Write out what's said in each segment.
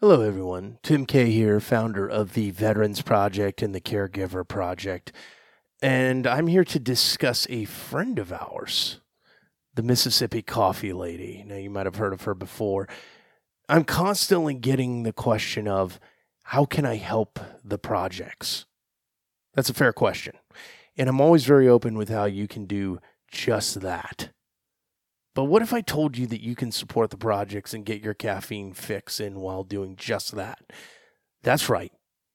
Hello, everyone. Tim Kay here, founder of the Veterans Project and the Caregiver Project. And I'm here to discuss a friend of ours, the Mississippi Coffee Lady. Now, you might have heard of her before. I'm constantly getting the question of how can I help the projects? That's a fair question. And I'm always very open with how you can do just that. But what if I told you that you can support the projects and get your caffeine fix in while doing just that? That's right.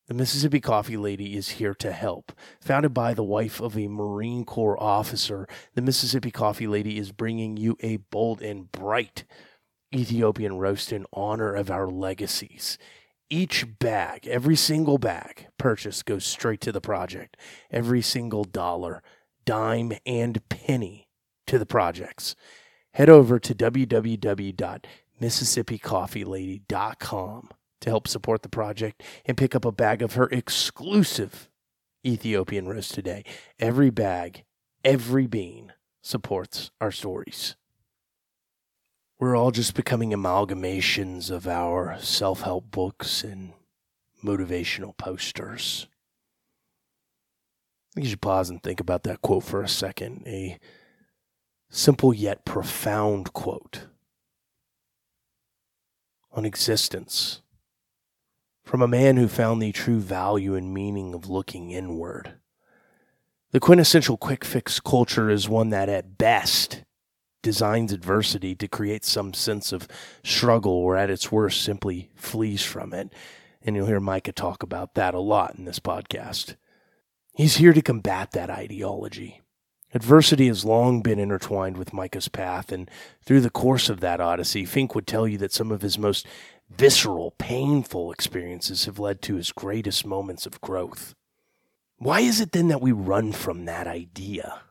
The Mississippi Coffee Lady is here to help. Founded by the wife of a Marine Corps officer, the Mississippi Coffee Lady is bringing you a bold and bright Ethiopian roast in honor of our legacies. Each bag, every single bag purchased goes straight to the project. Every single dollar, dime, and penny to the projects head over to www.mississippicoffeelady.com to help support the project and pick up a bag of her exclusive Ethiopian roast today. Every bag, every bean supports our stories. We're all just becoming amalgamations of our self help books and motivational posters. I think you should pause and think about that quote for a second. A simple yet profound quote on existence from a man who found the true value and meaning of looking inward. The quintessential quick fix culture is one that, at best, designs adversity to create some sense of struggle, or at its worst, simply flees from it. And you'll hear Micah talk about that a lot in this podcast. He's here to combat that ideology. Adversity has long been intertwined with Micah's path, and through the course of that odyssey, Fink would tell you that some of his most visceral, painful experiences have led to his greatest moments of growth. Why is it then that we run from that idea?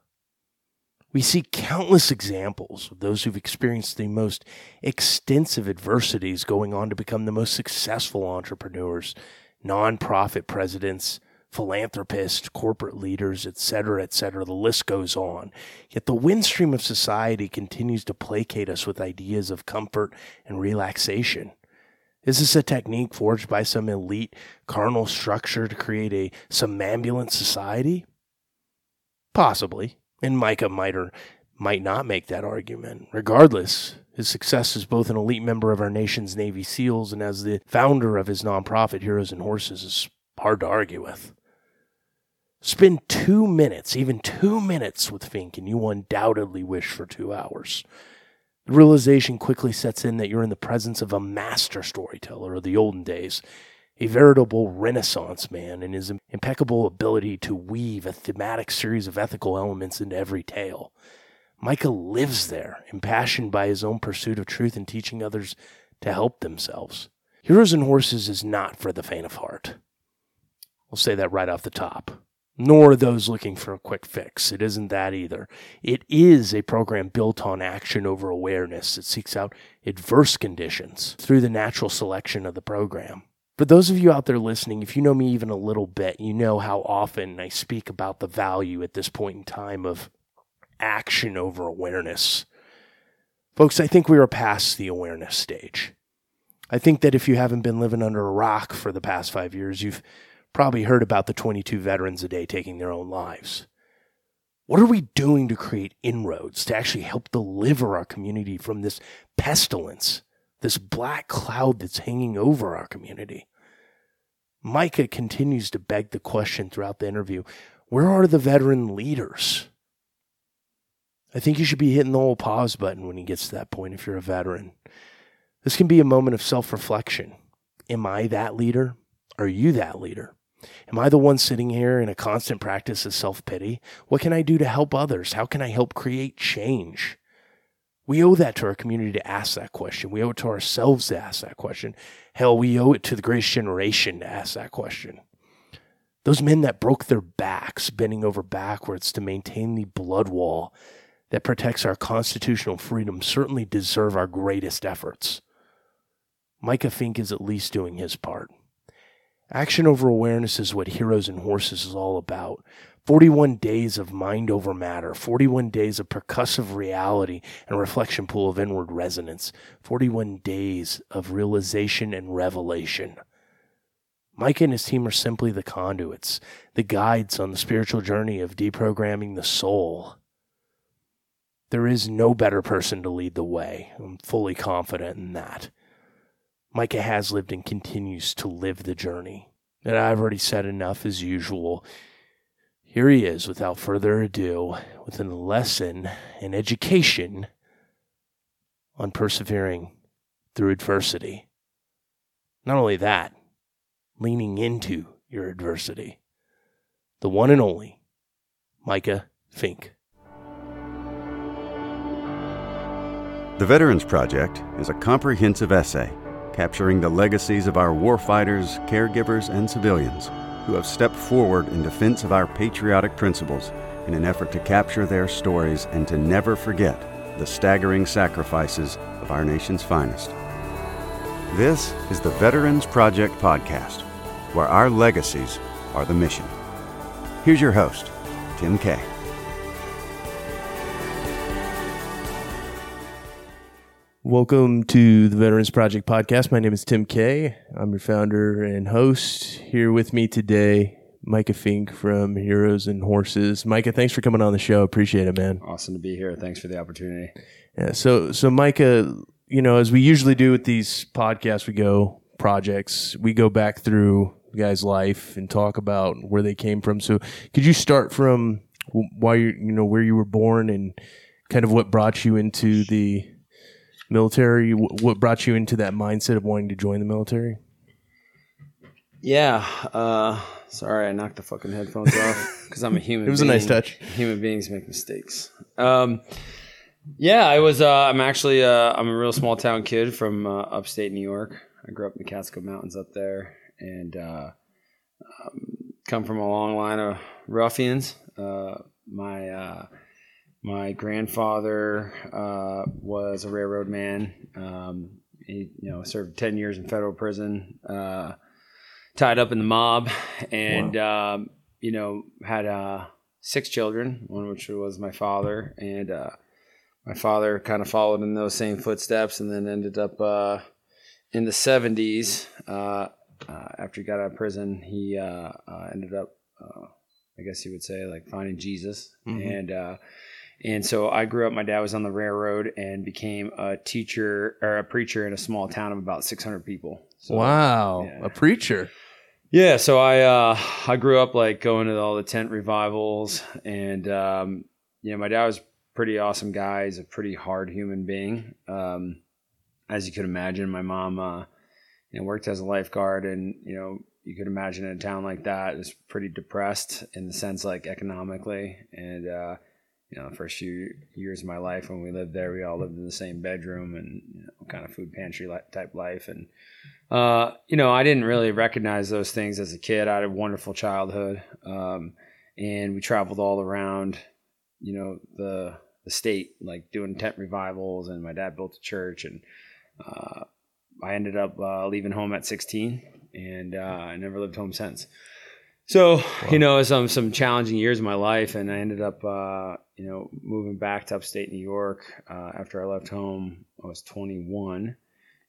We see countless examples of those who've experienced the most extensive adversities going on to become the most successful entrepreneurs, nonprofit presidents, philanthropists, corporate leaders, etc., etc. The list goes on. Yet the windstream of society continues to placate us with ideas of comfort and relaxation. Is this a technique forged by some elite carnal structure to create a somnambulant society? Possibly. And Micah might or might not make that argument. Regardless, his success as both an elite member of our nation's Navy SEALs and as the founder of his nonprofit Heroes and Horses is hard to argue with. Spend two minutes, even two minutes with Fink, and you undoubtedly wish for two hours. The realization quickly sets in that you're in the presence of a master storyteller of the olden days, a veritable renaissance man in his impeccable ability to weave a thematic series of ethical elements into every tale. Micah lives there, impassioned by his own pursuit of truth and teaching others to help themselves. Heroes and Horses is not for the faint of heart. We'll say that right off the top nor those looking for a quick fix. It isn't that either. It is a program built on action over awareness. It seeks out adverse conditions through the natural selection of the program. For those of you out there listening, if you know me even a little bit, you know how often I speak about the value at this point in time of action over awareness. Folks, I think we are past the awareness stage. I think that if you haven't been living under a rock for the past five years, you've probably heard about the 22 veterans a day taking their own lives. What are we doing to create inroads to actually help deliver our community from this pestilence, this black cloud that's hanging over our community? Micah continues to beg the question throughout the interview where are the veteran leaders? I think you should be hitting the old pause button when he gets to that point if you're a veteran. This can be a moment of self reflection. Am I that leader? Are you that leader? Am I the one sitting here in a constant practice of self pity? What can I do to help others? How can I help create change? We owe that to our community to ask that question. We owe it to ourselves to ask that question. Hell, we owe it to the greatest generation to ask that question. Those men that broke their backs, bending over backwards to maintain the blood wall that protects our constitutional freedom, certainly deserve our greatest efforts. Micah Fink is at least doing his part. Action over awareness is what Heroes and Horses is all about. 41 days of mind over matter, 41 days of percussive reality and reflection pool of inward resonance, 41 days of realization and revelation. Mike and his team are simply the conduits, the guides on the spiritual journey of deprogramming the soul. There is no better person to lead the way. I'm fully confident in that. Micah has lived and continues to live the journey. And I've already said enough as usual. Here he is, without further ado, with a lesson in education on persevering through adversity. Not only that, leaning into your adversity. The one and only Micah Fink. The Veterans Project is a comprehensive essay capturing the legacies of our warfighters, caregivers, and civilians who have stepped forward in defense of our patriotic principles in an effort to capture their stories and to never forget the staggering sacrifices of our nation's finest. This is the Veterans Project Podcast, where our legacies are the mission. Here's your host, Tim Kay. Welcome to the Veterans Project podcast. My name is Tim Kay. I'm your founder and host. Here with me today, Micah Fink from Heroes and Horses. Micah, thanks for coming on the show. Appreciate it, man. Awesome to be here. Thanks for the opportunity. Yeah. So, so Micah, you know, as we usually do with these podcasts, we go projects. We go back through the guy's life and talk about where they came from. So, could you start from why you, you know, where you were born and kind of what brought you into the military? What brought you into that mindset of wanting to join the military? Yeah. Uh, sorry, I knocked the fucking headphones off because I'm a human. it was being. a nice touch. Human beings make mistakes. Um, yeah, I was. Uh, I'm actually. Uh, I'm a real small town kid from uh, upstate New York. I grew up in the Catskill Mountains up there, and uh, um, come from a long line of ruffians. Uh, my my grandfather uh, was a railroad man. Um, he, you know, served ten years in federal prison, uh, tied up in the mob, and wow. um, you know had uh, six children. One of which was my father, and uh, my father kind of followed in those same footsteps, and then ended up uh, in the seventies. Uh, after he got out of prison, he ended up, I guess you would say, like finding Jesus, mm-hmm. and and so I grew up, my dad was on the railroad and became a teacher or a preacher in a small town of about 600 people. So, wow. Yeah. A preacher. Yeah. So I, uh, I grew up like going to all the tent revivals and, um, you know, my dad was pretty awesome guy. He's a pretty hard human being. Um, as you could imagine, my mom, uh, you know, worked as a lifeguard and, you know, you could imagine in a town like that is pretty depressed in the sense like economically and, uh, you know, the first few years of my life when we lived there, we all lived in the same bedroom and you know, kind of food pantry type life. And, uh, you know, I didn't really recognize those things as a kid. I had a wonderful childhood. Um, and we traveled all around, you know, the, the state, like doing tent revivals. And my dad built a church. And uh, I ended up uh, leaving home at 16 and uh, I never lived home since. So wow. you know, some some challenging years in my life, and I ended up uh, you know moving back to upstate New York uh, after I left home. I was 21,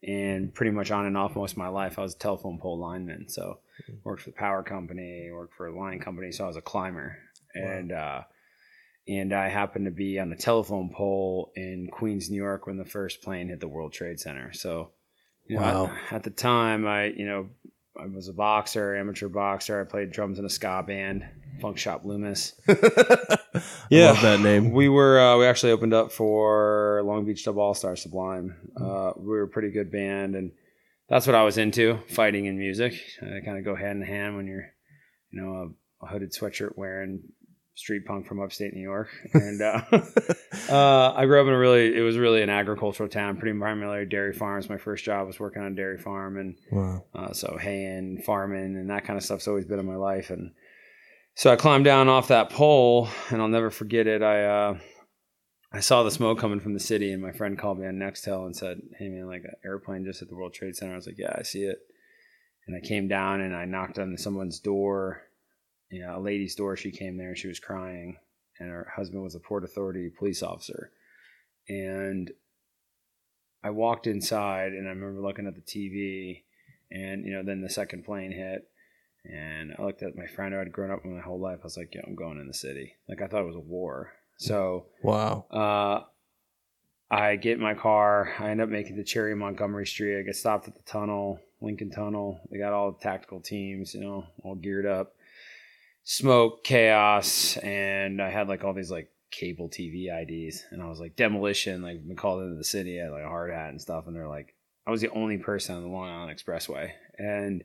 and pretty much on and off most of my life, I was a telephone pole lineman. So mm-hmm. worked for the power company, worked for a line company. So I was a climber, wow. and uh, and I happened to be on a telephone pole in Queens, New York, when the first plane hit the World Trade Center. So. You know, wow. at, at the time, I you know I was a boxer, amateur boxer. I played drums in a ska band, Funk Shop Loomis. yeah, love that name. We were uh, we actually opened up for Long Beach Dub All Star Sublime. Uh, we were a pretty good band, and that's what I was into: fighting and music. They kind of go hand in hand when you're, you know, a, a hooded sweatshirt wearing street punk from upstate New York, and uh, uh, I grew up in a really it was really an agricultural town, pretty primarily dairy farms. My first job was working on a dairy farm, and wow. uh, so haying, farming, and that kind of stuff's always been in my life. And so I climbed down off that pole, and I'll never forget it. I uh, I saw the smoke coming from the city, and my friend called me on Nextel and said, "Hey man, like an airplane just at the World Trade Center." I was like, "Yeah, I see it." and I came down and I knocked on someone's door, you know, a lady's door. She came there and she was crying, and her husband was a Port Authority police officer. And I walked inside and I remember looking at the TV, and you know, then the second plane hit, and I looked at my friend who I'd grown up with my whole life. I was like, "Yo, I'm going in the city." Like I thought it was a war. So wow. Uh, I get in my car. I end up making the Cherry Montgomery Street. I get stopped at the tunnel, Lincoln Tunnel. They got all the tactical teams, you know, all geared up. Smoke, chaos, and I had like all these like cable TV IDs, and I was like demolition, like been called into the city. I had like a hard hat and stuff, and they're like, I was the only person on the Long Island Expressway, and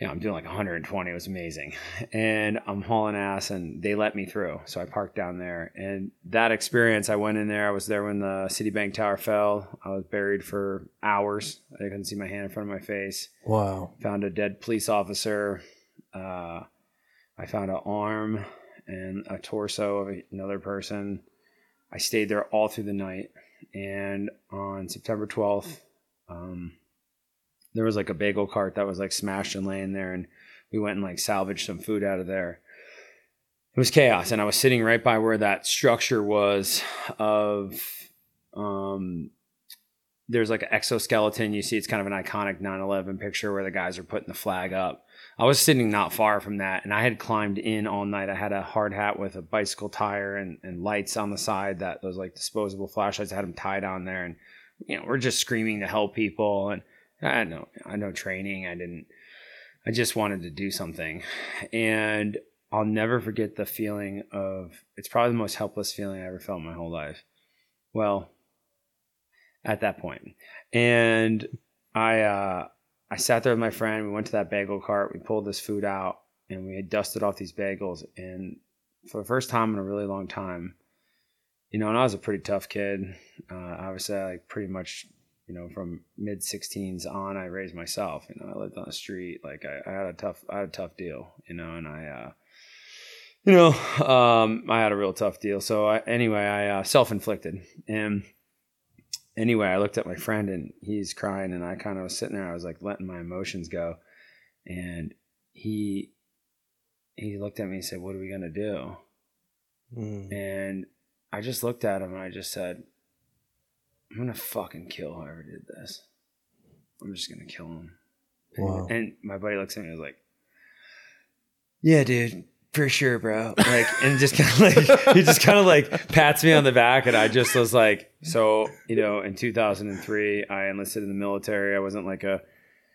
you know, I'm doing like 120. It was amazing. And I'm hauling ass and they let me through. So I parked down there. And that experience, I went in there. I was there when the Citibank Tower fell. I was buried for hours. I couldn't see my hand in front of my face. Wow. Found a dead police officer. Uh, I found an arm and a torso of another person. I stayed there all through the night. And on September 12th, um, there was like a bagel cart that was like smashed and laying there and we went and like salvaged some food out of there it was chaos and i was sitting right by where that structure was of um there's like an exoskeleton you see it's kind of an iconic 9-11 picture where the guys are putting the flag up i was sitting not far from that and i had climbed in all night i had a hard hat with a bicycle tire and, and lights on the side that those like disposable flashlights I had them tied on there and you know we're just screaming to help people and I had no, I had no training. I didn't. I just wanted to do something, and I'll never forget the feeling of. It's probably the most helpless feeling I ever felt in my whole life. Well, at that point, and I, uh, I sat there with my friend. We went to that bagel cart. We pulled this food out, and we had dusted off these bagels. And for the first time in a really long time, you know, and I was a pretty tough kid. Uh, obviously, I like pretty much you know, from mid 16s on, I raised myself. You know, I lived on the street. Like I, I, had a tough, I had a tough deal. You know, and I, uh, you know, um, I had a real tough deal. So I, anyway, I uh, self inflicted. And anyway, I looked at my friend and he's crying, and I kind of was sitting there. I was like letting my emotions go, and he he looked at me and said, "What are we gonna do?" Mm. And I just looked at him and I just said, I'm gonna fucking kill whoever did this. I'm just gonna kill him. Wow. And, and my buddy looks at me and was like, Yeah, dude, for sure, bro. Like, and just kind of like he just kind of like pats me on the back, and I just was like, so you know, in 2003, I enlisted in the military. I wasn't like a,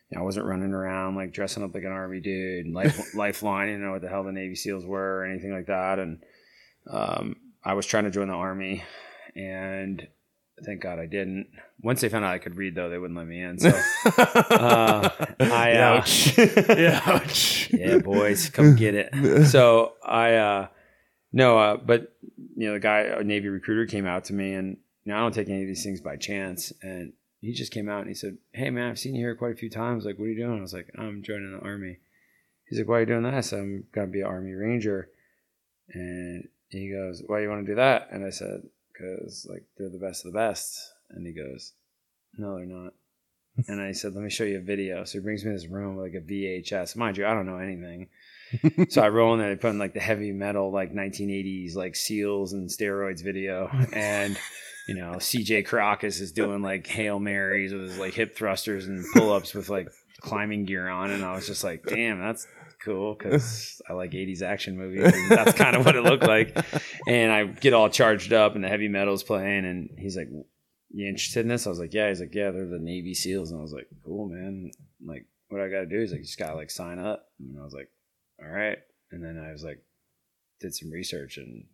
you know, I wasn't running around like dressing up like an army dude, life, lifeline. You know what the hell the Navy SEALs were or anything like that, and um, I was trying to join the army, and Thank God I didn't. Once they found out I could read, though, they wouldn't let me in. So, uh, I, uh, ouch. yeah, ouch. yeah, boys, come get it. So I, uh, no, uh, but you know, the guy, a Navy recruiter, came out to me, and you know, I don't take any of these things by chance. And he just came out and he said, "Hey, man, I've seen you here quite a few times. Like, what are you doing?" I was like, "I'm joining the army." He's like, "Why are you doing that?" I said, "I'm gonna be an army ranger." And he goes, "Why do you want to do that?" And I said, because like they're the best of the best. And he goes, no, they're not. and I said, let me show you a video. So he brings me this room with like a VHS. Mind you, I don't know anything. so I roll in there. They put in like the heavy metal, like 1980s, like SEALs and steroids video, and you know CJ Karakas is doing like hail marys with his like hip thrusters and pull ups with like climbing gear on, and I was just like, damn, that's cool because I like 80s action movies. that's kind of what it looked like. And I get all charged up and the heavy metal's playing. And he's like, You interested in this? I was like, Yeah. He's like, Yeah, they're the Navy SEALs. And I was like, Cool, man. Like, what I got to do is like, you just got to like sign up. And I was like, All right. And then I was like, did some research and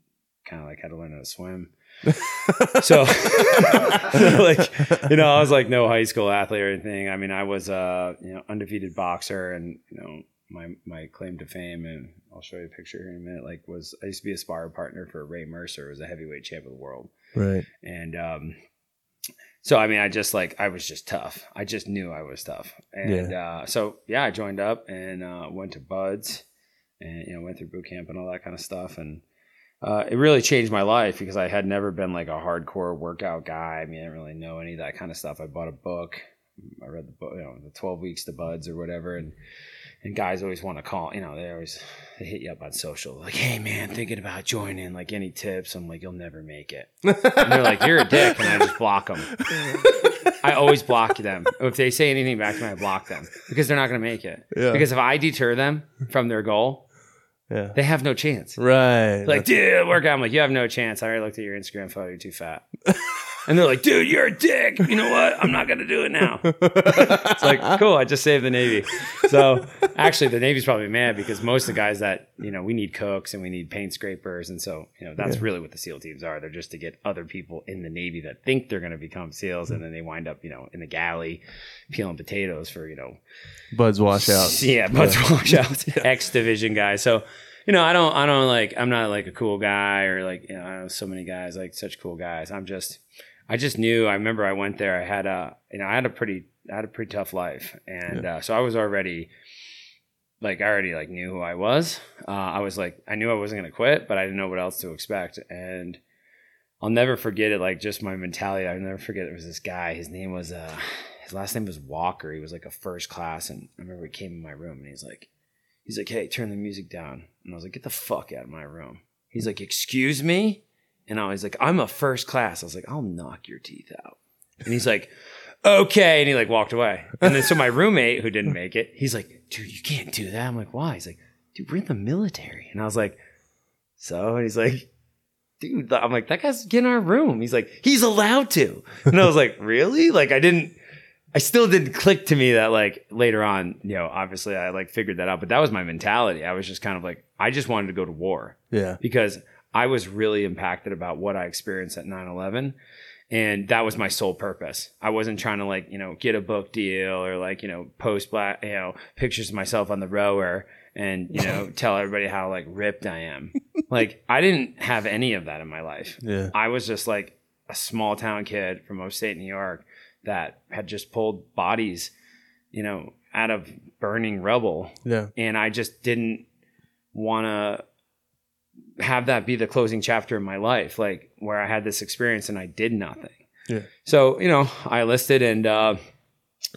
kind of like had to learn how to swim. so like you know i was like no high school athlete or anything i mean i was a you know undefeated boxer and you know my my claim to fame, and I'll show you a picture here in a minute. Like, was I used to be a sparring partner for Ray Mercer, who was a heavyweight champ of the world, right? And um, so I mean, I just like I was just tough. I just knew I was tough, and yeah. Uh, so yeah, I joined up and uh, went to BUD/S, and you know went through boot camp and all that kind of stuff, and uh, it really changed my life because I had never been like a hardcore workout guy. I mean, I didn't really know any of that kind of stuff. I bought a book I read the book, you know, the twelve weeks to buds or whatever, and and guys always want to call, you know, they always they hit you up on social, like, hey man, thinking about joining, like any tips? I'm like, you'll never make it. And they're like, you're a dick, and I just block them. I always block them. If they say anything back to me, I block them because they're not going to make it. Yeah. Because if I deter them from their goal, Yeah. they have no chance. Right. Like, dude, work out. I'm like, you have no chance. I already looked at your Instagram photo. You're too fat. and they're like, dude, you're a dick. You know what? I'm not going to do it now. it's like, cool. I just saved the Navy. So actually, the Navy's probably mad because most of the guys that, you know, we need cooks and we need paint scrapers. And so, you know, that's Yeah. really what the SEAL teams are. They're just to get other people in the Navy that think they're going to become SEALs. And then they wind up, you know, in the galley peeling potatoes for, you know, Buds wash out. yeah, but washouts, X division guys. So, you know, I don't, I don't like, I'm not like a cool guy or like, you know, I know so many guys like such cool guys. I'm just, I just knew. I remember I went there. I had a, you know, I had a pretty, I had a pretty tough life, and uh, so I was already, like, I already like knew who I was. Uh, I was like, I knew I wasn't gonna quit, but I didn't know what else to expect, and I'll never forget it. Like, just my mentality. I'll never forget. There was this guy. His name was, uh, his last name was Walker. He was like a first class, and I remember he came in my room, and he's like, he's like, hey, turn the music down, and I was like, get the fuck out of my room. He's like, excuse me. And I was like, I'm a first class. I was like, I'll knock your teeth out. And he's like, okay. And he like walked away. And then so my roommate who didn't make it, he's like, dude, you can't do that. I'm like, why? He's like, dude, we're in the military. And I was like, so? And he's like, dude, I'm like, that guy's in our room. He's like, he's allowed to. And I was like, really? Like, I didn't, I still didn't click to me that like later on, you know, obviously I like figured that out, but that was my mentality. I was just kind of like, I just wanted to go to war Yeah. because I was really impacted about what I experienced at 9 11. And that was my sole purpose. I wasn't trying to like, you know, get a book deal or like, you know, post black, you know, pictures of myself on the rower and, you know, tell everybody how like ripped I am. like, I didn't have any of that in my life. Yeah. I was just like a small town kid from upstate New York that had just pulled bodies, you know, out of burning rubble Yeah. and I just didn't want to have that be the closing chapter in my life, like where I had this experience and I did nothing. Yeah. So you know, I listed and uh,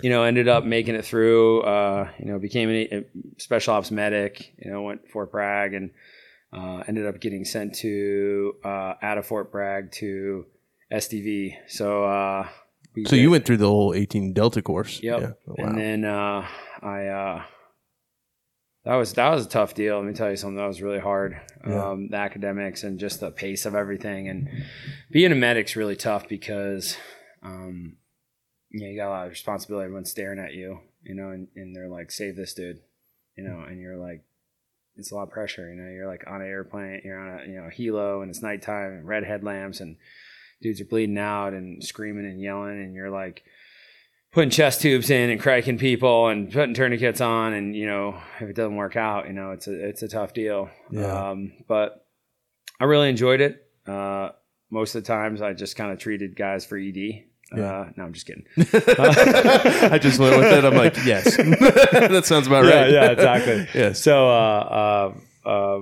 you know ended up making it through. Uh, you know, became a, special ops medic. You know, went to Fort Bragg and uh, ended up getting sent to uh, out of Fort Bragg to SDV. So. Uh, So did- you went through the whole 18 Delta course. Yep. Yeah. Wow. And then uh, I uh, that was that was a tough deal. Let me tell you something. That was really hard. Yeah. Um, the academics and just the pace of everything, and being a medic's really tough because um, you know you got a lot of responsibility. Everyone's staring at you, you know, and, and they're like, "Save this dude," you know, and you're like. It's a lot of pressure, you know. You're like on an airplane, you're on a you know helo, and it's nighttime, and red headlamps, and dudes are bleeding out and screaming and yelling, and you're like, putting chest tubes in and cracking people and putting tourniquets on and you know if it doesn't work out you know it's a it's a tough deal Yeah. um, but i really enjoyed it uh, most of the times i just kind of treated guys for ed Yeah. uh, no i'm just kidding I just went with it. I'm like, yes, that sounds about Yeah, right. yeah, exactly. yes. so uh, uh, uh,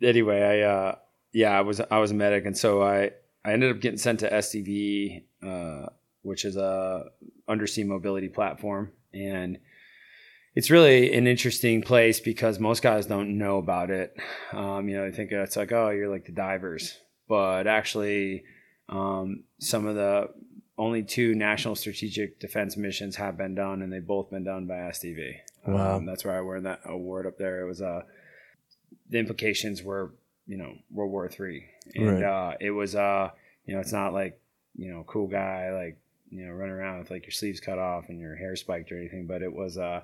anyway i uh, yeah i was i was a medic and so i i ended up getting sent to uh, which is a undersea mobility platform and it's really an interesting place because most guys don't know about it um, you know they think it's like oh you're like the divers but actually um, some of the only two national strategic defense missions have been done and they've both been done by sdv Wow. um, that's where I won that award up there. It was uh, the implications were you know World War Three, and Right. uh, it was uh, you know it's not like you know cool guy like you know running around with like your sleeves cut off and your hair spiked or anything, but it was uh,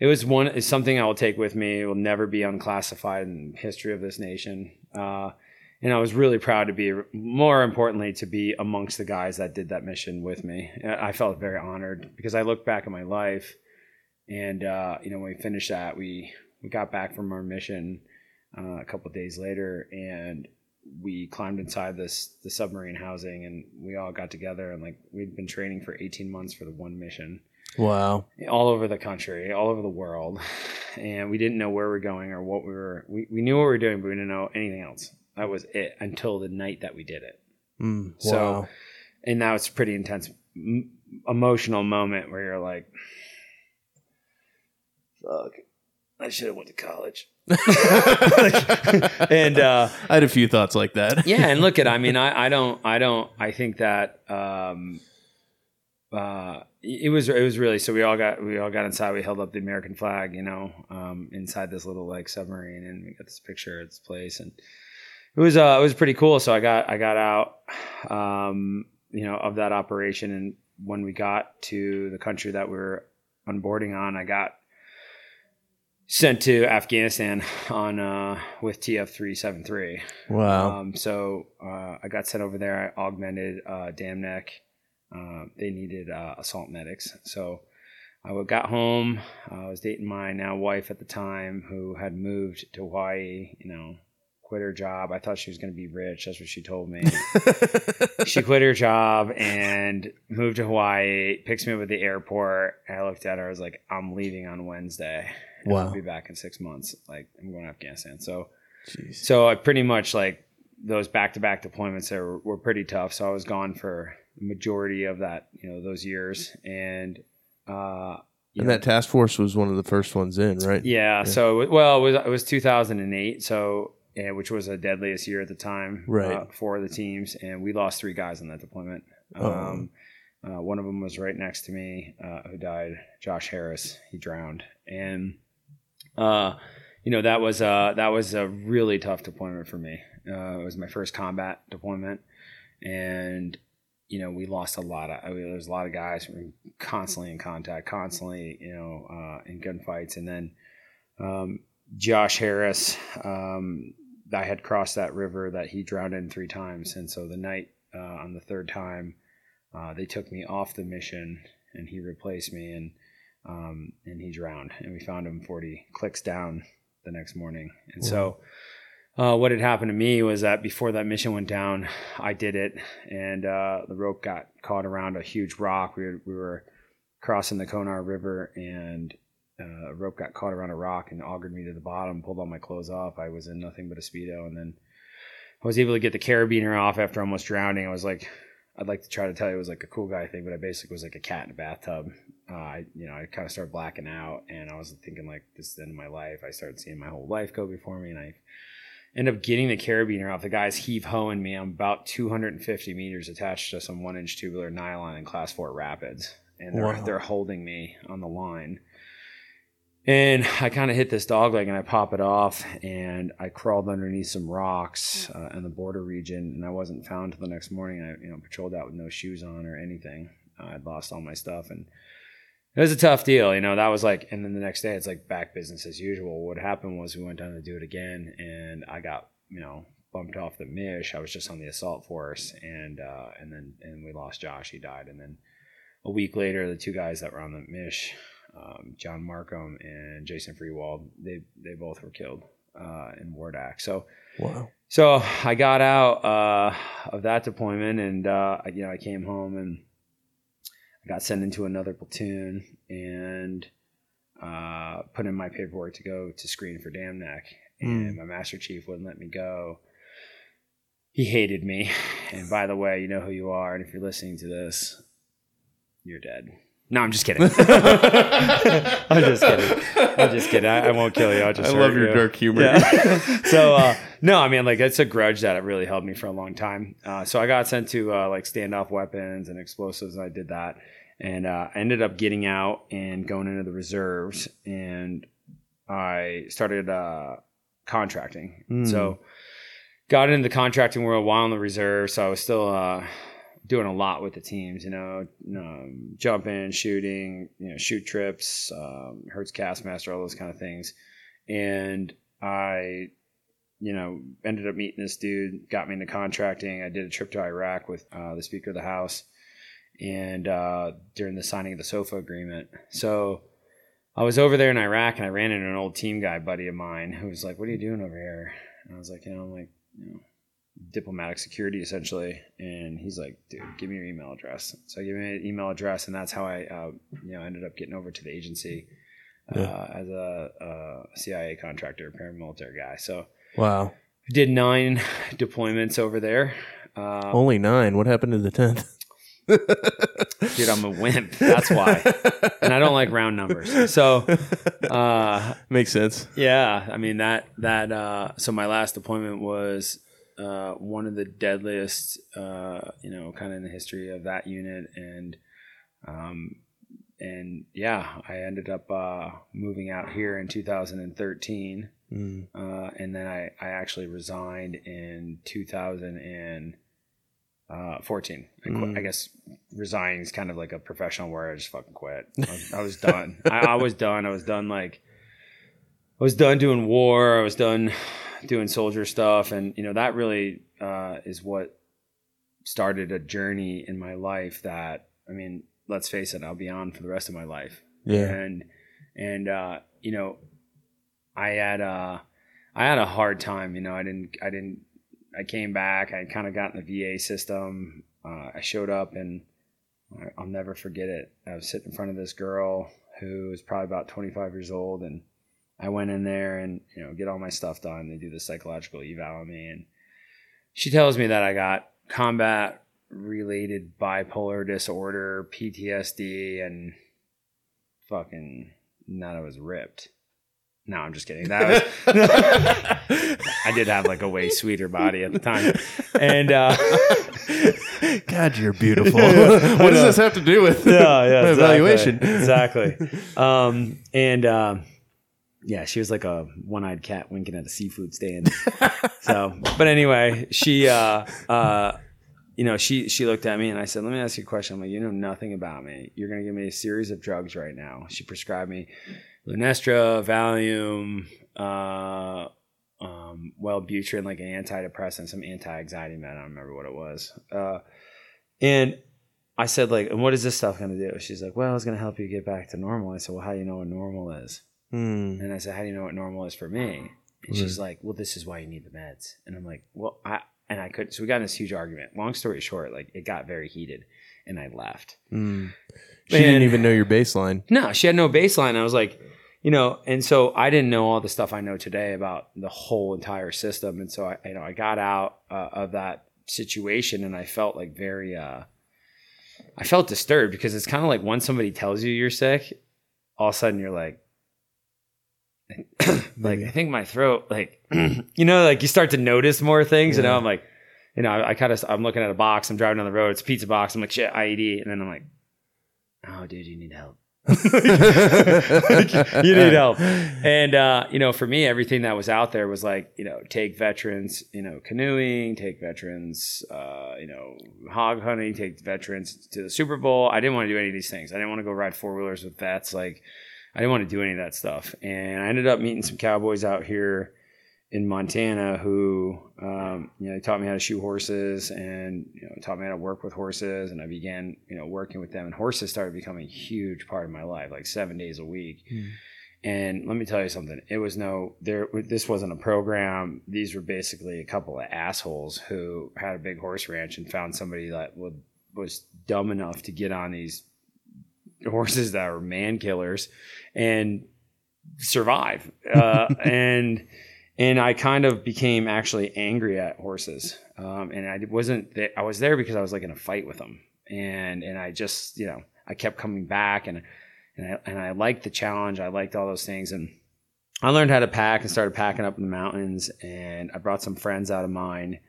it was one it's something I will take with me. It will never be unclassified in history of this nation. Uh, and I was really proud to be, more importantly, to be amongst the guys that did that mission with me. I felt very honored because I look back at my life and uh, you know, when we finished that, we we got back from our mission uh, a couple days later, and we climbed inside this the submarine housing, and we all got together, and like we'd been training for 18 months for the one mission, Wow. all over the country, all over the world, and we didn't know where we are going or what we were. We we knew what we were doing, but we didn't know anything else. That was it until the night that we did it Mm, So- and now it's a pretty intense m- emotional moment where you're like, "Fuck, I should have went to college." and uh, I had a few thoughts like that. yeah, and look at I mean I, I don't I don't I think that um uh it was it was really so we all got we all got inside we held up the American flag you know um inside this little like submarine and we got this picture of this place and it was uh it was pretty cool so I got I got out um you know of that operation and when we got to the country that we were onboarding on I got sent to Afghanistan on uh, with TF three seven three. Wow. Um, so uh, I got sent over there. I augmented uh, Dam Neck. Uh, they needed uh, assault medics. So I got home. I was dating my now wife at the time, who had moved to Hawaii. You know, quit her job. I thought she was going to be rich. That's what she told me. she quit her job and moved to Hawaii. Picks me up at the airport. I looked at her. I was like, "I'm leaving on Wednesday. And Wow. I'll be back in six months. Like I'm going to Afghanistan." So. Jeez. So I pretty much like those back to back deployments there were, were pretty tough. So I was gone for the majority of that, you know, those years. And, uh, And know, that task force was one of the first ones in, right? yeah, So, well, it was, it was 2008. So, yeah, which was the deadliest year at the time Right. uh, for the teams. And we lost three guys on that deployment. Oh. Um, uh, one of them was right next to me, uh, who died, Josh Harris. He drowned. And, uh, you know that was uh that was a really tough deployment for me. Uh, it was my first combat deployment, and you know we lost a lot of. I mean, there was a lot of guys were constantly in contact, constantly you know uh, in gunfights, and then um, Josh Harris. Um, I had crossed that river that he drowned in three times, and so the night uh, on the third time, uh, they took me off the mission, and he replaced me, and um, and he drowned, and we found him forty clicks down the next morning. And so, uh, what had happened to me was that before that mission went down, I did it, and uh, the rope got caught around a huge rock. We were, we were crossing the Kunar River, and uh, a rope got caught around a rock and augured me to the bottom. Pulled all my clothes off. I was in nothing but a speedo, and then I was able to get the carabiner off after almost drowning. I was like. I'd like to try to tell you it was like a cool guy thing, but I basically was like a cat in a bathtub. Uh, I, you know, I kind of started blacking out, and I was thinking like this is the end of my life. I started seeing my whole life go before me, and I end up getting the carabiner off. The guy's heave hoeing me. I'm about 250 meters attached to some one inch tubular nylon in class four rapids, and they're Wow. they're holding me on the line. And I kind of hit this dog leg and I pop it off and I crawled underneath some rocks uh, in the border region and I wasn't found till the next morning. I you know patrolled out with no shoes on or anything. I'd lost all my stuff and it was a tough deal. You know that was like and then the next day it's like back business as usual. What happened was we went down to do it again and I got you know bumped off the mish. I was just on the assault force and uh, and then and we lost Josh. He died and then a week later the two guys that were on the mish um, John Marcum and Jason Freiwald. They they both were killed uh, in Wardak. So Wow. so I got out uh, of that deployment, and uh, I- you know I came home and I got sent into another platoon and uh, put in my paperwork to go to screen for Dam Neck, and my Master Chief wouldn't let me go. He hated me, and by the way, you know who you are, and if you're listening to this, you're dead. No, I'm just kidding. I'm just kidding. I'm just kidding. I, I won't kill you. I'll just I love your you. dark humor. Yeah. so uh, no, I mean like it's a grudge that it really held me for a long time. Uh, so I got sent to uh, like standoff weapons and explosives, and I did that, and uh, I ended up getting out and going into the reserves, and I started uh, contracting. Mm. So got into the contracting world while in the reserve. So I was still uh, doing a lot with the teams, you know, um, jumping, shooting, you know, shoot trips, um, Hertz Castmaster, all those kind of things. And I, you know, ended up meeting this dude, got me into contracting. I did a trip to Iraq with uh, the Speaker of the House, and uh, during the signing of the SOFA agreement. So I was over there in Iraq, and I ran into an old team guy buddy of mine who was like, "What are you doing over here?" And I was like, "You know, I'm like, you know." Diplomatic security essentially and he's like dude give me your email address so i gave him an email address and that's how i uh, you know ended up getting over to the agency uh, Yeah. as a, a cia contractor paramilitary guy so Wow. Did nine deployments over there uh, Only nine. What happened to the tenth? dude, I'm a wimp. That's why, and I don't like round numbers. So, uh, Makes sense. yeah, I mean that that. Uh, so my last appointment was uh, one of the deadliest, uh, you know, kind of in the history of that unit, and um, and yeah, I ended up uh, moving out here in 2013, Mm. uh, and then I I actually resigned in 2014. I, quit, Mm. I guess resigning is kind of like a professional word. I just fucking quit. I was, I was done. I, I was done. I was done. Like I was done doing war. I was done doing soldier stuff, and you know that really uh, is what started a journey in my life. That I mean, let's face it, I'll be on for the rest of my life. Yeah. And and uh, you know, I had a I had a hard time. You know, I didn't I didn't I came back. I kind of got in the VA system. Uh, I showed up and I'll never forget it. I was sitting in front of this girl who was probably about 25 years old, and I went in there and you know get all my stuff done. They do the psychological eval on me, and she tells me that I got combat related bipolar disorder, PTSD, and fucking that I was ripped. No, I'm just kidding. That was I did have like a way sweeter body at the time, and uh, God, you're beautiful. what does this have to do with my evaluation? Exactly. Um, and um, yeah, she was like a one-eyed cat winking at a seafood stand. so, but anyway, she, uh, uh, you know, she she looked at me and I said, "Let me ask you a question." I'm like, "You know nothing about me. You're going to give me a series of drugs right now." She prescribed me Lunesta, Valium, uh, um, Wellbutrin, like an antidepressant, some anti-anxiety med. I don't remember what it was. Uh, and I said, like, and what is this stuff going to do? She's like, well, it's going to help you get back to normal. I said, well, how do you know what normal is? Mm. And I said, how do you know what normal is for me? And she's like, well, this is why you need the meds. And I'm like, well, I, and I couldn't. so we got in this huge argument. Long story short, like, it got very heated and I left. Mm. She didn't even know your baseline. No, she had no baseline. I was like, you know, and so I didn't know all the stuff I know today about the whole entire system. And so I, you know, I got out uh, of that situation and I felt like very, uh, I felt disturbed because it's kind of like when somebody tells you you're sick, all of a sudden you're like, like I think my throat, like you know, like you start to notice more things. And Yeah. now I'm like, you know, I, I kind of I'm looking at a box. I'm driving down the road. It's a pizza box. I'm like, shit, IED. And then I'm like, oh, dude, you need help. you need help. And uh, you know, for me, everything that was out there was like, you know, take veterans, you know, canoeing, take veterans, uh, you know, hog hunting, take veterans to the Super Bowl. I didn't want to do any of these things. I didn't want to go ride four wheelers with vets. Like, I didn't want to do any of that stuff. And I ended up meeting some cowboys out here in Montana who, um, you know, they taught me how to shoot horses and, you know, taught me how to work with horses. And I began, you know, working with them. And horses started becoming a huge part of my life, like seven days a week. Hmm. And let me tell you something. It was no there. This wasn't a program. These were basically a couple of assholes who had a big horse ranch and found somebody that would was dumb enough to get on these horses that were man killers and survive. Uh, and and I kind of became actually angry at horses. Um, and I wasn't. th- I was there because I was like in a fight with them, and and I just you know I kept coming back and and I and I liked the challenge. I liked all those things and. I learned how to pack and started packing up in the mountains. And I brought some friends out of mine.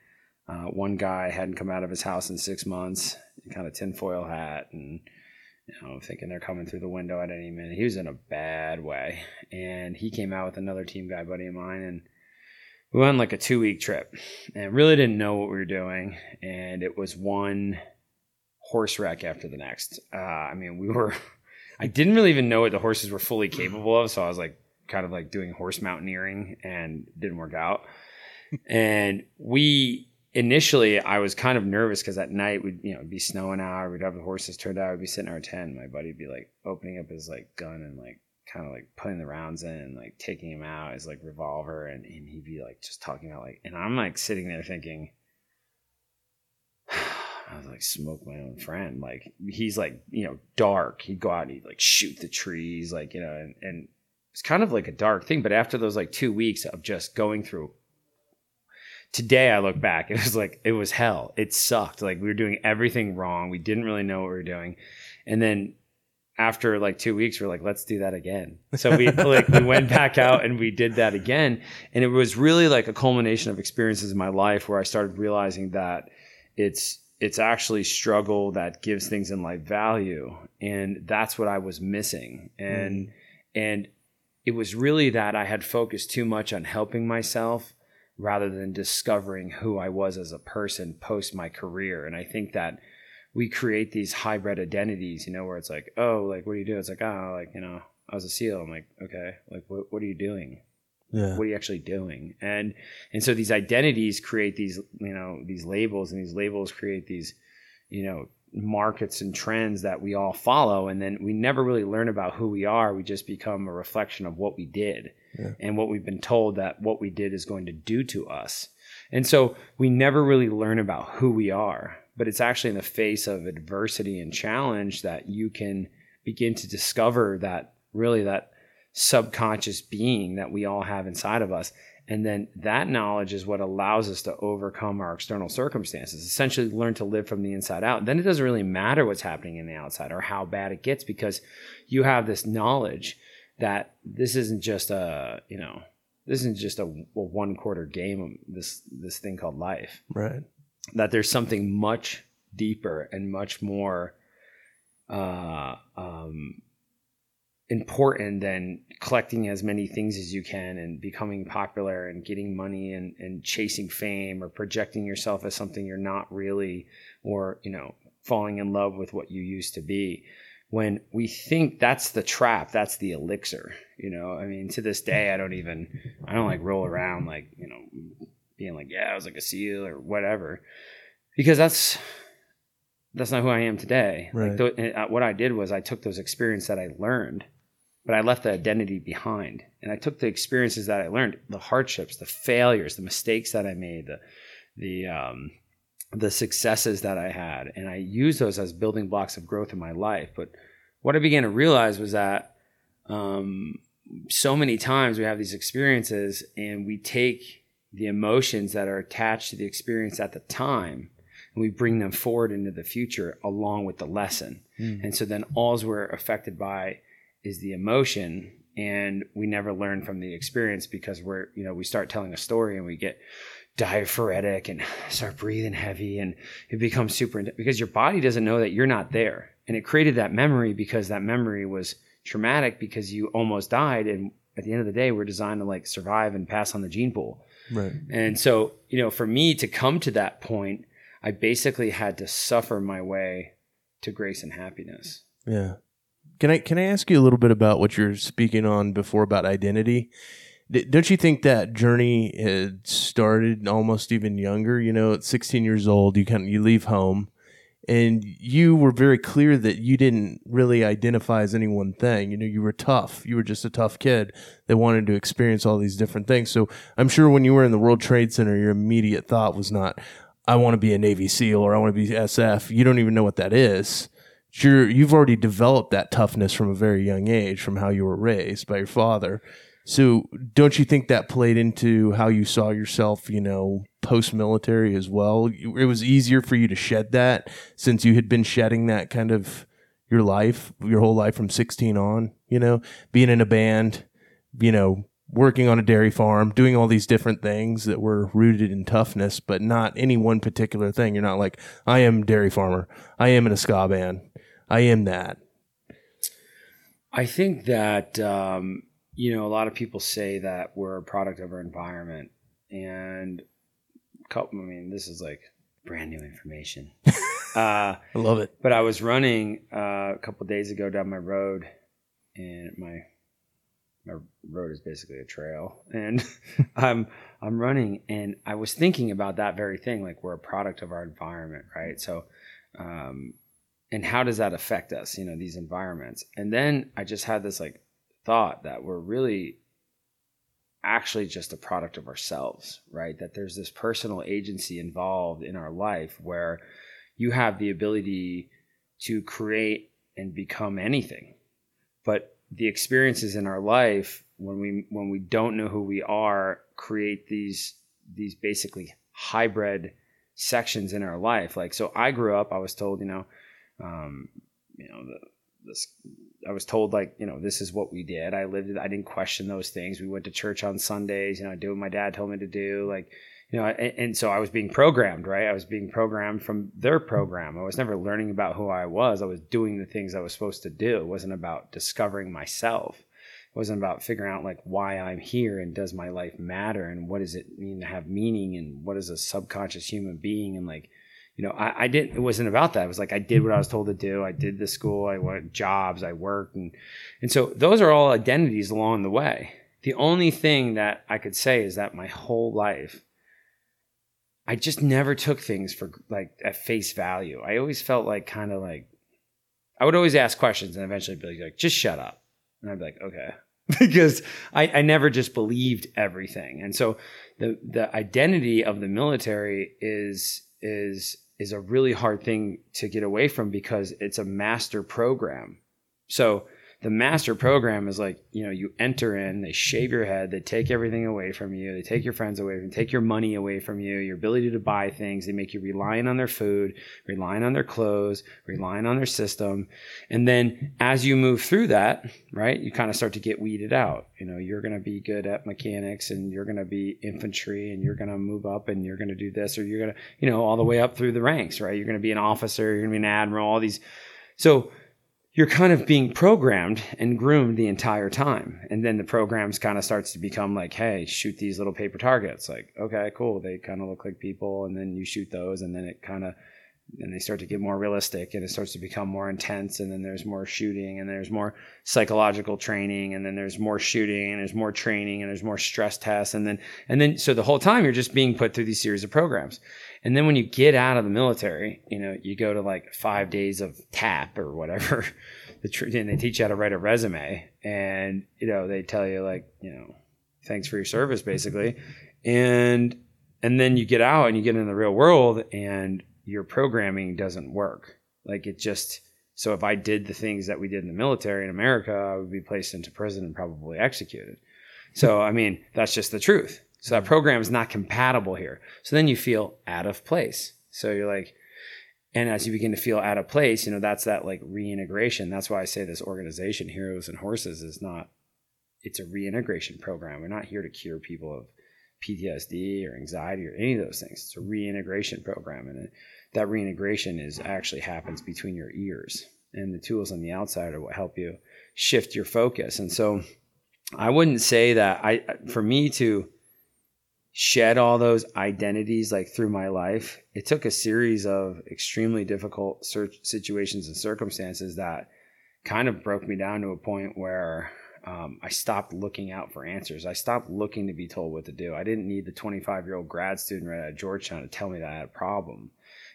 Uh, one guy hadn't come out of his house in six months, kind of tinfoil hat, and you know, thinking they're coming through the window at any minute. He was in a bad way, and he came out with another team guy buddy of mine, and we went on like a two week trip, and really didn't know what we were doing, and it was one horse wreck after the next. Uh, I mean, we were. I didn't really even know what the horses were fully capable of, so I was like kind of like doing horse mountaineering and didn't work out. and we initially I was kind of nervous because at night we'd you know it'd be snowing out, we'd have the horses turned out, we'd be sitting in our tent, my buddy'd be like opening up his like gun and like kind of like putting the rounds in and like taking him out his like revolver and, and he'd be like just talking about like and I'm like sitting there thinking I was like smoke my own friend. Like he's like, you know, dark. He'd go out and he'd like shoot the trees, like, you know, and, and it's kind of like a dark thing. But after those like two weeks of just going through today I look back, it was like it was hell. It sucked. Like we were doing everything wrong. We didn't really know what we were doing. And then after like two weeks, we're like, let's do that again. So we like we went back out and we did that again. And it was really like a culmination of experiences in my life where I started realizing that it's it's actually struggle that gives things in life value. And that's what I was missing. And mm. and it was really that I had focused too much on helping myself rather than discovering who I was as a person post my career. And I think that we create these hybrid identities, you know, where it's like, oh, like, what do you do? It's like, oh, like, you know, I was a SEAL. I'm like, okay, like, what, what are you doing? Yeah. What are you actually doing? And, and so these identities create these, you know, these labels and these labels create these, you know, markets and trends that we all follow. And then we never really learn about who we are. We just become a reflection of what we did and what we've been told that what we did is going to do to us. And so we never really learn about who we are but it's actually in the face of adversity and challenge that you can begin to discover that really that subconscious being that we all have inside of us. And then that knowledge is what allows us to overcome our external circumstances essentially learn to live from the inside out. Then it doesn't really matter what's happening in the outside or how bad it gets because you have this knowledge that this isn't just a you know this isn't just a, a one quarter game this this thing called life. Right. That there's something much deeper and much more uh, um, important than collecting as many things as you can and becoming popular and getting money and, and chasing fame or projecting yourself as something you're not really or you know falling in love with what you used to be when we think that's the trap that's the elixir you know i mean to this day i don't even i don't like roll around like you know being like, yeah, I was like a SEAL or whatever, because that's that's not who I am today. Right. Like th- uh, what I did was I took those experiences that I learned, but I left the identity behind, and I took the experiences that I learned, the hardships, the failures, the mistakes that I made, the the um, the successes that I had, and I used those as building blocks of growth in my life. But what I began to realize was that um, so many times we have these experiences, and we take the emotions that are attached to the experience at the time and we bring them forward into the future along with the lesson. Mm. And so then alls we're affected by is the emotion and we never learn from the experience because we're, you know, we start telling a story and we get diaphoretic and start breathing heavy and it becomes super intense because your body doesn't know that you're not there. And it created that memory because that memory was traumatic because you almost died and at the end of the day we're designed to like survive and pass on the gene pool. Right. And so, you know, for me to come to that point, I basically had to suffer my way to grace and happiness. Yeah. Can I can I ask you a little bit about what you're speaking on before about identity? Don't you think that journey had started almost even younger? You know, at 16 years old, you kind of, you leave home, and you were very clear that you didn't really identify as any one thing. You know, you were tough. You were just a tough kid that wanted to experience all these different things. So I'm sure when you were in the World Trade Center, your immediate thought was not, I want to be a Navy SEAL or I want to be SF. You don't even know what that is. You're, you've already developed that toughness from a very young age from how you were raised by your father. So don't you think that played into how you saw yourself, you know, post military as well? It was easier for you to shed that since you had been shedding that kind of your life, your whole life from 16 on, you know, being in a band, you know, working on a dairy farm, doing all these different things that were rooted in toughness, but not any one particular thing. You're not like, I am dairy farmer. I am in a ska band. I am that. I think that um, you know, a lot of people say that we're a product of our environment, and couple, I mean, this is like brand new information. Uh, I love it. But I was running uh, a couple days ago down my road, and my my road is basically a trail, and I'm I'm running, and I was thinking about that very thing, like we're a product of our environment, right? So, um, and how does that affect us? You know, these environments, and then I just had this like thought that we're really actually just a product of ourselves, right? That there's this personal agency involved in our life where you have the ability to create and become anything. But the experiences in our life when we when we don't know who we are create these these basically hybrid sections in our life. Like so I grew up, I was told, you know, um, you know the this I was told like you know this is what we did. I lived. I didn't question those things. We went to church on Sundays. You know, I did what my dad told me to do. Like you know, and, and, so I was being programmed, right? I was being programmed from their program. I was never learning about who I was. I was doing the things I was supposed to do. It wasn't about discovering myself. It wasn't about figuring out like why I'm here and does my life matter and what does it mean to have meaning and what is a subconscious human being and like you know, I, I, didn't, it wasn't about that. It was like, I did what I was told to do. I did the school, I went jobs, I worked. And, and so those are all identities along the way. The only thing that I could say is that my whole life, I just never took things for like at face value. I always felt like kind of like, I would always ask questions and eventually be like, just shut up. And I'd be like, okay. because I, I never just believed everything. And so the, the identity of the military is, is is a really hard thing to get away from because it's a master program. So the master program is like you know you enter in they shave your head they take everything away from you they take your friends away from you take your money away from you your ability to buy things they make you relying on their food relying on their clothes relying on their system. And then as you move through that right you kind of start to get weeded out. You know you're going to be good at mechanics and you're going to be infantry and you're going to move up and you're going to do this or you're going to you know all the way up through the ranks right? You're going to be an officer you're going to be an admiral all these. So you're kind of being programmed and groomed the entire time. And then the programs kind of starts to become like, hey, shoot these little paper targets. Like, okay, cool. They kind of look like people. And then you shoot those. And then it kind of, and they start to get more realistic and it starts to become more intense. And then there's more shooting and there's more psychological training. And then there's more shooting and there's more training and there's more stress tests. And then, and then, so the whole time you're just being put through these series of programs. And then when you get out of the military, you know, you go to like five days of TAP or whatever, the and they teach you how to write a resume, and you know they tell you like, you know, thanks for your service, basically, and and then you get out and you get in the real world, and your programming doesn't work. Like it just so if I did the things that we did in the military in America, I would be placed into prison and probably executed. So I mean, that's just the truth. So that mm-hmm. program is not compatible here. So then you feel out of place. So you're like, and as you begin to feel out of place, you know, that's that like reintegration. That's why I say this organization, Heroes and Horses, is not, it's a reintegration program. We're not here to cure people of PTSD or anxiety or any of those things. It's a reintegration program. And it, that reintegration is actually happens between your ears. And the tools on the outside are what help you shift your focus. And so I wouldn't say that I, for me to, shed all those identities like through my life, it took a series of extremely difficult situations and circumstances that kind of broke me down to a point where um, I stopped looking out for answers. I stopped looking to be told what to do. I didn't need the 25 year old grad student right out of Georgetown to tell me that I had a problem.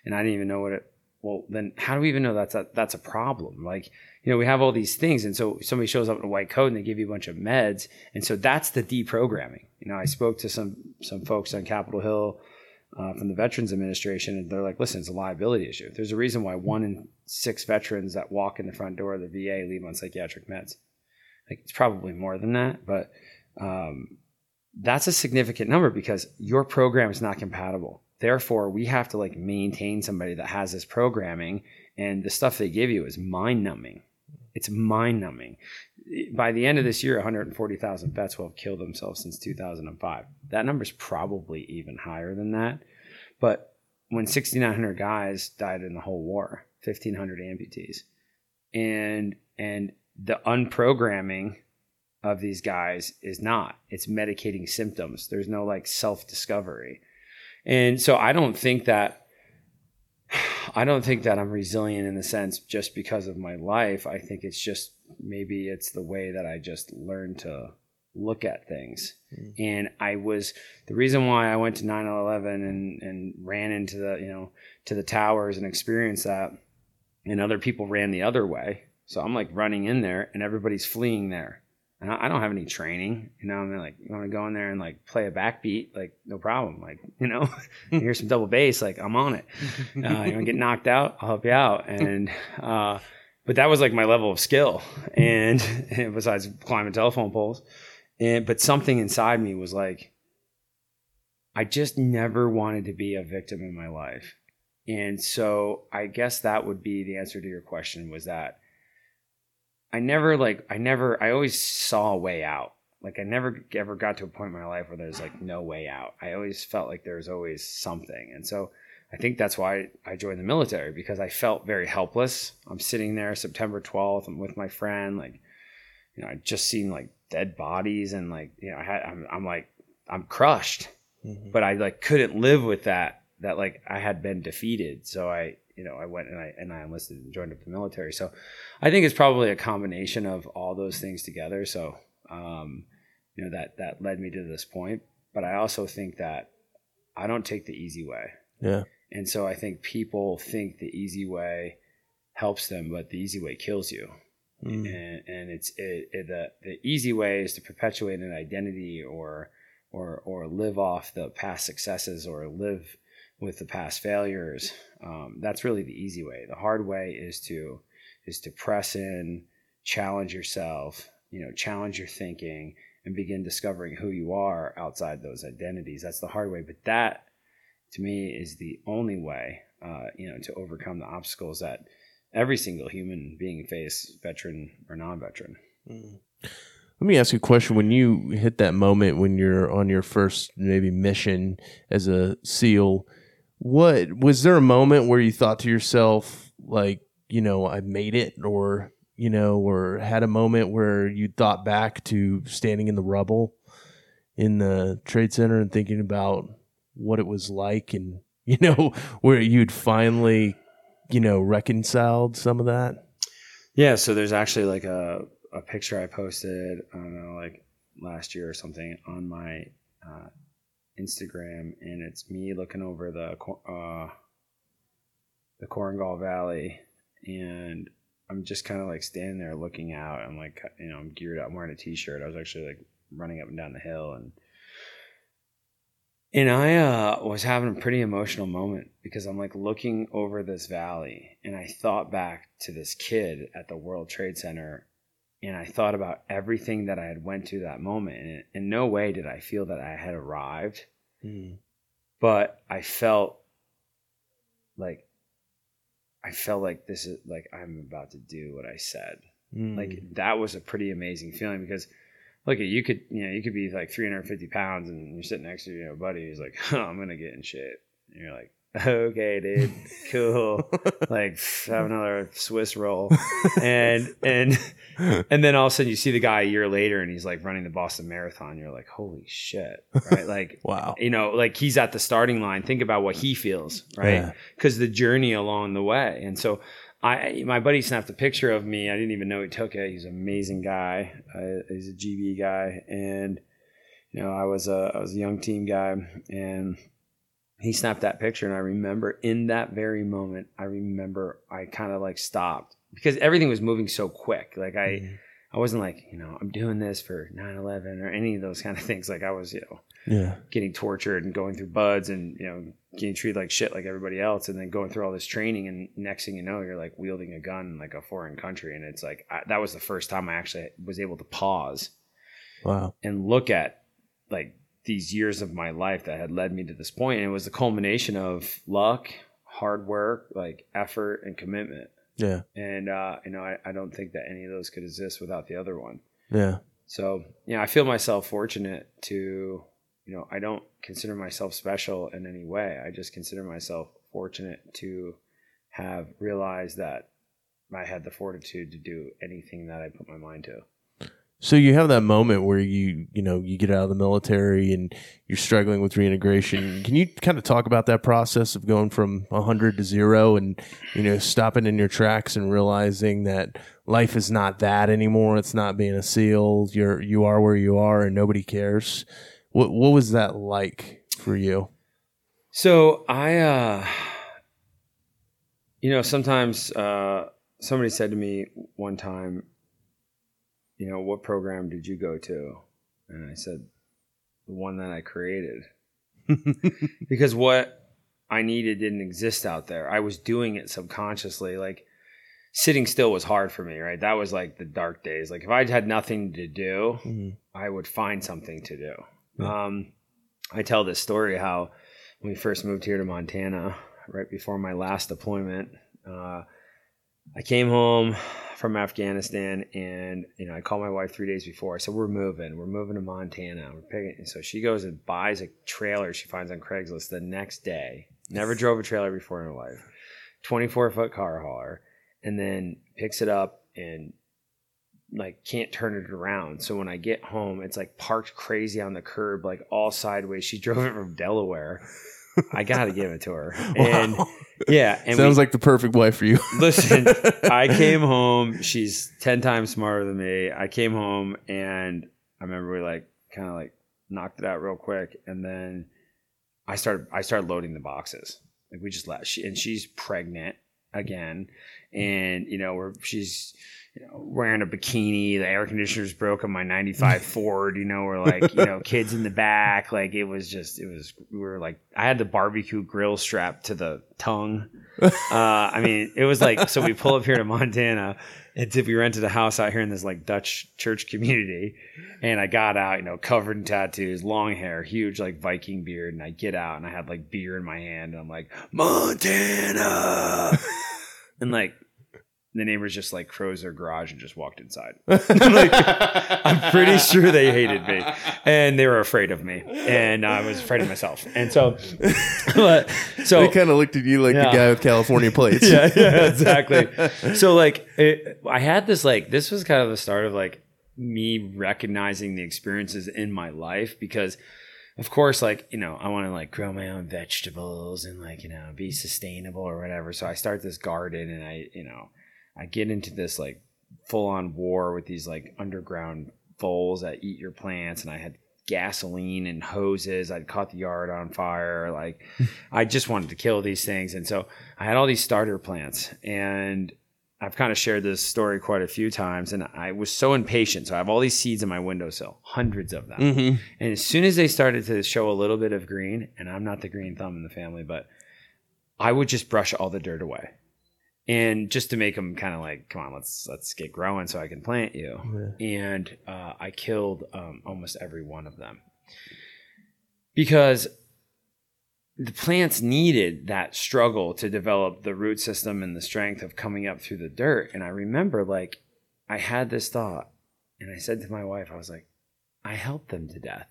And I didn't even know what it, well, then how do we even know that's a, that's a problem? Like, you know, we have all these things. And so somebody shows up in a white coat and they give you a bunch of meds. And so that's the deprogramming. You know, I spoke to some, some folks on Capitol Hill uh, from the Veterans Administration, and they're like, listen, it's a liability issue. There's a reason why one in six veterans that walk in the front door of the VA leave on psychiatric meds. Like, it's probably more than that, but um, that's a significant number because your program is not compatible. Therefore, we have to like maintain somebody that has this programming, and the stuff they give you is mind numbing. It's mind numbing. By the end of this year, 140,000 vets will have killed themselves since 2005. That number is probably even higher than that. But when 6,900 guys died in the whole war, 1,500 amputees, and and the unprogramming of these guys is not. It's medicating symptoms. There's no like self discovery. And so I don't think that I don't think that I'm resilient in the sense just because of my life. I think it's just maybe it's the way that I just learned to look at things. Mm. And I was the reason why I went to 9/11 and and ran into the, you know, to the towers and experienced that and other people ran the other way. So I'm like running in there and everybody's fleeing there. I don't have any training, you know. I'm like, you want to go in there and like play a backbeat, like no problem. Like, you know, here's some double bass, like I'm on it. Uh, you want to get knocked out? I'll help you out. And uh, but that was like my level of skill, and, and besides climbing telephone poles, and but something inside me was like, I just never wanted to be a victim in my life. And so I guess that would be the answer to your question was that I never like I never I always saw a way out. Like I never ever got to a point in my life where there's like no way out. I always felt like there was always something. And so I think that's why I joined the military because I felt very helpless. I'm sitting there September 12th. I'm with my friend. Like, you know, I just seen like dead bodies and like, you know, I had, I'm, I'm like, I'm crushed, mm-hmm. but I like couldn't live with that, that like I had been defeated. So I, you know, I went and I, and I enlisted and joined up the military. So I think it's probably a combination of all those things together. So, um, you know, that, that led me to this point, but I also think that I don't take the easy way. Yeah. And so I think people think the easy way helps them, but the easy way kills you. Mm. And, and it's it, it, the the easy way is to perpetuate an identity or or or live off the past successes or live with the past failures. Um, that's really the easy way. The hard way is to is to press in, challenge yourself, you know, challenge your thinking, and begin discovering who you are outside those identities. That's the hard way, but that to me is the only way, uh, you know, to overcome the obstacles that every single human being face, veteran or non-veteran. Mm. Let me ask you a question. When you hit that moment when you're on your first maybe mission as a SEAL, what was there a moment where you thought to yourself, like, you know, I made it, or you know, or had a moment where you thought back to standing in the rubble in the trade center and thinking about what it was like and you know where you'd finally you know reconciled some of that? Yeah so there's actually like a, a picture i posted i don't know like last year or something on my uh, instagram and it's me looking over the uh, the korengal valley and i'm just kind of like standing there looking out i'm like you know i'm geared up i'm wearing a t-shirt i was actually like running up and down the hill and and I uh, was having a pretty emotional moment because I'm like looking over this valley and I thought back to this kid at the World Trade Center and I thought about everything that I had went through that moment and in no way did I feel that I had arrived. Mm. But I felt like I felt like this is like I'm about to do what I said. Mm. Like that was a pretty amazing feeling because look at you could you know you could be like 350 pounds and you're sitting next to your buddy who's like oh, i'm gonna get in shape and you're like okay dude. Cool. Like have another swiss roll. And and and then all of a sudden you see the guy a year later and he's like running the boston marathon. You're like holy shit right? Like wow. you know like he's at the starting line. Think about what he feels right? Because yeah. the journey along the way. And so I my buddy snapped a picture of me. I didn't even know he took it. He's an amazing guy. Uh, he's a GB guy, and you know I was a I was a young team guy, and he snapped that picture. And I remember in that very moment, I remember I kind of like stopped because everything was moving so quick. Like I. Mm-hmm. I wasn't like, you know, I'm doing this for 9/11 or any of those kind of things. Like I was, you know, yeah, getting tortured and going through BUD/S and you know getting treated like shit like everybody else and then going through all this training and next thing you know you're like wielding a gun in like a foreign country and it's like I, that was the first time i actually was able to pause wow and look at like these years of my life that had led me to this point and it was the culmination of luck hard work like effort and commitment yeah and uh you know I, I don't think that any of those could exist without the other one yeah so yeah i feel myself fortunate to you know, I don't consider myself special in any way. I just consider myself fortunate to have realized that I had the fortitude to do anything that I put my mind to. So you have that moment where you, you know, you get out of the military and you're struggling with reintegration. Can you kind of talk about that process of going from 100 to 0 and, you know, stopping in your tracks and realizing that life is not that anymore. It's not being a SEAL. You're you are where you are and nobody cares. What what was that like for you? So I, uh, you know, sometimes uh, somebody said to me one time, you know, what program did you go to? And I said, the one that I created, because what I needed didn't exist out there. I was doing it subconsciously, like sitting still was hard for me, right? That was like the dark days. Like if I had nothing to do, mm-hmm. I would find something to do. Yeah. Um, I tell this story how when we first moved here to Montana, right before my last deployment. Uh, I came home from Afghanistan, and you know, I called my wife three days before. I said, "We're moving. We're moving to Montana. We're picking." And so she goes and buys a trailer she finds on Craigslist the next day. Never drove a trailer before in her life. Twenty-four foot car hauler, and then picks it up and like can't turn it around. So when I get home, it's like parked crazy on the curb, like all sideways. She drove it from Delaware. I got to give it to her. And Wow. yeah, and Sounds we, like the perfect wife for you. listen, I came home. She's 10 times smarter than me. I came home and I remember we like kind of like knocked it out real quick. And then I started, I started loading the boxes. Like we just let, she, and she's pregnant again. And, you know, we're, she's, you know, wearing a bikini. The air conditioner's broke on my 95 Ford, you know, we're like, you know, kids in the back. Like it was just, it was, we were like, I had the barbecue grill strapped to the tongue. Uh, I mean, it was like, so we pull up here to Montana and we rented a house out here in this like Dutch church community. And I got out, you know, covered in tattoos, long hair, huge like Viking beard. And I get out and I had like beer in my hand. And I'm like, Montana. and like, the neighbors just like closed their garage and just walked inside. like, I'm pretty sure they hated me and they were afraid of me. And I was afraid of myself. And so, but, so they kind of looked at you like Yeah. the guy with California plates. yeah, yeah, exactly. So like, it, I had this like this was kind of the start of like me recognizing the experiences in my life because, of course, like you know, I want to like grow my own vegetables and like you know be sustainable or whatever. So I start this garden and I you know I get into this like full on war with these like underground voles that eat your plants and I had gasoline and hoses. I'd caught the yard on fire. Like I just wanted to kill these things. And so I had all these starter plants and I've kind of shared this story quite a few times and I was so impatient. So I have all these seeds in my windowsill, hundreds of them. Mm-hmm. And as soon as they started to show a little bit of green, and I'm not the green thumb in the family, but I would just brush all the dirt away. And just to make them kind of like, come on, let's let's get growing so I can plant you. And uh, I killed um, almost every one of them because the plants needed that struggle to develop the root system and the strength of coming up through the dirt. And I remember like I had this thought, and I said to my wife, I was like, I helped them to death.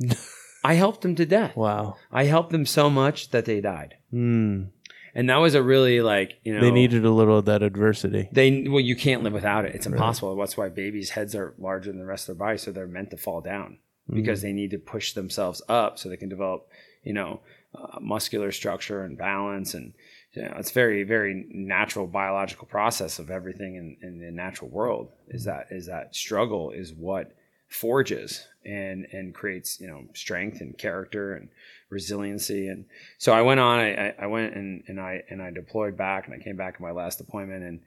I helped them to death. Wow. I helped them so much that they died. Mm. And that was a really like, you know, They needed a little of that adversity. they well, you can't live without it. It's impossible. That's why babies' heads are larger than the rest of their body, so they're meant to fall down because they need to push themselves up so they can develop, you know, uh, muscular structure and balance. And you know, it's very, very natural biological process of everything in, in the natural world. Is that is that struggle is what forges and and creates you know strength and character and resiliency. And so I went on I, I- went and, and I and I deployed back and I came back in my last deployment. And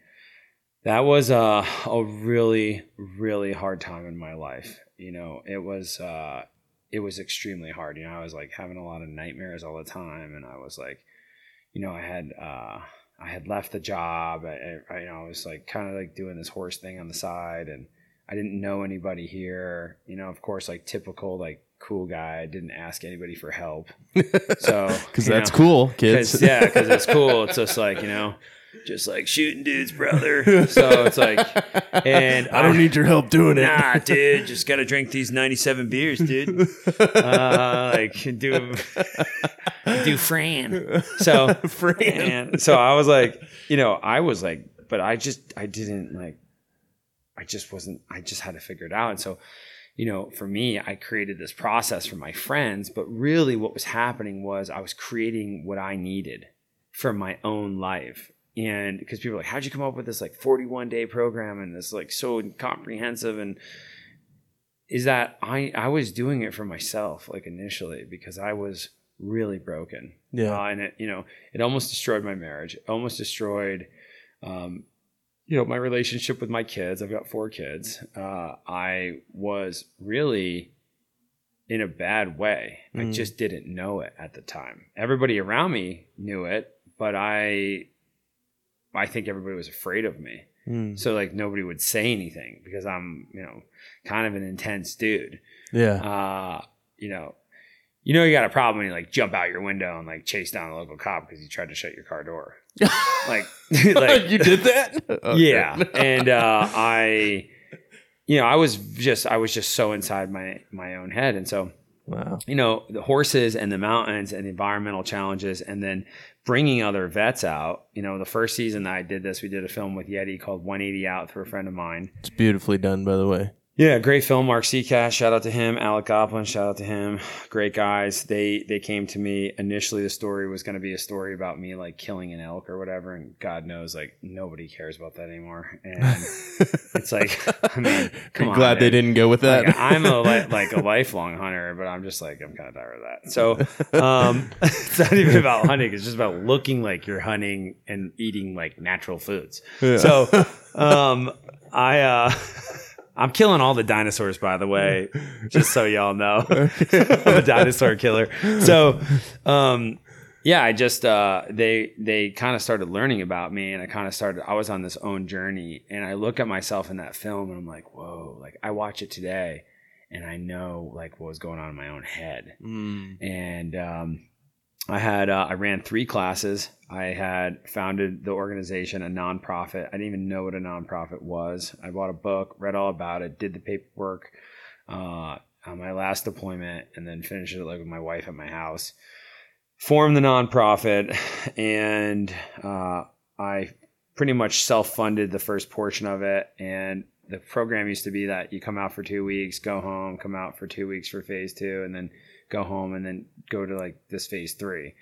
that was a, a really really hard time in my life. You know it was uh it was extremely hard. You know I was like having a lot of nightmares all the time. And I was like you know I had uh I had left the job. I, I you know I was like kind of like doing this horse thing on the side. And I didn't know anybody here. You know, of course, like typical like cool guy. I didn't ask anybody for help. So Because that's know, cool, 'cause- kids. yeah, because it's cool. It's just like you know, just like shooting dudes, brother. So it's like, and I don't need your help doing it. Nah, dude, just gotta drink these ninety-seven beers, dude. Uh, like do do Fran. So Fran. so I was like, you know, I was like, but I just I didn't like I just wasn't I just had to figure it out. And so, you know, for me, I created this process for my friends, but really what was happening was I was creating what I needed for my own life. And because people are like, how'd you come up with this like 41 day program and this like so comprehensive and is that I I was doing it for myself like initially because I was really broken. Yeah. Uh, and it, you know, it almost destroyed my marriage. It almost destroyed, um, you know, my relationship with my kids. I've got four kids. Uh, I was really in a bad way. I Mm. just didn't know it at the time. Everybody around me knew it, but I, I think everybody was afraid of me. Mm. So like nobody would say anything because I'm, you know, kind of an intense dude Yeah. uh, you know, you know you got a problem when you like jump out your window and like chase down a local cop because you tried to shut your car door. like, like you did that? Okay. yeah, and uh, I, you know, I was just I was just so inside my my own head, and so Wow. you know the horses and the mountains and the environmental challenges, and then bringing other vets out. You know, the first season that I did this, we did a film with Yeti called 180 Out for a friend of mine. It's beautifully done, by the way. Yeah, great film. Mark Seacash, shout out to him. Alec Goplin, shout out to him. Great guys. They they came to me initially. The story was going to be a story about me like killing an elk or whatever, and God knows, like nobody cares about that anymore. And it's like, I mean, come You're on, glad they didn't go with that. Like, I'm a li- like a lifelong hunter, but I'm just like I'm kind of tired of that. So um, it's not even about hunting; it's just about looking like you're hunting and eating like natural foods. Yeah. So um, I uh, I'm killing all the dinosaurs, by the way, just so y'all know. I'm a dinosaur killer. So um, yeah, I just uh, they they kind of started learning about me, and I kind of started. I was on this own journey, and I look at myself in that film, and I'm like, whoa! Like I watch it today, and I know like what was going on in my own head, Mm. and um, I had uh, I ran three classes. I had founded the organization, a nonprofit. I didn't even know what a nonprofit was. I bought a book, read all about it, did the paperwork uh, on my last deployment, and then finished it like with my wife at my house. Formed the nonprofit, and uh, I pretty much self-funded the first portion of it. And the program used to be that you come out for two weeks, go home, come out for two weeks for phase two, and then go home and then go to like this phase three.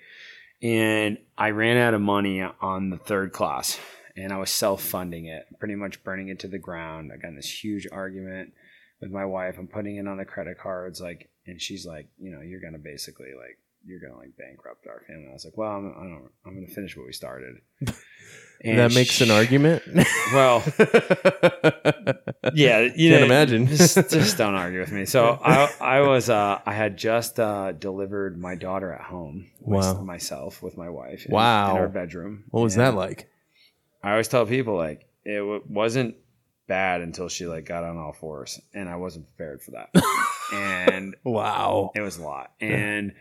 And I ran out of money on the third class and I was self funding it, pretty much burning it to the ground. I got in this huge argument with my wife. I'm putting it on the credit cards, like, and she's like, you know, you're gonna basically like, you're gonna like bankrupt our family. I was like, well, I'm, I don't, I'm gonna finish what we started. And that makes an argument. Well, yeah, you Can't know, imagine. just, just don't argue with me. So I, I was, uh, I had just uh, delivered my daughter at home. Wow. mys- myself with my wife. in- Wow. in our bedroom. what was And that like? I always tell people like it w- wasn't bad until she like got on all fours, and I wasn't prepared for that. and Wow. it was a lot. And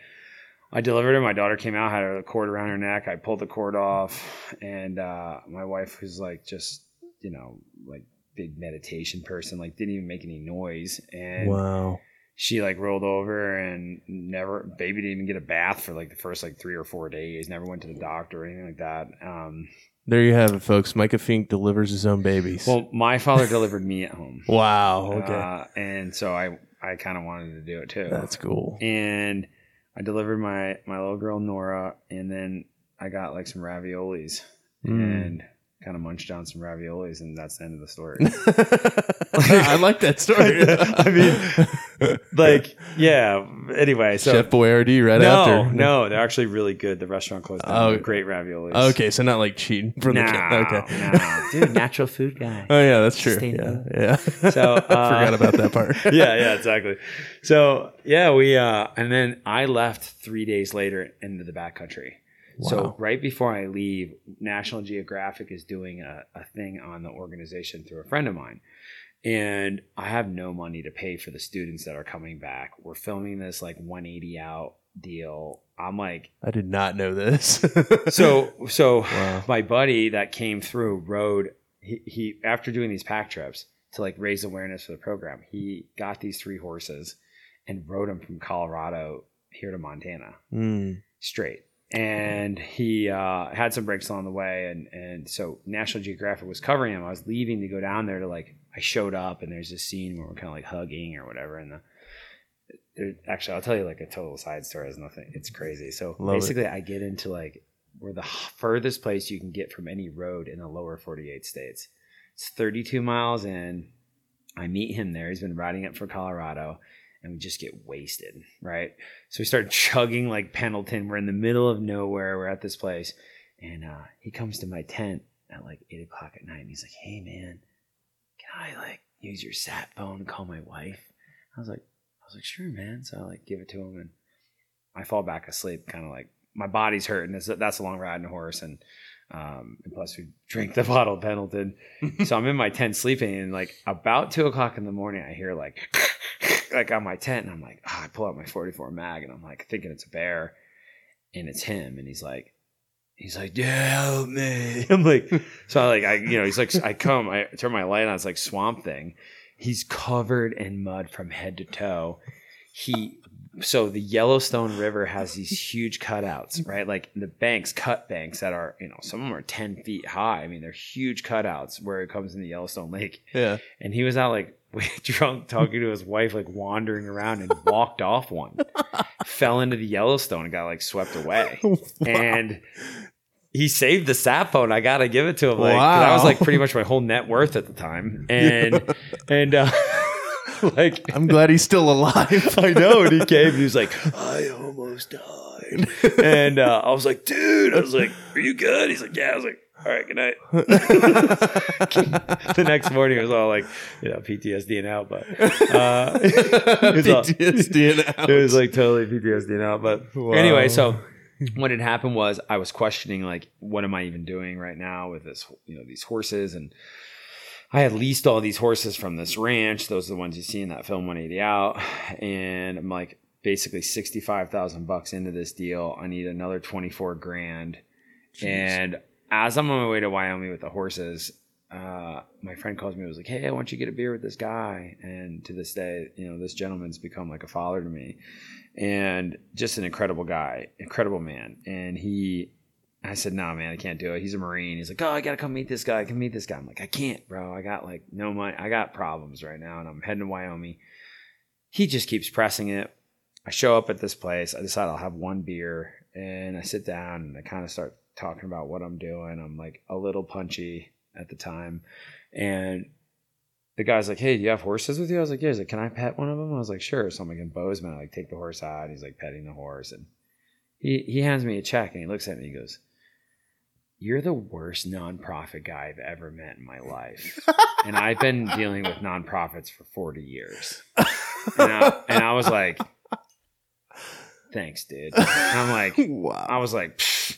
I delivered her. My daughter came out, had a cord around her neck. I pulled the cord off, and uh, my wife, who's like just you know like big meditation person, like didn't even make any noise, and Wow. she like rolled over and never baby didn't even get a bath for like the first like three or four days. Never went to the doctor or anything like that. Um, There you have it, folks. Micah Fink delivers his own babies. well, my father delivered me at home. wow. Okay. Uh, and so I I kind of wanted to do it too. That's cool. and I delivered my my little girl Nora, and then I got like some raviolis Mm. and kind of munched down some raviolis, and that's the end of the story. I like that story. I mean, like, yeah. Anyway, so Chef Boyardee right no, after. no, they're actually really good. The restaurant closed down. Oh. Great raviolis. Okay, so not like cheating from no, the kid. Okay. no, dude, natural food guy. Oh yeah, that's true. Yeah, yeah. So, I uh, forgot about that part. yeah, yeah, exactly. So yeah, we uh and then I left three days later into the backcountry. So right before I leave, National Geographic is doing a, a thing on the organization through a friend of mine. And I have no money to pay for the students that are coming back. We're filming this like 180 out deal. I'm like, I did not know this. so so Wow. my buddy that came through rode he, he after doing these pack trips to like raise awareness for the program he got these three horses and rode them from colorado here to montana Mm. straight and he uh, had some breaks along the way and and so national geographic was covering him. I was leaving to go down there to like i showed up and there's this scene where we're kind of like hugging or whatever and the there, actually i'll tell you like a total side story. It's nothing it's crazy. So Love it. basically i get into like we're the furthest place you can get from any road in the lower 48 states. It's 32 miles in. I meet him there. He's been riding up for colorado and we just get wasted right? So we start chugging like pendleton. We're in the middle of nowhere. We're at this place. And uh, he comes to my tent at like 8 o'clock at night and he's like hey man can i like use your sat phone and call my wife? I was like i was like sure man. So i like give it to him and i fall back asleep kind of like my body's hurting. That's, that's a long ride riding horse and Um, and plus, we drink the bottle of Pendleton. so I'm in my tent sleeping, and like about two o'clock in the morning, I hear like like on my tent, and I'm like, oh, I pull out my 44 mag, and I'm like thinking it's a bear, and it's him, and he's like, he's like, yeah, help me. I'm like, so I like, I you know, he's like, I come, I turn my light on, it's like Swamp Thing. He's covered in mud from head to toe. He so the Yellowstone River has these huge cutouts, right? Like the banks, cut banks that are, you know, some of them are 10 feet high. I mean, they're huge cutouts where it comes in the Yellowstone Lake. Yeah. And he was out like drunk talking to his wife, like wandering around and walked off one, fell into the Yellowstone and got like swept away. wow. And he saved the sat phone. I gotta give it to him. Like wow. that was like pretty much my whole net worth at the time. And and uh like I'm glad he's still alive. I know. And he came and he was like, I almost died. And uh, I was like, dude, I was like, Are you good? He's like, Yeah. I was like, all right, good night. the next morning it was all like, you know, PTSD and out, but uh, it was PTSD all, and out. It was like totally PTSD and out. But wow. anyway, so what had happened was I was questioning like, what am I even doing right now with this, you know, these horses and I had leased all these horses from this ranch. Those are the ones you see in that film 180 out. And I'm like basically 65,000 bucks into this deal. I need another 24 grand. Jeez. And as I'm on my way to Wyoming with the horses, uh, my friend calls me. and was like, "Hey, I want you to get a beer with this guy." And to this day, you know, this gentleman's become like a father to me, and just an incredible guy, incredible man. And he I said, "No, nah, man, I can't do it." He's a Marine. He's like, "Oh, I gotta come meet this guy. I can meet this guy." I'm like, "I can't, bro. I got like no money. I got problems right now, and I'm heading to Wyoming." He just keeps pressing it. I show up at this place. I decide I'll have one beer, and I sit down and I kind of start talking about what I'm doing. I'm like a little punchy at the time, and the guy's like, "Hey, do you have horses with you?" I was like, "Yeah." He's like, "Can I pet one of them?" I was like, "Sure." So I'm like in Bozeman. I like take the horse out. He's like petting the horse, and he he hands me a check, and he looks at me. and He goes you're the worst nonprofit guy I've ever met in my life. and I've been dealing with nonprofits for 40 years. And I, and I was like, thanks, dude. And I'm like, wow. I was like, Pfft.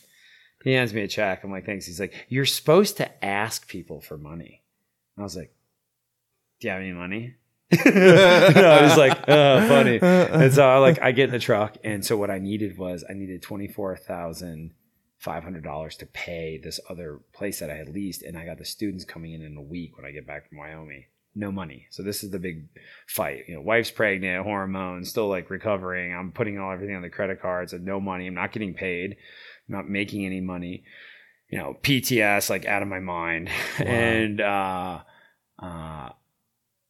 he hands me a check. I'm like, thanks. He's like, you're supposed to ask people for money. And I was like, do you have any money? no, I was like, oh, funny. And so I like, I get in the truck. And so what I needed was I needed 24,000 $500 to pay this other place that I had leased. And I got the students coming in in a week when I get back from Wyoming. No money. So this is the big fight. You know, wife's pregnant, hormones, still like recovering. I'm putting all everything on the credit cards and no money. I'm not getting paid. I'm not making any money. You know, PTS like out of my mind. Wow. And uh uh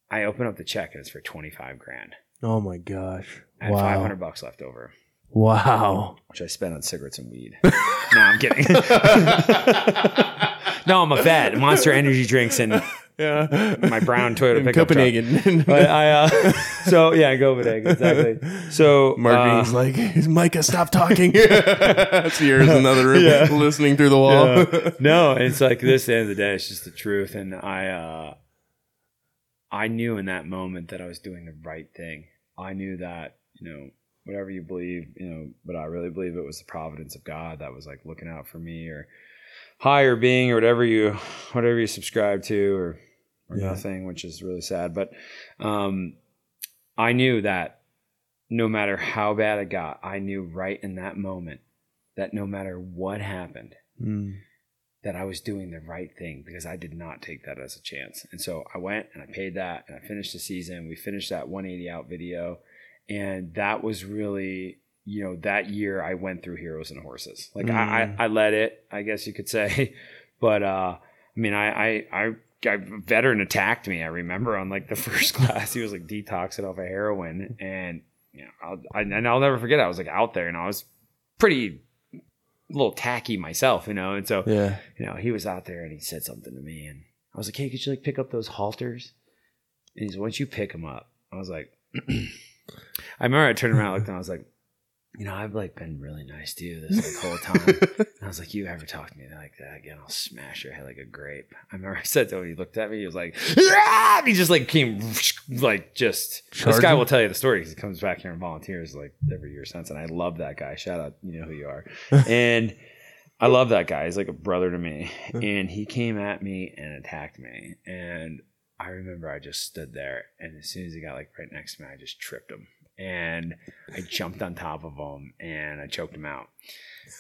I open up the check and it's for 25 grand. Oh my gosh. I wow. 500 bucks left over. Wow. Which I spent on cigarettes and weed. no, I'm kidding. no, I'm a vet. Monster energy drinks and yeah. my brown Toyota in pickup Copenhagen. Truck. I, uh, so yeah, Copenhagen, exactly. So Marty's uh, like, Micah, stop talking. Sierra's in another room yeah. listening through the wall. Yeah. No, it's like this end of the day, it's just the truth. And I, uh, I knew in that moment that I was doing the right thing. I knew that, you know, whatever you believe, you know, but I really believe it was the providence of God that was like looking out for me or higher being or whatever you whatever you subscribe to or or yeah. nothing, which is really sad. But um I knew that no matter how bad it got, I knew right in that moment that no matter what happened, mm. that I was doing the right thing because I did not take that as a chance. And so I went and I paid that and I finished the season. We finished that 180 out video and that was really you know that year I went through Heroes and Horses. Like mm. I, I led it, I guess you could say, but uh, I mean I I I. A veteran attacked me. I remember on like the first class, he was like detoxing off of heroin, and you know, I'll, I, and I'll never forget. I was like out there, and I was pretty a little tacky myself, you know. And so, yeah, you know, he was out there, and he said something to me, and I was like, "Hey, could you like pick up those halters?" And he's, "Once you pick them up," I was like. I remember I turned around, looked, and I was like, you know, I've like been really nice to you this like whole time. and I was like, you ever talk to me like that again, I'll smash your head like a grape. I remember I said that when he looked at me, he was like, ah! he just like came like just. Charging? This guy will tell you the story because he comes back here and volunteers like every year since, and I love that guy. Shout out, you know who you are, and. I love that guy. He's like a brother to me. And he came at me and attacked me. And I remember I just stood there. And as soon as he got like right next to me, I just tripped him. And I jumped on top of him and I choked him out.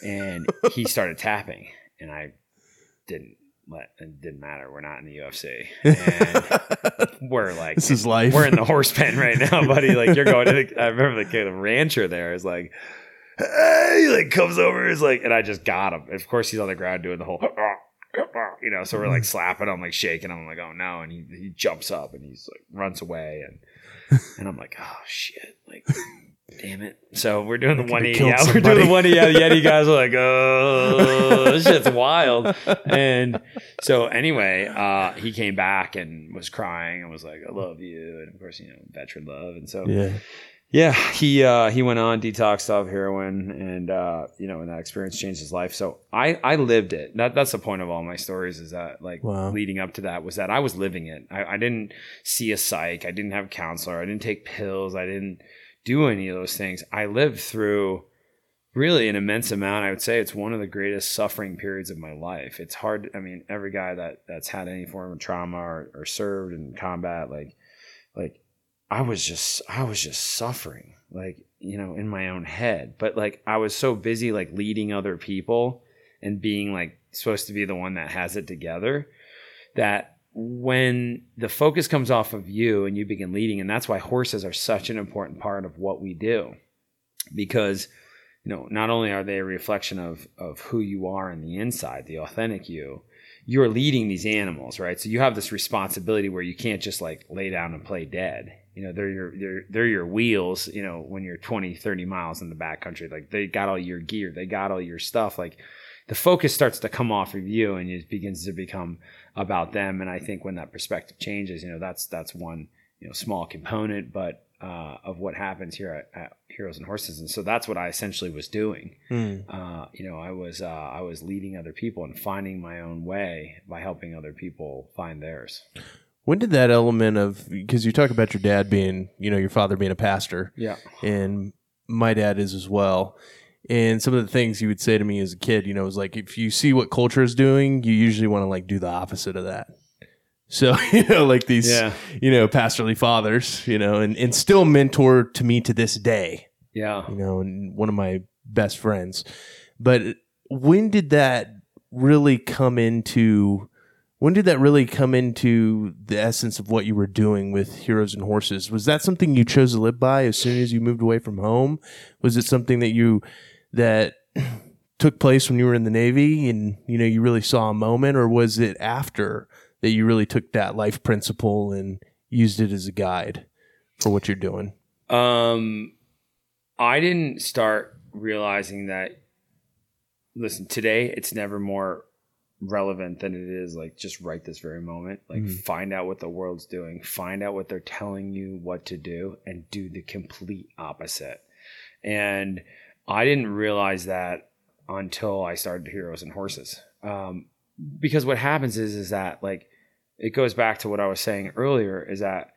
And he started tapping. And I didn't let it didn't matter. We're not in the UFC. And we're like This is life. We're in the horse pen right now, buddy. Like you're going to the I remember the kid, the rancher there is like hey, he like comes over, is like, and I just got him. Of course, he's on the ground doing the whole, you know. So we're like slapping him, like shaking him. I'm like, oh no, and he he jumps up and he's like runs away, and and I'm like, oh shit, like. Damn it! So we're doing the could've 180 killed out. We're doing the somebody. 180 out. Yeti guys are like, oh, this shit's wild. And so anyway, uh, he came back and was crying and was like, I love you. And of course, you know, veteran love. And so yeah. Yeah, he uh, he went on detoxed off heroin, and uh, you know, and that experience changed his life. So I I lived it. That that's the point of all my stories is that like Wow. leading up to that was that I was living it. I, I didn't see a psych. I didn't have a counselor. I didn't take pills. I didn't do any of those things. I lived through really an immense amount. I would say it's one of the greatest suffering periods of my life. It's hard. I mean, every guy that that's had any form of trauma or, or served in combat, like like I was just I was just suffering, like you know, in my own head. But like I was so busy like leading other people and being like supposed to be the one that has it together that when the focus comes off of you and you begin leading and that's why horses are such an important part of what we do. Because you know not only are they a reflection of of who you are in the inside the authentic you you're leading these animals right? So you have this responsibility where you can't just like lay down and play dead you know they're your they're they're your wheels you know when you're 20 30 miles in the backcountry. Like they got all your gear. They got all your stuff. Like the focus starts to come off of you and it begins to become about them. And i think when that perspective changes you know that's that's one you know small component but uh, of what happens here at, at heroes and horses. And so that's what i essentially was doing. Mm. uh, you know, I was uh, I was leading other people and finding my own way by helping other people find theirs. When did that element of because you talk about your dad being, you know, your father being a pastor, Yeah, and my dad is as well. And some of the things he would say to me as a kid, you know, was like, if you see what culture is doing, you usually want to like do the opposite of that. So, you know, like these, yeah, you know, pastorly fathers, you know, and, and still mentor to me to this day, yeah. you know, and one of my best friends. But when did that really come into when did that really come into the essence of what you were doing with Heroes and Horses? Was that something you chose to live by as soon as you moved away from home? Was it something that you that took place when you were in the Navy and you know you really saw a moment or was it after that you really took that life principle and used it as a guide for what you're doing? Um, I didn't start realizing that. Listen, today it's never more relevant than it is like just right this very moment. Like Mhm. find out what the world's doing, find out what they're telling you what to do, and do the complete opposite. And I didn't realize that until I started Heroes and Horses. Um, because what happens is is that like it goes back to what I was saying earlier is that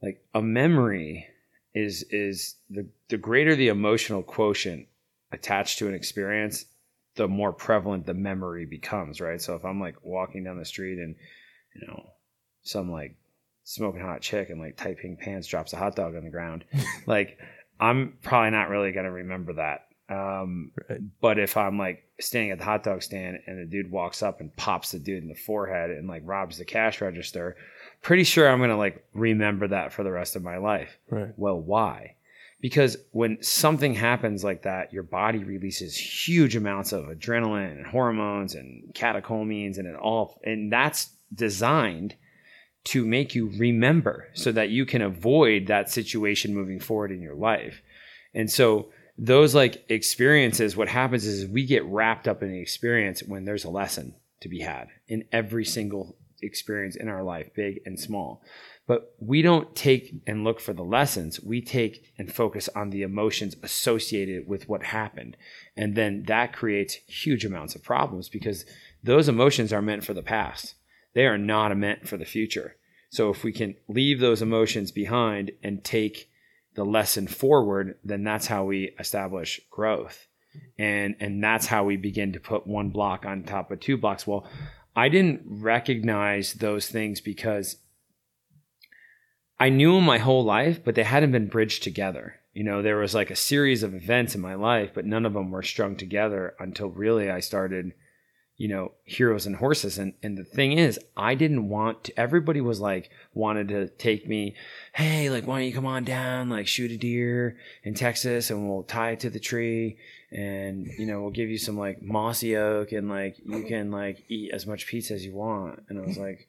like a memory is is the the greater the emotional quotient attached to an experience the more prevalent the memory becomes right so if i'm like walking down the street and you know some like smoking hot chick and like tight pink pants drops a hot dog on the ground like i'm probably not really going to remember that um, Right. but if i'm like standing at the hot dog stand and the dude walks up and pops the dude in the forehead and like robs the cash register pretty sure i'm going to like remember that for the rest of my life Right. well, why? Because when something happens like that, your body releases huge amounts of adrenaline and hormones and catecholamines and it all and that's designed to make you remember so that you can avoid that situation moving forward in your life. And so those like experiences, what happens is we get wrapped up in the experience when there's a lesson to be had in every single experience in our life, big and small but we don't take and look for the lessons. We take and focus on the emotions associated with what happened. And then that creates huge amounts of problems because those emotions are meant for the past. They are not meant for the future. So if we can leave those emotions behind and take the lesson forward, then that's how we establish growth. and and that's how we begin to put one block on top of two blocks well i didn't recognize those things because i knew them my whole life but they hadn't been bridged together you know there was like a series of events in my life but none of them were strung together until really i started you know, heroes and horses. And and the thing is, I didn't want to everybody was like wanted to take me, hey, like why don't you come on down, like shoot a deer in Texas and we'll tie it to the tree and you know, we'll give you some like mossy oak and like you can like eat as much pizza as you want. And I was like,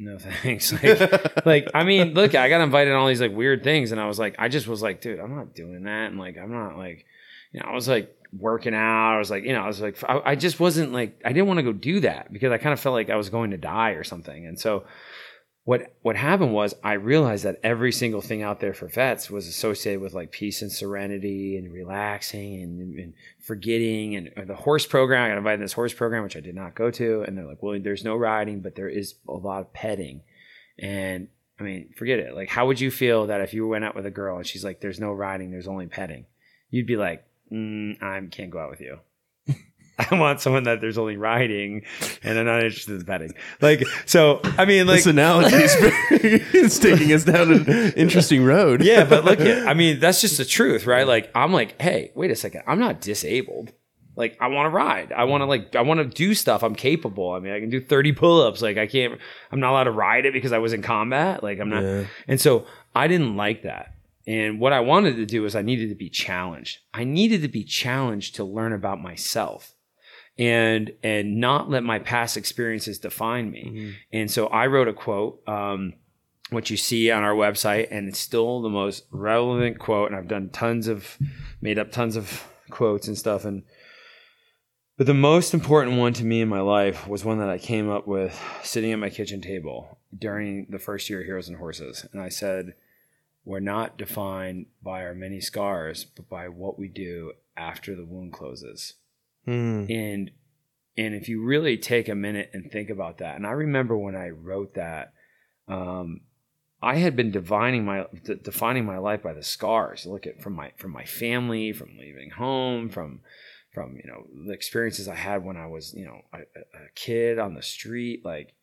no thanks. Like, like I mean, look, I got invited on all these like weird things, and I was like, I just was like, dude, I'm not doing that, and like, I'm not like, you know, I was like, working out. I was like, you know, I was like, I, I just wasn't like, I didn't want to go do that because I kind of felt like I was going to die or something. And so what, what happened was I realized that every single thing out there for vets was associated with like peace and serenity and relaxing and, and forgetting and the horse program. I got invited to this horse program, which I did not go to. And they're like, well, there's no riding, but there is a lot of petting. And I mean, forget it. Like, how would you feel that if you went out with a girl and she's like, there's no riding, there's only petting? You'd be like, mm, I can't go out with you. I want someone that there's only riding, and I'm not interested in petting. Like, so I mean, like this analogy is it's taking us down an interesting road. yeah, but look at, I mean, that's just the truth, right? Like, I'm like, hey, wait a second, I'm not disabled. Like, I want to ride. I want to like, I want to do stuff. I'm capable. I mean, I can do 30 pull-ups. Like, I can't. I'm not allowed to ride it because I was in combat. Like, I'm not. Yeah. And so I didn't like that. And what I wanted to do is I needed to be challenged. I needed to be challenged to learn about myself and and not let my past experiences define me. Mm-hmm. And so I wrote a quote, um, which you see on our website, and it's still the most relevant quote. And I've done tons of, made up tons of quotes and stuff. And but the most important one to me in my life was one that I came up with sitting at my kitchen table during the first year of Heroes and Horses, and I said we're not defined by our many scars, but by what we do after the wound closes. Hmm. And and if you really take a minute and think about that, and I remember when I wrote that, um, I had been defining my de- defining my life by the scars. Look at from my from my family, from leaving home, from from you know the experiences I had when I was you know a a kid on the street, like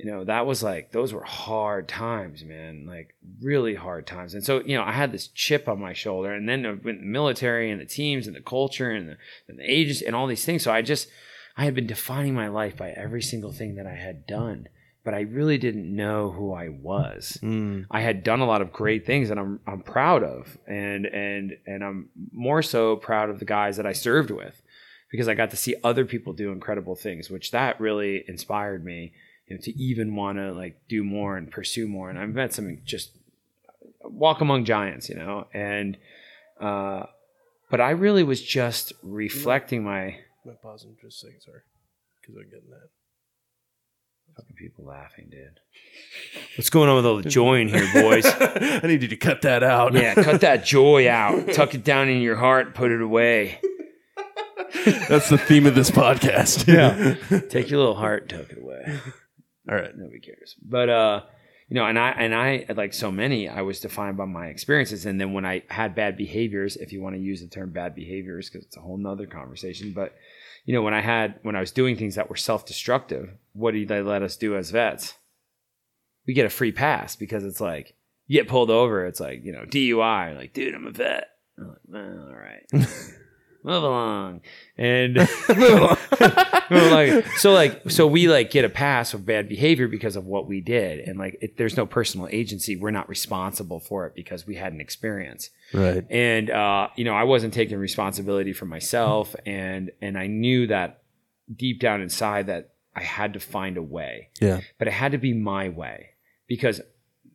you know that was like those were hard times man like really hard times and so you know i had this chip on my shoulder and then with the military and the teams and the culture and the, and the ages and all these things so i just i had been defining my life by every single thing that i had done but i really didn't know who i was Hmm. I had done a lot of great things that I'm I'm proud of, and and and I'm more so proud of the guys that I served with, because I got to see other people do incredible things, which that really inspired me, you know, to even want to like do more and pursue more. And I've met some just walk among giants, you know, and uh, but I really was just reflecting my. My pause and just say sorry because I'm getting that. Fucking people laughing, dude. What's going on with all the joy in here, boys? I need you to cut that out. Yeah, cut that joy out. Tuck it down in your heart. Put it away. That's the theme of this podcast. Yeah. Take your little heart, tuck it away. All right. Nobody cares. But uh, you know, and I and I like so many, I was defined by my experiences. And then when I had bad behaviors, if you want to use the term bad behaviors, because it's a whole nother conversation, but you know, when I had when I was doing things that were self destructive, what did they let us do as vets? We get a free pass because it's like you get pulled over, it's like, you know, DUI, like, dude, I'm a vet. I'm like, well, all right. Move along. And Well, like so like so we like get a pass of bad behavior because of what we did. And like it, there's no personal agency. We're not responsible for it because we had an experience. Right. and uh, you know i wasn't taking responsibility for myself. And and i knew that deep down inside that i had to find a way. Yeah. but it had to be my way because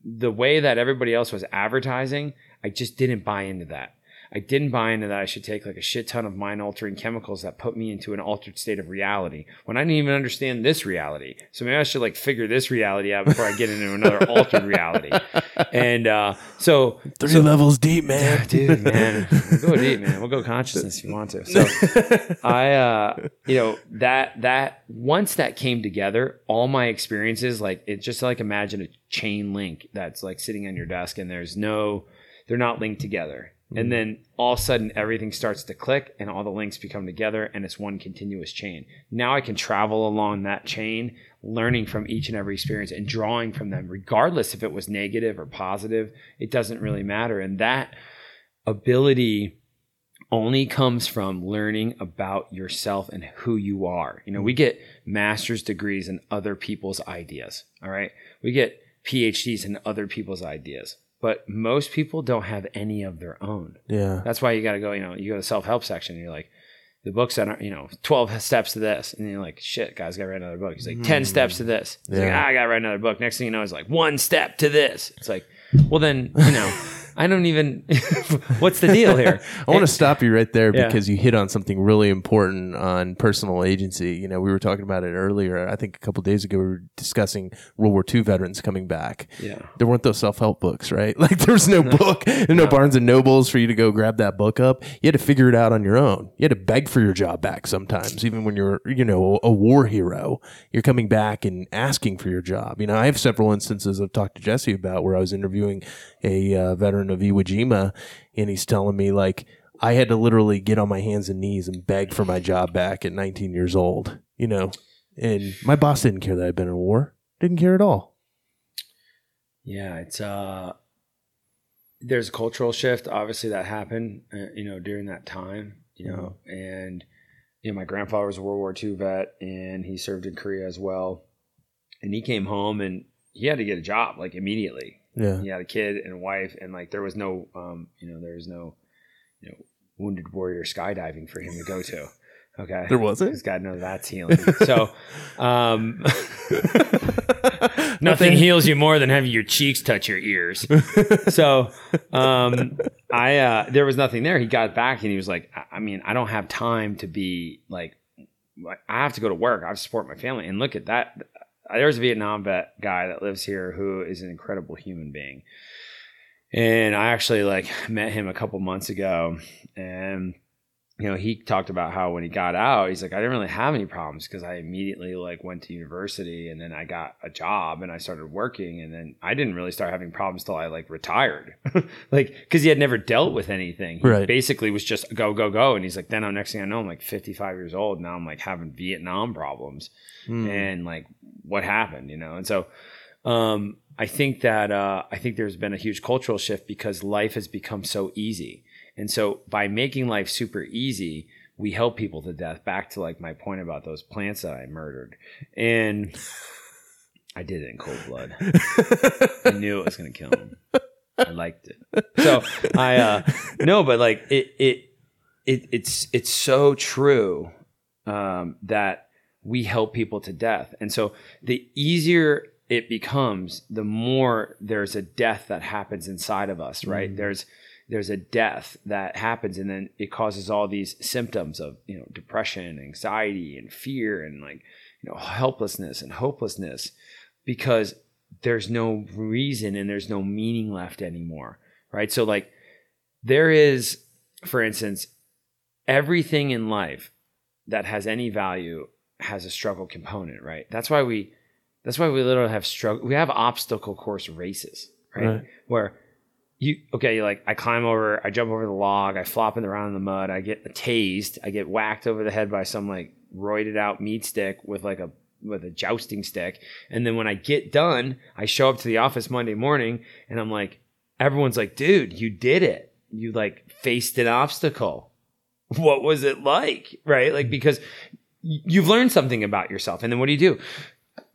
the way that everybody else was advertising i just didn't buy into that I didn't buy into that I should take like a shit ton of mind altering chemicals that put me into an altered state of reality when I didn't even understand this reality. So maybe I should like figure this reality out before I get into another altered reality. And uh, so, Three levels deep, man. dude, man, we'll go deep, man. We'll go consciousness if you want to. So I, uh, you know, that that once that came together, all my experiences, like it just like imagine a chain link that's like sitting on your desk, and there's no, they're not linked together. And mm. then all of a sudden everything starts to click and all the links become together and it's one continuous chain. Now I can travel along that chain, learning from each and every experience and drawing from them, regardless if it was negative or positive. It doesn't really matter. And that ability only comes from learning about yourself and who you are. You know, we get master's degrees in other people's ideas. All right. We get PhDs in other people's ideas, but most people don't have any of their own. Yeah. That's why you got to go, you know, you go to self help section and you're like, the books that are, you know, 12 steps to this. And you're like, shit, guys, got to write another book. He's like, 10 steps to this. He's like, Yeah. ah, I got to write another book. Next thing you know, it's like, one step to this. It's like, well, then, you know, I don't even, what's the deal here? I want to stop you right there Yeah. because you hit on something really important on personal agency. You know, we were talking about it earlier. I think a couple days ago we were discussing World War II veterans coming back. Yeah. There weren't those self help books, right? Like there was no book, and no Barnes and Nobles for you to go grab that book up. You had to figure it out on your own. You had to beg for your job back sometimes, even when you're, you know, a war hero. You're coming back and asking for your job. You know, I have several instances I've talked to Jesse about where I was interviewing a uh, veteran of Iwo Jima, and he's telling me like I had to literally get on my hands and knees and beg for my job back at 19 years old. You know, and my boss didn't care that I'd been in war. Didn't care at all. Yeah, it's uh there's a cultural shift obviously that happened uh, you know during that time, you know, and you know my grandfather was a World War II vet and he served in Korea as well. And he came home and he had to get a job like immediately. Yeah. He had a kid and a wife and like there was no um you know there was no you know wounded warrior skydiving for him to go to. Okay. There wasn't? Because God knows that's healing. So, um, nothing heals you more than having your cheeks touch your ears. so, um, I, uh, there was nothing there. He got back and he was like, I- I mean, I don't have time to be like, I have to go to work. I have to support my family. And look at that. Uh, there's a Vietnam vet guy that lives here who is an incredible human being. And I actually like met him a couple months ago and you know, he talked about how when he got out, he's like, I didn't really have any problems because I immediately like went to university and then I got a job and I started working and then I didn't really start having problems till I like retired, like because he had never dealt with anything. He Right. basically was just go go go, and he's like, then I'm next thing I know, I'm like 55 years old now. I'm like having Vietnam problems Mm. and like what happened, you know, and so. Um, I think that uh, I think there's been a huge cultural shift because life has become so easy. And so by making life super easy, we help people to death. Back to like my point about those plants that I murdered. And I did it in cold blood. I knew it was gonna kill him. I liked it. So I uh no, but like it it it it's it's so true um that we help people to death. And so the easier it becomes, the more there's a death that happens inside of us, right? There's there's a death that happens and then it causes all these symptoms of you know depression anxiety and fear and like you know helplessness and hopelessness because there's no reason and there's no meaning left anymore right? So like there is for instance everything in life that has any value has a struggle component right? That's why we that's why we literally have struggle we have obstacle course races right, Right. where you okay like i climb over i jump over the log i flop in the around in the mud i get tased i get whacked over the head by some like roided out meat stick with like a with a jousting stick. And then when i get done i show up to the office monday morning and i'm like everyone's like dude you did it. You like faced an obstacle. What was it like? Right? Like because you've learned something about yourself. And then what do you do?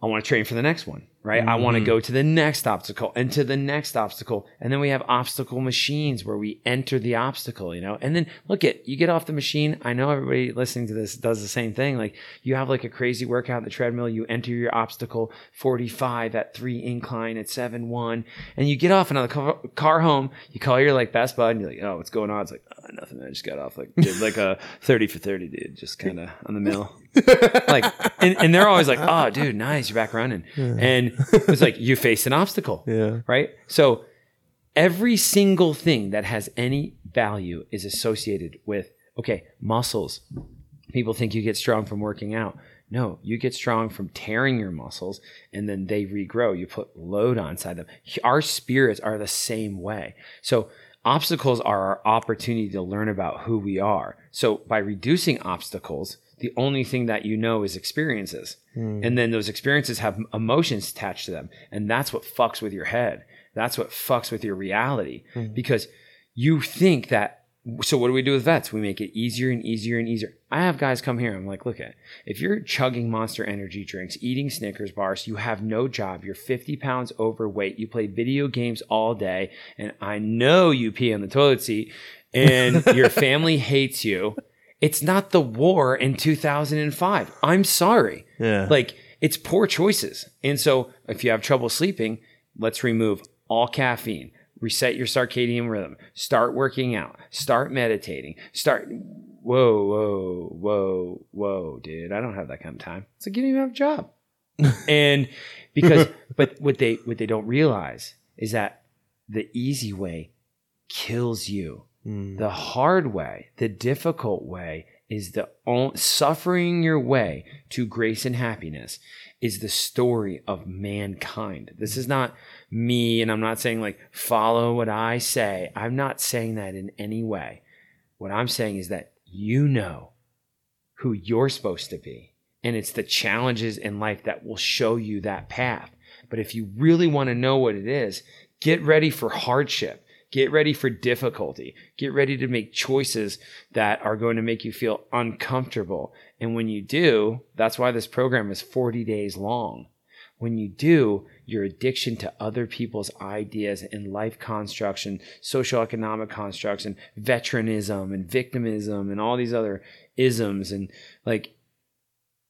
I want to train for the next one, right? I want to mm-hmm. go to the next obstacle and to the next obstacle. And then we have obstacle machines where we enter the obstacle, you know? And then look at, you get off the machine. I know everybody listening to this does the same thing. Like you have like a crazy workout on the treadmill. You enter your obstacle 45 at three incline at seven, one, and you get off another car, car home. You call your like best bud and you're like, oh, what's going on? It's like, nothing. I just got off like, did like a 30 for 30, dude. Just kind of on the mill, like and, and they're always like oh dude nice you're back running. And it's like you face an obstacle Yeah. right? So every single thing that has any value is associated with okay muscles. People think you get strong from working out. No you get strong from tearing your muscles and then they regrow. You put load on inside them. Our spirits are the same way. So obstacles are our opportunity to learn about who we are. So by reducing obstacles, the only thing that you know is experiences. Hmm. And then those experiences have emotions attached to them. And that's what fucks with your head. That's what fucks with your reality hmm. because you think that. So what do we do with vets? We make it easier and easier and easier. I have guys come here. I'm like, look at if you're chugging Monster Energy drinks, eating Snickers bars, you have no job. You're 50 pounds overweight. You play video games all day, and I know you pee on the toilet seat, and your family hates you. It's not the war in 2005. I'm sorry. Yeah. Like it's poor choices. And so if you have trouble sleeping, let's remove all caffeine, reset your circadian rhythm, start working out, start meditating, start whoa, whoa, whoa, whoa, dude. I don't have that kind of time. It's like you don't even have a job. and because but what they what they don't realize is that the easy way kills you. Hmm. The hard way, the difficult way is the on, suffering your way to grace and happiness is the story of mankind. This is not me and I'm not saying like follow what I say. I'm not saying that in any way. What I'm saying is that you know who you're supposed to be. And it's the challenges in life that will show you that path. But if you really want to know what it is, get ready for hardship. Get ready for difficulty. Get ready to make choices that are going to make you feel uncomfortable. And when you do, that's why this program is 40 days long. When you do, your addiction to other people's ideas and life constructs and socioeconomic constructs and veteranism and victimism and all these other isms and like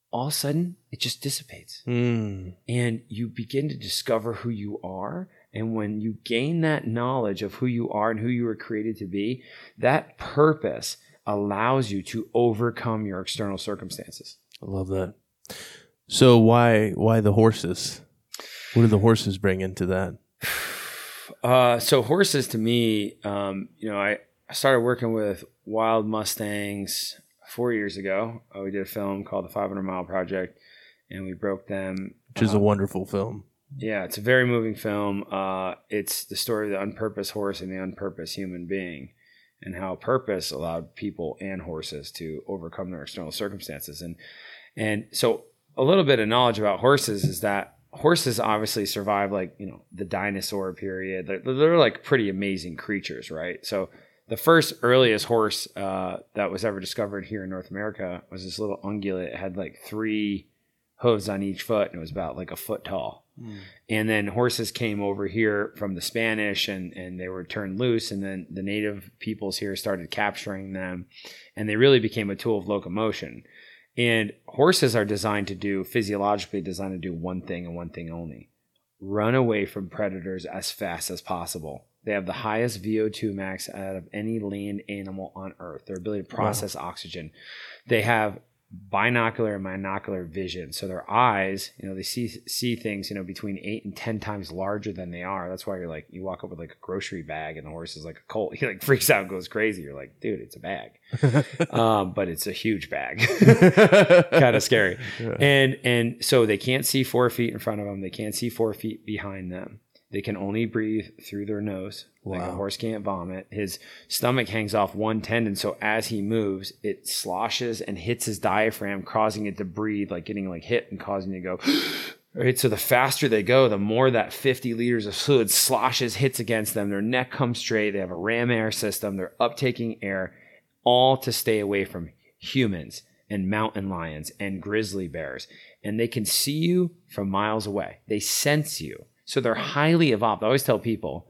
all of a sudden it just dissipates Mm. and you begin to discover who you are. And when you gain that knowledge of who you are and who you were created to be, that purpose allows you to overcome your external circumstances. I love that. So why why the horses? What do the horses bring into that? Uh, so horses to me, um, you know, I, I started working with wild Mustangs four years ago. Uh, we did a film called The 500 Mile Project, and we broke them. Which is a uh, wonderful film. Yeah, it's a very moving film. Uh, it's the story of the unpurposed horse and the unpurposed human being, and how purpose allowed people and horses to overcome their external circumstances. And and so a little bit of knowledge about horses is that horses obviously survive like you know the dinosaur period. They're, they're like pretty amazing creatures, right? So the first earliest horse uh, that was ever discovered here in North America was this little ungulate. It had like three hooves on each foot, and it was about like a foot tall. And then horses came over here from the Spanish and, and they were turned loose. And then the native peoples here started capturing them and they really became a tool of locomotion. And horses are designed to do, physiologically designed to do one thing and one thing only run away from predators as fast as possible. They have the highest VO2 max out of any land animal on earth, their ability to process oxygen. They have binocular and monocular vision. So their eyes, you know, they see see things, you know, between eight and ten times larger than they are. That's why you're like, you walk up with like a grocery bag, and the horse is like a colt. He like freaks out, and goes crazy. You're like, dude, it's a bag, um, but it's a huge bag, kind of scary. And and so they can't see four feet in front of them. They can't see four feet behind them. They can only breathe through their nose. Like a horse can't vomit. His stomach hangs off one tendon, so as he moves, it sloshes and hits his diaphragm, causing it to breathe, like getting like hit and causing it to go. Right. So the faster they go, the more that 50 liters of fluid sloshes, hits against them. Their neck comes straight. They have a ram air system. They're uptaking air, all to stay away from humans and mountain lions and grizzly bears. And they can see you from miles away. They sense you. So they're highly evolved. I always tell people,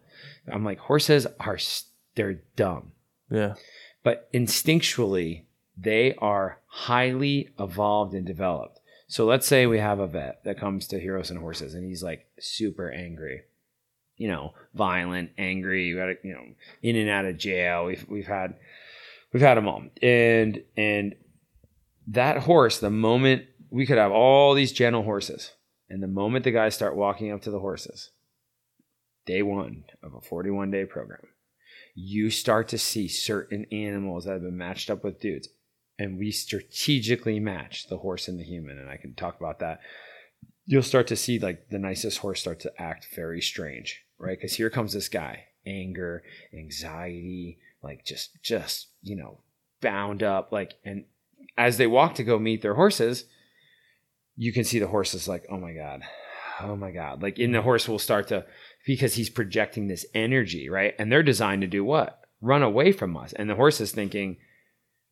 I'm like, horses are, they're dumb Yeah. but instinctually they are highly evolved and developed. So let's say we have a vet that comes to Heroes and Horses and he's like super angry, you know, violent, angry, you got you know, in and out of jail. We've we've had we've had them all, and and that horse, the moment we could have all these gentle horses, and the moment the guys start walking up to the horses, day one of a 41 day program you start to see certain animals that have been matched up with dudes. And we strategically match the horse and the human. And I can talk about that. You'll start to see like the nicest horse start to act very strange, right? Because here comes this guy. anger, anxiety, like just just, you know, bound up like and as they walk to go meet their horses, you can see the horses like, "Oh my god. Oh my god." Like in the horse will start to because he's projecting this energy, right? And they're designed to do what? Run away from us. And the horse is thinking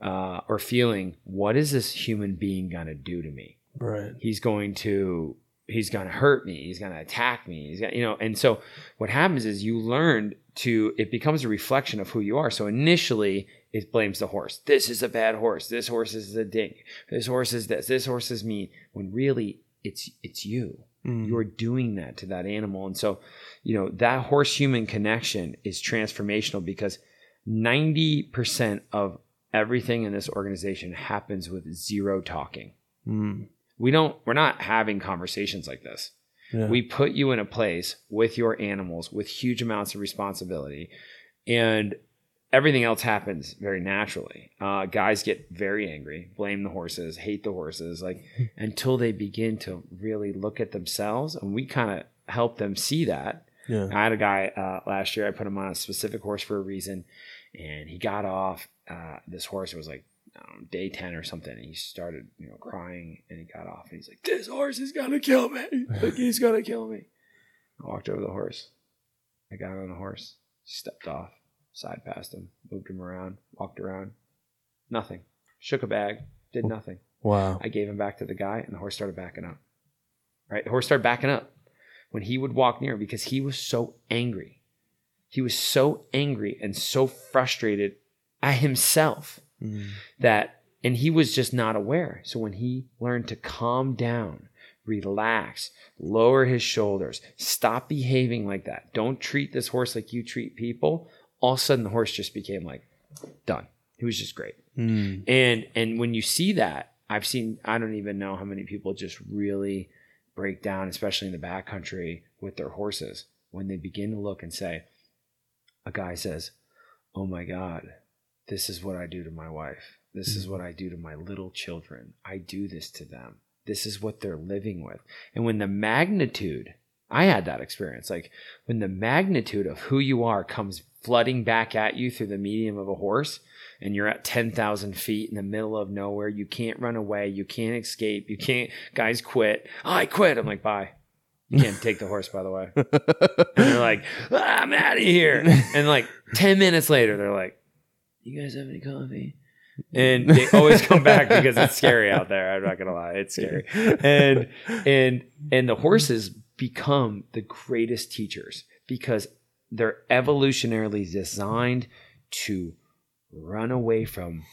uh, or feeling, what is this human being going to do to me? Right. He's going to he's going to hurt me. He's going to attack me. He's got, you know, and so what happens is you learn to, it becomes a reflection of who you are. So initially it blames the horse. This is a bad horse. This horse is a dink. This horse is this. This horse is me. When really it's, it's you. Mm. You're doing that to that animal. And so, you know, that horse human connection is transformational because 90% of everything in this organization happens with zero talking. Mm. We don't, we're not having conversations like this. Yeah. We put you in a place with your animals with huge amounts of responsibility, and everything else happens very naturally. Uh, guys get very angry, blame the horses, hate the horses, like until they begin to really look at themselves, and we kind of help them see that. yeah. I had a guy uh, last year. I put him on a specific horse for a reason, and he got off. Uh, this horse was like know, day ten or something. And he started, you know, crying, and he got off. And he's like, "This horse is gonna kill me! Like he's gonna kill me!" I walked over the horse. I got on the horse, stepped off, side passed him, moved him around, walked around. Nothing. Shook a bag. Did nothing. Wow. I gave him back to the guy, and the horse started backing up. Right? The horse started backing up when he would walk near because he was so angry. He was so angry and so frustrated at himself Mm. that, and he was just not aware. So when he learned to calm down, relax, lower his shoulders, stop behaving like that, don't treat this horse like you treat people, all of a sudden the horse just became like, done. He was just great. Mm. And and when you see that, I've seen I don't even know how many people just really break down, especially in the backcountry with their horses, when they begin to look and say, a guy says, Oh my God, this is what I do to my wife. This is what I do to my little children. I do this to them. This is what they're living with. And when the magnitude, I had that experience, like when the magnitude of who you are comes flooding back at you through the medium of a horse, and you're at 10,000 feet in the middle of nowhere. You can't run away. You can't escape. You can't, guys quit. Oh, I quit. I'm like, bye. You can't take the horse, by the way. And they're like, ah, I'm out of here. And like 10 minutes later, they're like, you guys have any coffee? And they always come back because it's scary out there. I'm not gonna lie, it's scary. And and and the horses become the greatest teachers because they're evolutionarily designed to run away from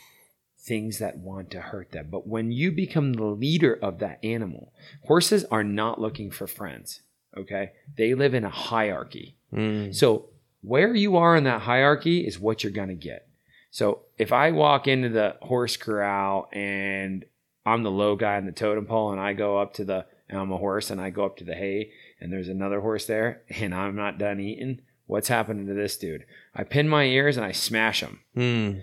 things that want to hurt them. But when you become the leader of that animal, horses are not looking for friends. Okay. They live in a hierarchy. Mm. So where you are in that hierarchy is what you're going to get. So if I walk into the horse corral and I'm the low guy in the totem pole and I go up to the, and I'm a horse and I go up to the hay and there's another horse there and I'm not done eating, what's happening to this dude? I pin my ears and I smash him Mm.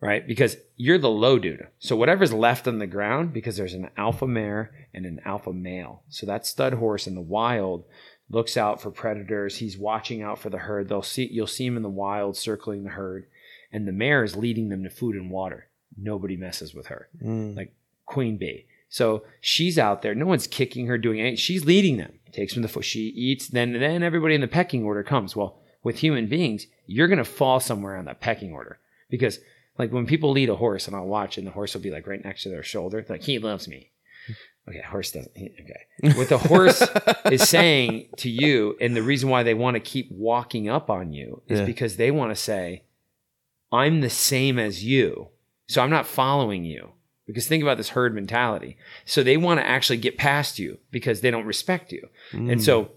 right? Because you're the low dude. So whatever's left on the ground, because there's an alpha mare and an alpha male. So that stud horse in the wild looks out for predators. He's watching out for the herd. They'll see you'll see him in the wild circling the herd, and the mare is leading them to food and water. Nobody messes with her. Mm. Like queen bee. So she's out there. No one's kicking her, doing anything. She's leading them. Takes from the foot. She eats. Then then everybody in the pecking order comes. Well, with human beings, you're gonna fall somewhere on that pecking order because like when people lead a horse and I'll watch and the horse will be like right next to their shoulder, like he loves me. Okay, horse doesn't. Okay, what the horse is saying to you, and the reason why they want to keep walking up on you is Yeah. because they want to say, "I'm the same as you, so I'm not following you." Because think about this herd mentality. So they want to actually get past you because they don't respect you. Mm. And so,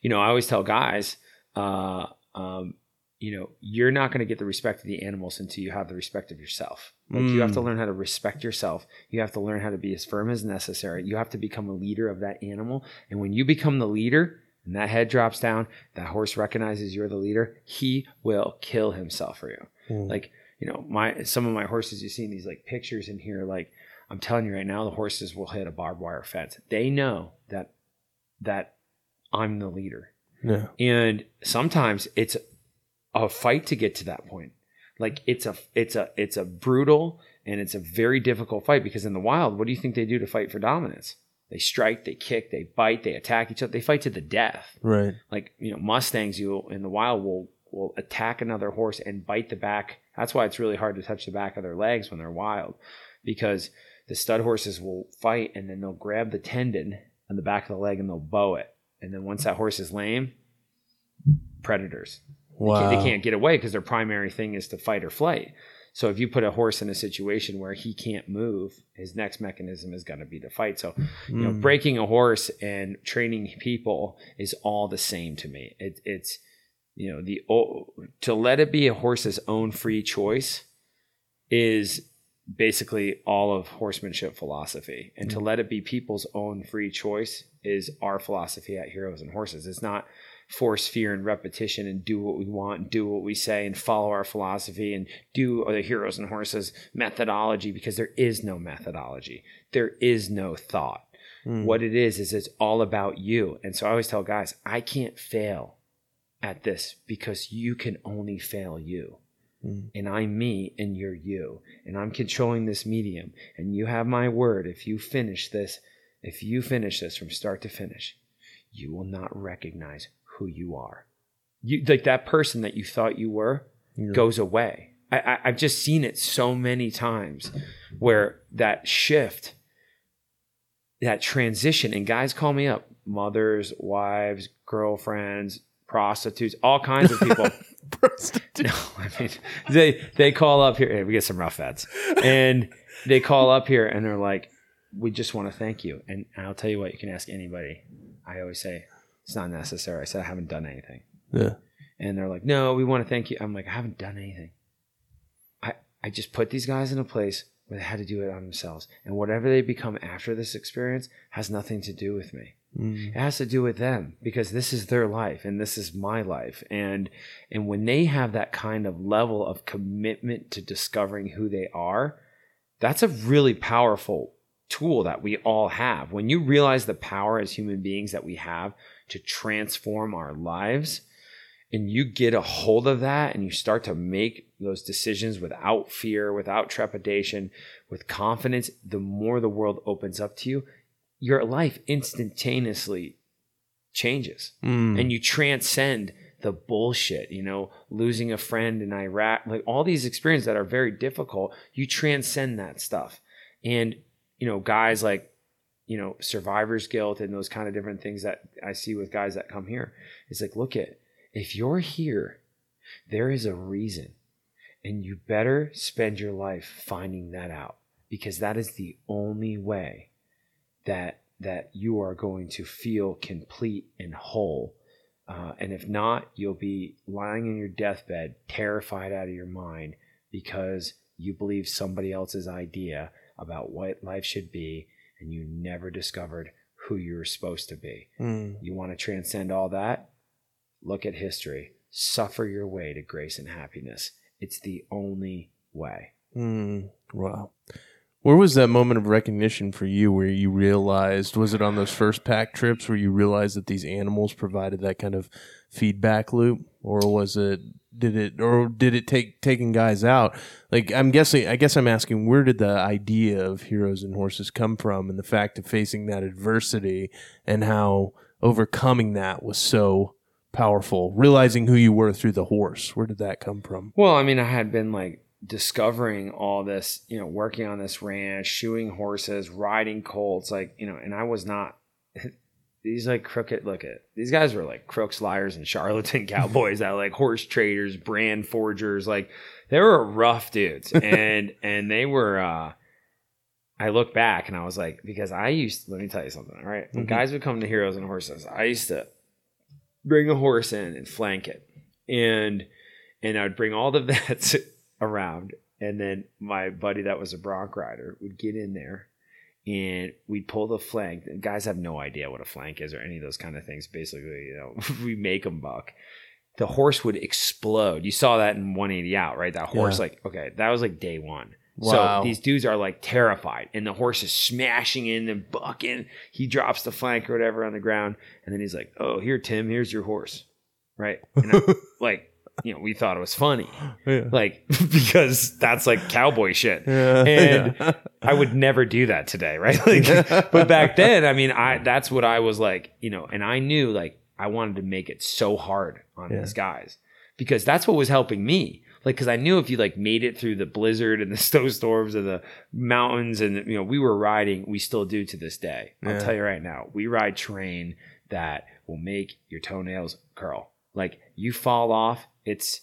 you know, I always tell guys, uh, um, you know, you're not going to get the respect of the animals until you have the respect of yourself. Like you have to Mm. learn how to respect yourself. You have to learn how to be as firm as necessary. You have to become a leader of that animal. And when you become the leader and that head drops down, that horse recognizes you're the leader, he will kill himself for you. Mm. Like, you know, my some of my horses you see in these like pictures in here, like I'm telling you right now, the horses will hit a barbed wire fence. They know that that I'm the leader. yeah. And sometimes it's a fight to get to that point. Like it's a it's a it's a brutal and it's a very difficult fight because in the wild, what do you think they do to fight for dominance? They strike, they kick, they bite, they attack each other. They fight to the death. Right. Like you know, mustangs you in the wild will will attack another horse and bite the back. That's why it's really hard to touch the back of their legs when they're wild, because the stud horses will fight and then they'll grab the tendon on the back of the leg and they'll bow it. And then once that horse is lame, predators. Wow. They, can't, they can't get away because their primary thing is to fight or flight. So if you put a horse in a situation where he can't move, his next mechanism is going to be to fight. So, you know, Mm. breaking a horse and training people is all the same to me. It, it's, you know, the to let it be a horse's own free choice is basically all of horsemanship philosophy. And to let it be people's own free choice is our philosophy at Heroes and Horses. It's not force fear and repetition and do what we want and do what we say and follow our philosophy and do the heroes and horses methodology because there is no methodology there is no thought Mm. what it is is it's all about you and so i always tell guys i can't fail at this because you can only fail you Mm. and i'm me and you're you and i'm controlling this medium and you have my word if you finish this if you finish this from start to finish you will not recognize who you are. You like that person that you thought you were Yeah. goes away. I, I I've just seen it so many times where that shift, that transition, and guys call me up, mothers, wives, girlfriends, prostitutes, all kinds of people. No, I mean they they call up here. hey, We get some rough ads, and they call up here and they're like, "We just want to thank you." And I'll tell you what, you can ask anybody. I always say it's not necessary. I said I haven't done anything, Yeah. and they're like, "No, we want to thank you." I'm like, I haven't done anything. I I just put these guys in a place where they had to do it on themselves, and whatever they become after this experience has nothing to do with me. Mm. it has to do with them because this is their life and this is my life. And and when they have that kind of level of commitment to discovering who they are that's a really powerful tool that we all have. When you realize the power as human beings that we have to transform our lives and you get a hold of that and you start to make those decisions without fear without trepidation with confidence the more the world opens up to you your life instantaneously changes Mm. and you transcend the bullshit you know losing a friend in iraq like all these experiences that are very difficult you transcend that stuff and you know guys like you know survivor's guilt and those kind of different things that i see with guys that come here it's like look at if you're here there is a reason and you better spend your life finding that out because that is the only way that that you are going to feel complete and whole. Uh, and if not, you'll be lying in your deathbed, terrified out of your mind because you believe somebody else's idea about what life should be, and you never discovered who you were supposed to be. Mm. You want to transcend all that? Look at history. Suffer your way to grace and happiness. It's the only way. Mm. Wow. Where was that moment of recognition for you where you realized, was it on those first pack trips where you realized that these animals provided that kind of feedback loop? Or was it, did it, or did it take taking guys out? Like, I'm guessing, I guess I'm asking, where did the idea of heroes and horses come from and the fact of facing that adversity and how overcoming that was so powerful? Realizing who you were through the horse, where did that come from? Well, I mean, I had been like discovering all this, you know, working on this ranch, shoeing horses, riding colts, like, you know, and I was not these like crooked look at these guys were like crooks, liars, and charlatan cowboys that like horse traders, brand forgers, like they were rough dudes. And and they were uh I look back and I was like, because I used let me tell you something, all right? When Mhm. guys would come to Heroes and Horses, I used to bring a horse in and flank it. And and I would bring all the vets around. And then my buddy that was a bronc rider would get in there and we'd pull the flank. And guys have no idea what a flank is or any of those kind of things. Basically, you know, we make them buck. The horse would explode. You saw that in 180 out, right? That horse, Yeah. like, okay, that was like day one. Wow. So these dudes are like terrified, and the horse is smashing in and bucking. He drops the flank or whatever on the ground, and then he's like, "Oh, here, Tim, here's your horse." Right? And I'm like, you know, we thought it was funny, Yeah. like because that's like cowboy shit. Yeah. And Yeah. I would never do that today, right? Like, but back then, I mean, I that's what I was like, you know, and I knew like I wanted to make it so hard on these guys because that's what was helping me. Like, because I knew if you like made it through the blizzard and the snowstorms and the mountains, and you know, we were riding, we still do to this day. I'll Yeah. tell you right now, we ride terrain that will make your toenails curl. Like, you fall off, it's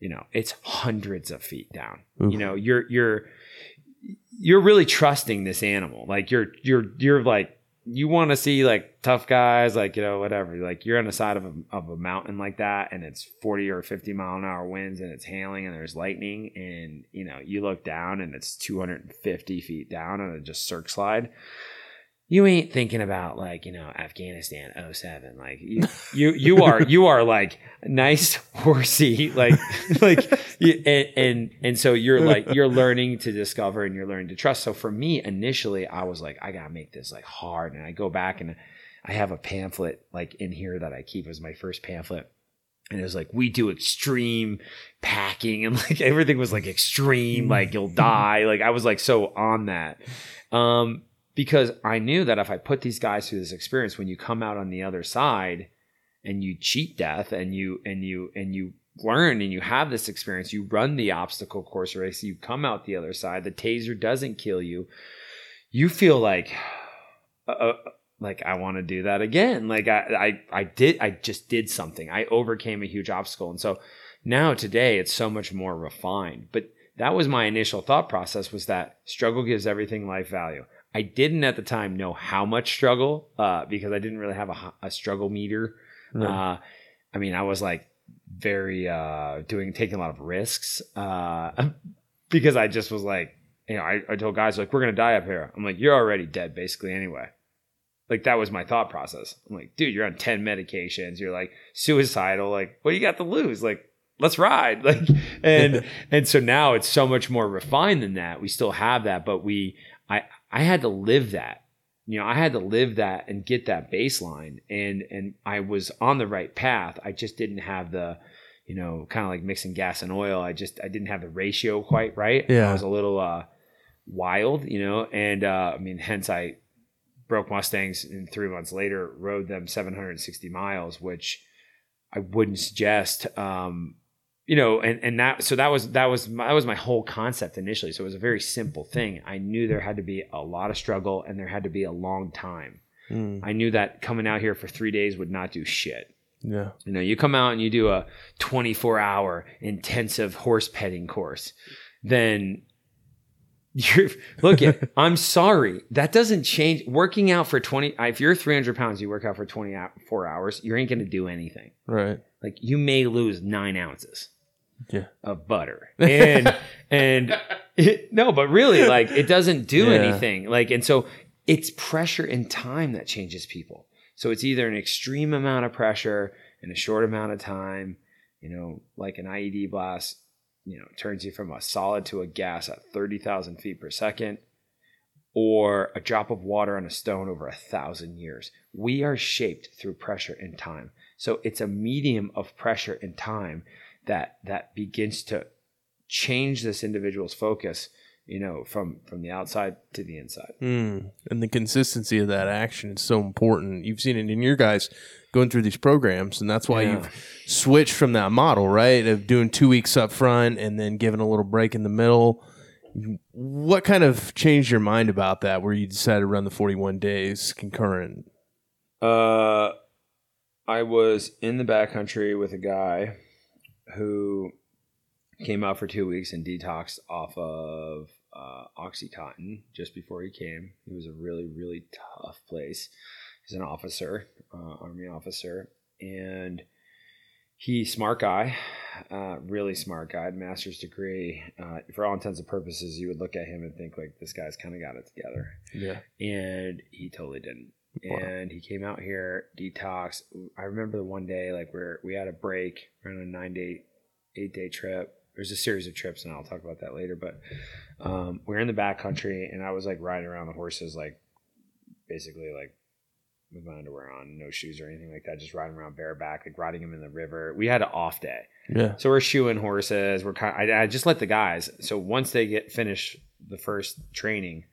you know, it's hundreds of feet down. Oof. You know, you're you're you're really trusting this animal. Like you're you're you're like you want to see like tough guys, like you know whatever. Like you're on the side of a of a mountain like that, and it's forty or fifty mile an hour winds, and it's hailing, and there's lightning, and you know you look down, and it's two hundred and fifty feet down on a just circ slide. You ain't thinking about like you know Afghanistan 07. Like you you, you are you are like nice horsey like like and, and and so you're like you're learning to discover and you're learning to trust. So for me initially i was like i gotta make this like hard. And i go back and i have a pamphlet like in here that i keep as my first pamphlet. And it was like we do extreme packing and like everything was like extreme like you'll die. Like i was like so on that. Um because i knew that if i put these guys through this experience when you come out on the other side and you cheat death and you and you and you learn and you have this experience you run the obstacle course race you come out the other side the taser doesn't kill you you feel like uh, uh, like i want to do that again. Like I, I i did i just did something. I overcame a huge obstacle. And so now today it's so much more refined. But that was my initial thought process was that struggle gives everything life value i didn't at the time know how much struggle uh, because i didn't really have a, a struggle meter uh, I mean, I was like very uh, doing taking a lot of risks uh, because I just was like, you know, I, I told guys like we're gonna die up here. I'm like, you're already dead basically anyway. Like that was my thought process. I'm like, dude, you're on ten medications. You're like suicidal. Like, what do you got to lose? Like, let's ride. Like, and and so now it's so much more refined than that. We still have that, but we, I, I had to live that. You know i had to live that and get that baseline. And and i was on the right path. I just didn't have the you know kind of like mixing gas and oil. I just i didn't have the ratio quite right. Yeah. i was a little uh wild you know? And uh i mean hence i broke mustangs and three months later rode them 760 miles which i wouldn't suggest um you know and and that so that was that was my, that was my whole concept initially. So it was a very simple thing. I knew there had to be a lot of struggle and there had to be a long time. Mm, i knew that coming out here for 3 days would not do shit. Yeah. you know you come out and you do a 24 hour intensive horse petting course then you're look at i'm sorry. That doesn't change. Working out for 20 if you're 300 pounds you work out for 24 hours you ain't going to do anything. Right. like you may lose nine ounces Yeah. of butter. And and it, no but really like it doesn't do Yeah. anything. Like and so it's pressure and time that changes people. So it's either an extreme amount of pressure in a short amount of time you know like an ied blast you know turns you from a solid to a gas at 30000 feet per second or a drop of water on a stone over a thousand years. We are shaped through pressure and time. So it's a medium of pressure and time that that begins to change this individual's focus you know from from the outside to the inside Mm. And the consistency of that action is so important. You've seen it in your guys going through these programs, and that's why Yeah. you've switched from that model, right? Of doing two weeks up front and then giving a little break in the middle. What kind of changed your mind about that where you decided to run the 41 days concurrent? uh i was in the backcountry with a guy who came out for two weeks and detoxed off of uh, oxycontin just before he came. He was a really really tough place. He's an officer uh, army officer. And he smart guy uh, really smart guy master's degree. Uh, for all intents and purposes you would look at him and think like this guy's kind of got it together. Yeah. and he totally didn't Wow. and he came out here detox i remember the one day like where we had a break on a nine day eight day trip there's a series of trips and i'll talk about that later but um, we are in the back country, and i was like riding around the horses like basically like with my underwear on no shoes or anything like that just riding around bareback like riding them in the river we had an off day Yeah. So we're shoeing horses. We're kind. I, I just let the guys. So once they get finish the first training,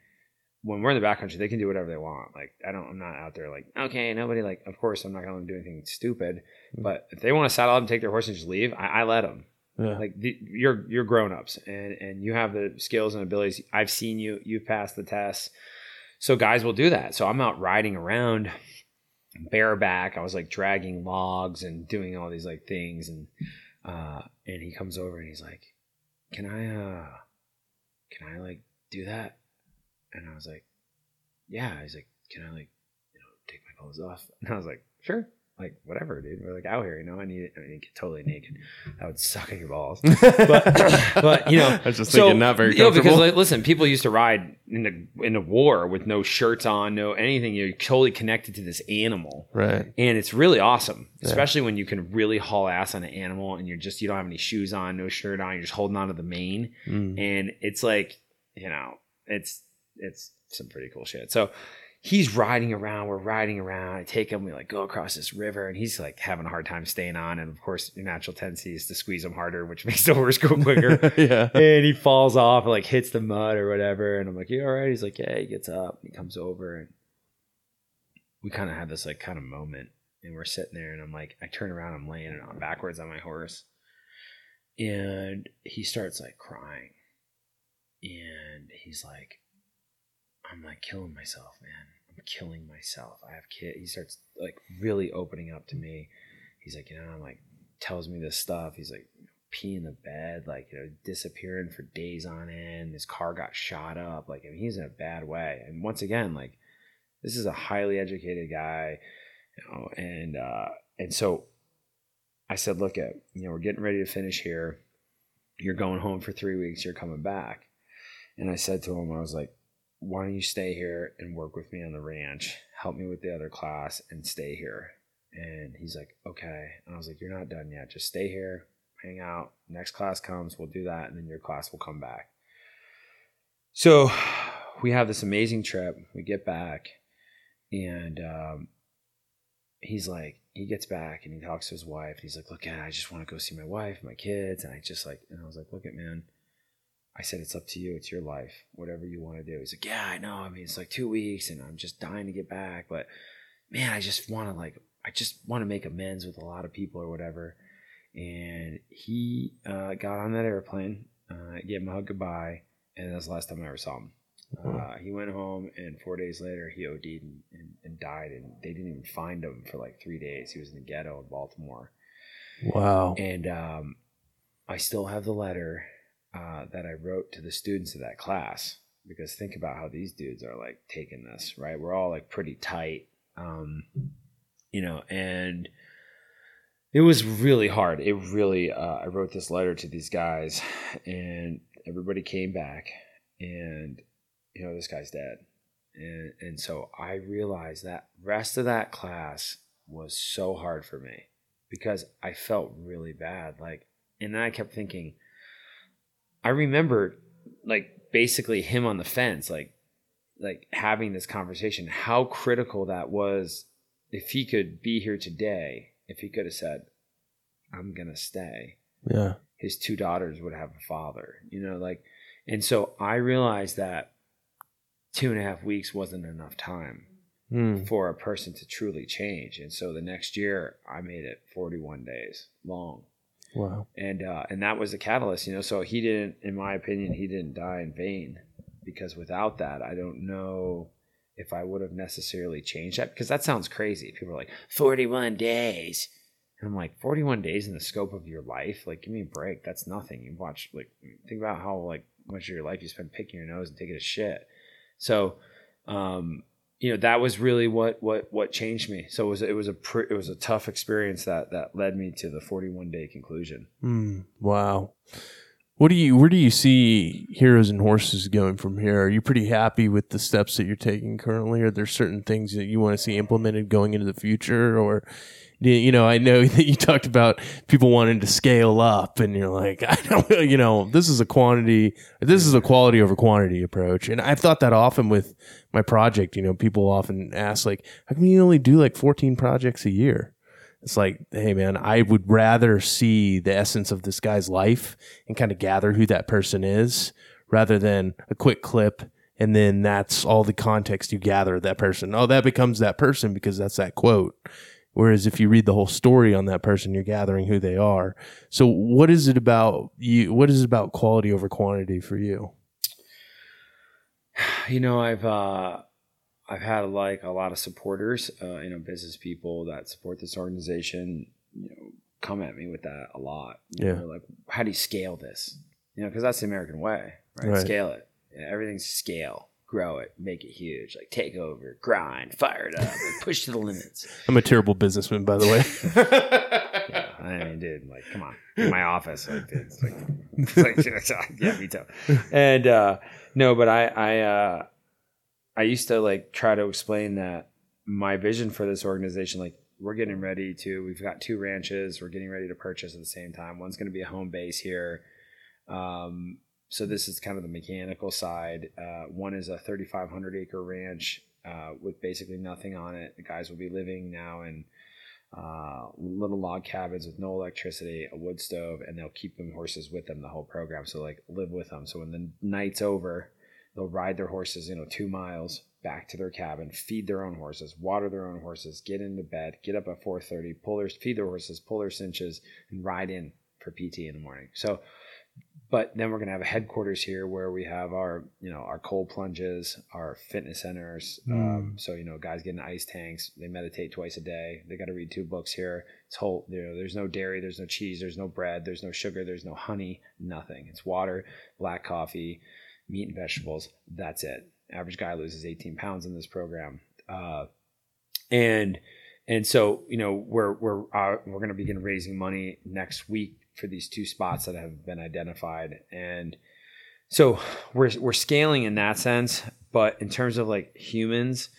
when we're in the backcountry, they can do whatever they want. Like I don't. I'm not out there like okay, nobody like. Of course, I'm not going to do anything stupid. Mm. But if they want to saddle up and take their horse and just leave, I, I let them. Yeah. Like the, you're you're grown ups and and you have the skills and abilities. I've seen you. You've passed the test. So guys will do that. So I'm out riding around bareback. I was like dragging logs and doing all these like things and uh and he comes over and he's like, "Can I uh can I like do that?" And I was like, "Yeah." He's like, "Can I like, you know, take my clothes off?" And I was like, "Sure." Like whatever, dude. We're like out here, you know. I need, I need to get totally naked. That would suck at your balls. but, but you know, I was just thinking not very you know, because like, listen, people used to ride in the in a war with no shirts on, no anything. You're totally connected to this animal, right. and it's really awesome, Yeah. especially when you can really haul ass on an animal, and you're just you don't have any shoes on, no shirt on, you're just holding on to the mane, Mm. and it's like you know, it's it's some pretty cool shit. So he's riding around. We're riding around. I take him. We like go across this river, and he's like having a hard time staying on. And of course, your natural tendency is to squeeze him harder, which makes the horse go quicker. yeah. and he falls off, and like hits the mud or whatever. And I'm like, "You all right?" He's like, "Yeah." He gets up. He comes over, and we kind of have this like kind of moment. And we're sitting there, and I'm like, I turn around, I'm laying on backwards on my horse, and he starts like crying, and he's like, I'm like killing myself, man. I'm killing myself. I have kid. He starts like really opening up to me. He's like, you know, I'm like, tells me this stuff. He's like, pee in the bed, like you know, disappearing for days on end. His car got shot up. Like I mean, he's in a bad way. And once again, like this is a highly educated guy, you know, and uh, and so I said, look at you know, we're getting ready to finish here. You're going home for three weeks. You're coming back. And I said to him, I was like, why don't you stay here and work with me on the ranch? Help me with the other class and stay here. And he's like, okay. And I was like, you're not done yet. Just stay here, hang out. Next class comes, we'll do that, and then your class will come back. So we have this amazing trip. We get back, and um, he's like, he gets back and he talks to his wife. And he's like, look, at, I just want to go see my wife, my kids. And I just like, and I was like, look at man. I said, it's up to you. It's your life. Whatever you want to do. He's like, yeah, I know. I mean, it's like two weeks and I'm just dying to get back. But man, I just want to like, I just want to make amends with a lot of people or whatever. And he uh, got on that airplane, uh, gave him a hug goodbye. And that's the last time I ever saw him. Uh, he went home and four days later he OD'd and, and, and died. And they didn't even find him for like three days. He was in the ghetto in Baltimore. Wow. And um, I still have the letter uh, that I wrote to the students of that class because think about how these dudes are like taking this, right? We're all like pretty tight, um, you know, and it was really hard. It really, uh, I wrote this letter to these guys, and everybody came back, and you know, this guy's dead. And, and so I realized that rest of that class was so hard for me because I felt really bad. Like, and then I kept thinking, I remember like basically him on the fence, like, like having this conversation, how critical that was. If he could be here today, if he could have said, I'm going to stay, Yeah. his two daughters would have a father, you know, like, and so I realized that two and a half weeks wasn't enough time Mm. for a person to truly change. And so the next year I made it 41 days long. Wow. And uh, and that was the catalyst, you know. So he didn't, in my opinion, he didn't die in vain, because without that, I don't know if I would have necessarily changed that. Because that sounds crazy. People are like, 41 days, and I'm like, 41 days in the scope of your life, like, give me a break. That's nothing. You watch, like, think about how like much of your life you spend picking your nose and taking a shit. So, um, you know that was really what what what changed me. So it was it was a pr- it was a tough experience that that led me to the 41 day conclusion. Mm. Wow. What do you where do you see heroes and horses going from here? Are you pretty happy with the steps that you're taking currently? Are there certain things that you want to see implemented going into the future or you know, I know that you talked about people wanting to scale up and you're like, I don't you know, this is a quantity this is a quality over quantity approach. And I've thought that often with my project, you know, people often ask like, how come you only do like 14 projects a year? It's like, hey man, I would rather see the essence of this guy's life and kind of gather who that person is rather than a quick clip and then that's all the context you gather of that person. Oh, that becomes that person because that's that quote. Whereas if you read the whole story on that person, you're gathering who they are. So what is it about you? What is it about quality over quantity for you? You know, I've uh, I've had like a lot of supporters, uh, you know, business people that support this organization. You know, come at me with that a lot. You Yeah. know, like how do you scale this? You know, because that's the American way, right? Right. Scale it. Yeah, everything's scale. Grow it, make it huge, like take over, grind, fire it up, and push to the limits. I'm a terrible businessman, by the way. yeah, I mean, dude, like, come on, in my office, like, dude, it's like, it's like, yeah, me too. And uh, no, but I, I, uh, I used to like try to explain that my vision for this organization, like, we're getting ready to. We've got two ranches. We're getting ready to purchase at the same time. One's going to be a home base here. Um, so this is kind of the mechanical side. Uh, one is a 3,500 acre ranch uh, with basically nothing on it. The guys will be living now in uh, little log cabins with no electricity, a wood stove, and they'll keep them horses with them the whole program. So like live with them. So when the night's over, they'll ride their horses, you know, two miles back to their cabin, feed their own horses, water their own horses, get into bed, get up at 4:30, pull their feed their horses, pull their cinches, and ride in for PT in the morning. So but then we're going to have a headquarters here where we have our you know our cold plunges our fitness centers um, so you know guys get in ice tanks they meditate twice a day they got to read two books here. It's whole you know there's no dairy there's no cheese there's no bread there's no sugar there's no honey nothing. It's water black coffee meat and vegetables that's it. Average guy loses 18 pounds in this program uh, and and so you know we're we're uh, we're going to begin raising money next week for these two spots that have been identified. And so we're we're scaling in that sense but in terms of like humans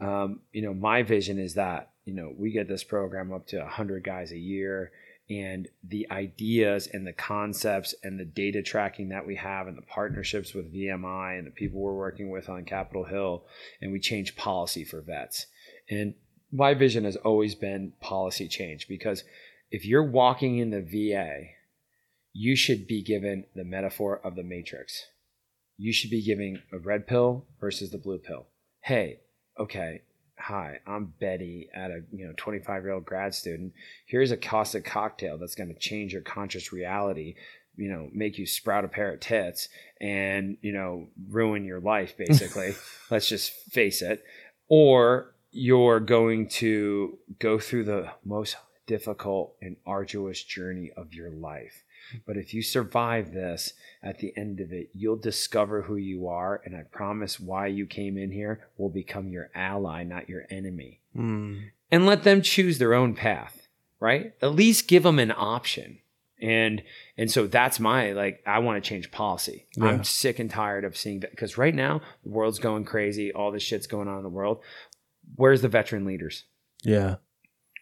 um, you know my vision is that you know we get this program up to 100 guys a year and the ideas and the concepts and the data tracking that we have and the partnerships with VMI and the people we're working with on Capitol Hill and we change policy for vets. And my vision has always been policy change because if you're walking in the VA, you should be given the metaphor of the matrix. You should be giving a red pill versus the blue pill. Hey, okay, hi, I'm Betty at a you know 25 year old grad student. Here's a caustic cocktail that's going to change your conscious reality. You know, make you sprout a pair of tits and you know ruin your life. Basically, let's just face it. Or you're going to go through the most difficult and arduous journey of your life. But if you survive this, at the end of it, you'll discover who you are. And I promise why you came in here will become your ally, not your enemy. Mm. And let them choose their own path, right? At least give them an option. And and so that's my like I want to change policy. Yeah. I'm sick and tired of seeing that because right now the world's going crazy, all this shit's going on in the world. Where's the veteran leaders? Yeah.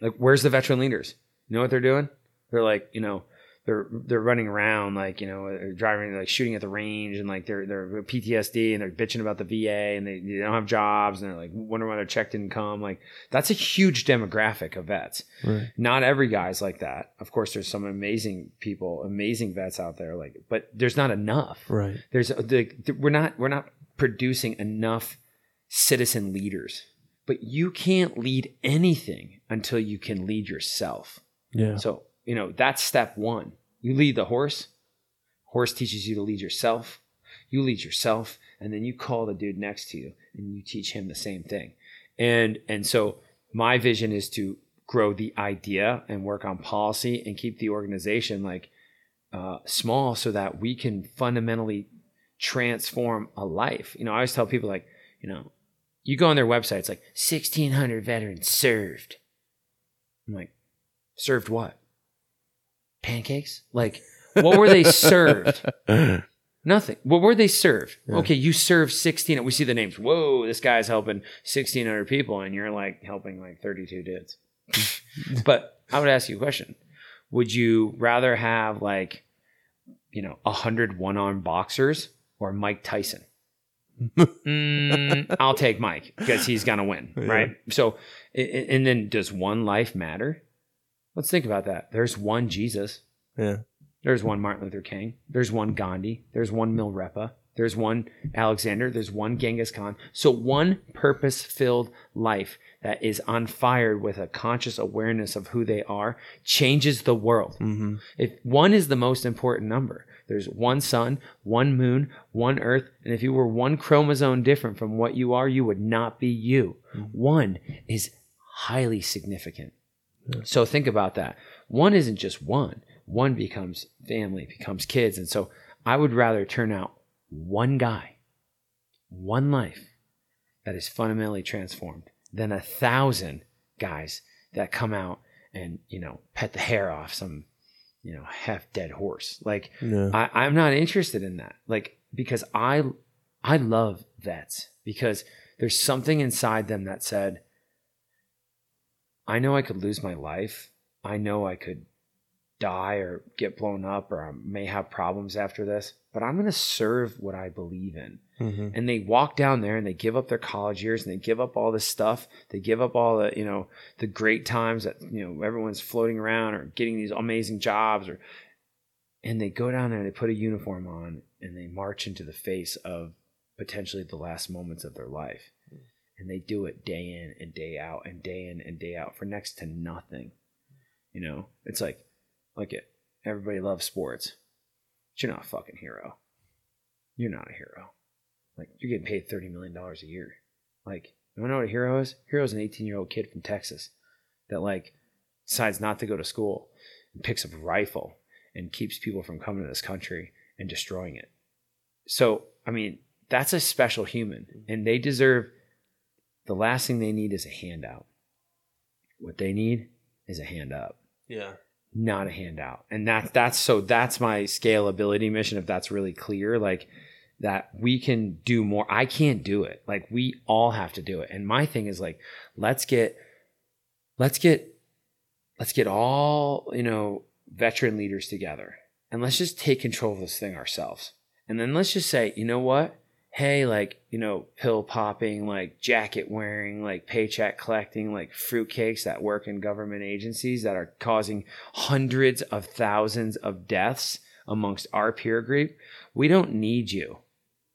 Like, where's the veteran leaders? You know what they're doing? They're like, you know, they're they're running around like you know, they're driving like shooting at the range and like they're they're PTSD and they're bitching about the VA and they, they don't have jobs and they're like wondering why their check didn't come. Like that's a huge demographic of vets. Right. Not every guy's like that. Of course, there's some amazing people, amazing vets out there. Like, but there's not enough Right. there's uh, the, the- we're not we're not producing enough citizen leaders but you can't lead anything until you can lead yourself. Yeah. so you know that's step one. You lead the horse. Horse teaches you to lead yourself. You lead yourself and then you call the dude next to you and you teach him the same thing. And and so my vision is to grow the idea and work on policy and keep the organization like uh, small so that we can fundamentally transform a life. You know, I always tell people like, you know, you go on their website, it's like 1,600 veterans served. I'm like, served what? Pancakes? Like, what were they served? Nothing. What were they served? Yeah. Okay, you served 16. We see the names. Whoa, this guy's helping 1,600 people, and you're like helping like 32 dudes. but I would ask you a question. Would you rather have like, you know, a hundred one arm boxers or Mike Tyson? Mm, I'll take Mike because he's gonna win, Yeah. right? So, and then does one life matter? Let's think about that. There's one Jesus. Yeah. There's one Martin Luther King. There's one Gandhi. There's one Milarepa. There's one Alexander. There's one Genghis Khan. So one purpose filled life that is on fire with a conscious awareness of who they are changes the world. Mm-hmm. If one is the most important number, there's one sun, one moon, one earth, and if you were one chromosome different from what you are, you would not be you. One is highly significant. So think about that. One isn't just one. One becomes family, becomes kids, and so I would rather turn out one guy, one life that is fundamentally transformed than a thousand guys that come out and you know pet the hair off some you know half dead horse. Like Yeah. I, I'm not interested in that. Like because I I love vets because there's something inside them that said, I know I could lose my life. I know I could die or get blown up or I may have problems after this, but I'm going to serve what I believe in. Mm-hmm. And they walk down there and they give up their college years and they give up all this stuff. They give up all the, you know, the great times that, you know, everyone's floating around or getting these amazing jobs or and they go down there and they put a uniform on and they march into the face of potentially the last moments of their life. And they do it day in and day out and day in and day out for next to nothing. You know, it's like, look it, everybody loves sports, but you're not a fucking hero. You're not a hero. Like, you're getting paid $30 million a year. Like, you wanna know what a hero is? Hero is an 18 year old kid from Texas that, like, decides not to go to school and picks up a rifle and keeps people from coming to this country and destroying it. So, I mean, that's a special human, mm-hmm. and they deserve the last thing they need is a handout. What they need is a hand up, Yeah. Not a handout. And that's that's so that's my scalability mission. If that's really clear, like that we can do more. I can't do it. Like we all have to do it. And my thing is like, let's get, let's get, let's get all you know veteran leaders together, and let's just take control of this thing ourselves. And then let's just say, you know what? Hey, like, you know, pill popping, like jacket wearing, like paycheck collecting, like fruitcakes that work in government agencies that are causing hundreds of thousands of deaths amongst our peer group. We don't need you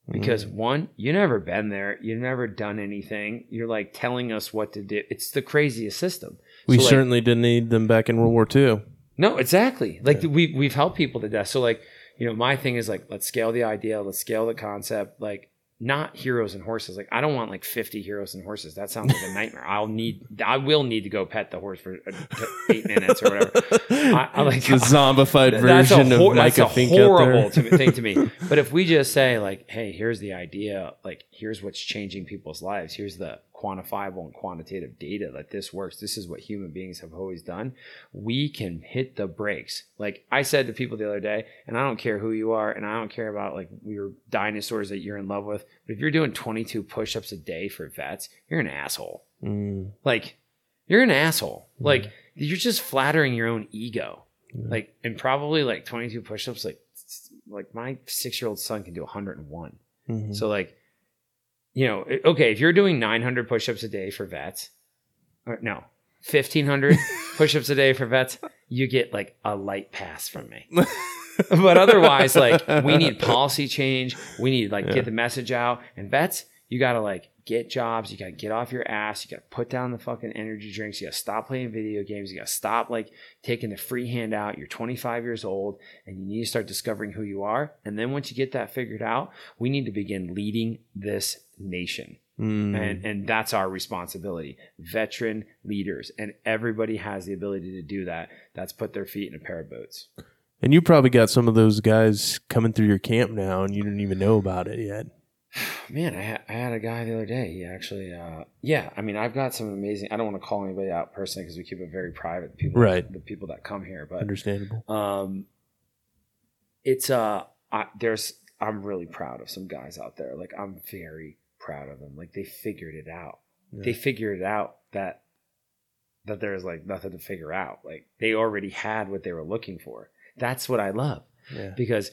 because mm. one, you never been there, you've never done anything. You're like telling us what to do. It's the craziest system. We So, like, certainly didn't need them back in World War II. no, exactly. Like we we've helped people to death. So like, you know, my thing is like let's scale the idea, let's scale the concept, like not heroes and horses. Like I don't want like 50 heroes and horses. That sounds like a nightmare. I'll need I will need to go pet the horse for uh, 8 minutes or whatever. I, I like the zombified that's version of that's Micah a Fink horrible to, thing to me. But if we just say like, hey, here's the idea, like here's what's changing people's lives. Here's the quantifiable and quantitative data that this works. This is what human beings have always done. We can hit the brakes. Like I said to people the other day, and I don't care who you are, and I don't care about like your dinosaurs that you're in love with. But if you're doing 22 push-ups a day for vets, you're an asshole. Mm, Like you're an asshole. Like you're just flattering your own ego. Like and probably like 22 push-ups like like my 6-year-old son can do 101. mhm. So like you know, okay, if you're doing 900 push-ups a day for vets, or no, 1500 push-ups a day for vets, you get like a light pass from me. but otherwise, like we need policy change. We need like Yeah. get the message out. And vets, you gotta like get jobs. You gotta get off your ass. You gotta put down the fucking energy drinks. You gotta stop playing video games. You gotta stop like taking the free handout. You're 25 years old and you need to start discovering who you are. And then once you get that figured out, we need to begin leading this nation. Mm. And and that's our responsibility. Veteran leaders. And everybody has the ability to do that. That's put their feet in a pair of boots. And you probably got some of those guys coming through your camp now, and you didn't even know about it yet. Man, I, ha- I had a guy the other day. He actually, uh, yeah. I mean, I've got some amazing. I don't want to call anybody out personally because we keep it very private. The people, Right. The people that come here, but Understandable. um, it's uh, I, there's. I'm really proud of some guys out there. Like I'm very proud of them. Like they figured it out. They figured it out that that there's like nothing to figure out. Like they already had what they were looking for. That's what I love Yeah. because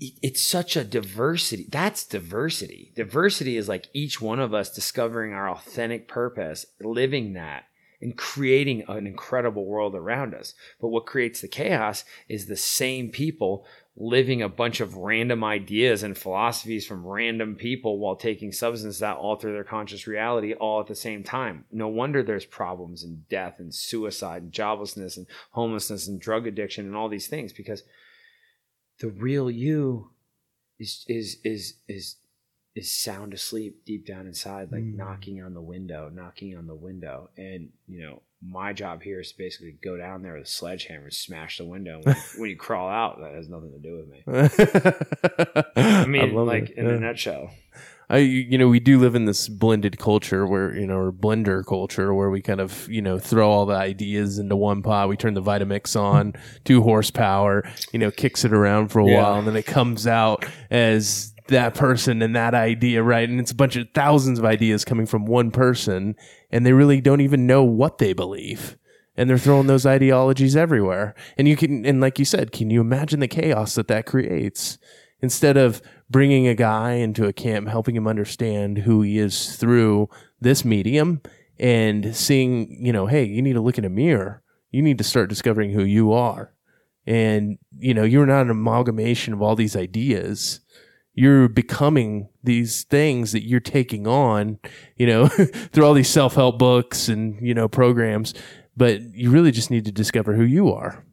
it's such a diversity. That's diversity. Diversity is like each one of us discovering our authentic purpose, living that, and creating an incredible world around us. But what creates the chaos is the same people living a bunch of random ideas and philosophies from random people while taking substances that alter their conscious reality all at the same time. No wonder there's problems and death and suicide and joblessness and homelessness and drug addiction and all these things because the real you is is is is is sound asleep deep down inside, like mm. knocking on the window, knocking on the window. And, you know, my job here is to basically go down there with a sledgehammer and smash the window. When, when you crawl out, that has nothing to do with me. I mean, I like it. in yeah. a nutshell. I, you know, we do live in this blended culture where, you know, or blender culture where we kind of, you know, throw all the ideas into one pot. We turn the Vitamix on, two horsepower, you know, kicks it around for a yeah. while, and then it comes out as that person and that idea, right? And it's a bunch of thousands of ideas coming from one person, and they really don't even know what they believe. And they're throwing those ideologies everywhere. And you can, and like you said, can you imagine the chaos that that creates? Instead of bringing a guy into a camp, helping him understand who he is through this medium and seeing, you know, hey, you need to look in a mirror. You need to start discovering who you are. And, you know, you're not an amalgamation of all these ideas you're becoming these things that you're taking on, you know, through all these self help books and, you know, programs. But you really just need to discover who you are.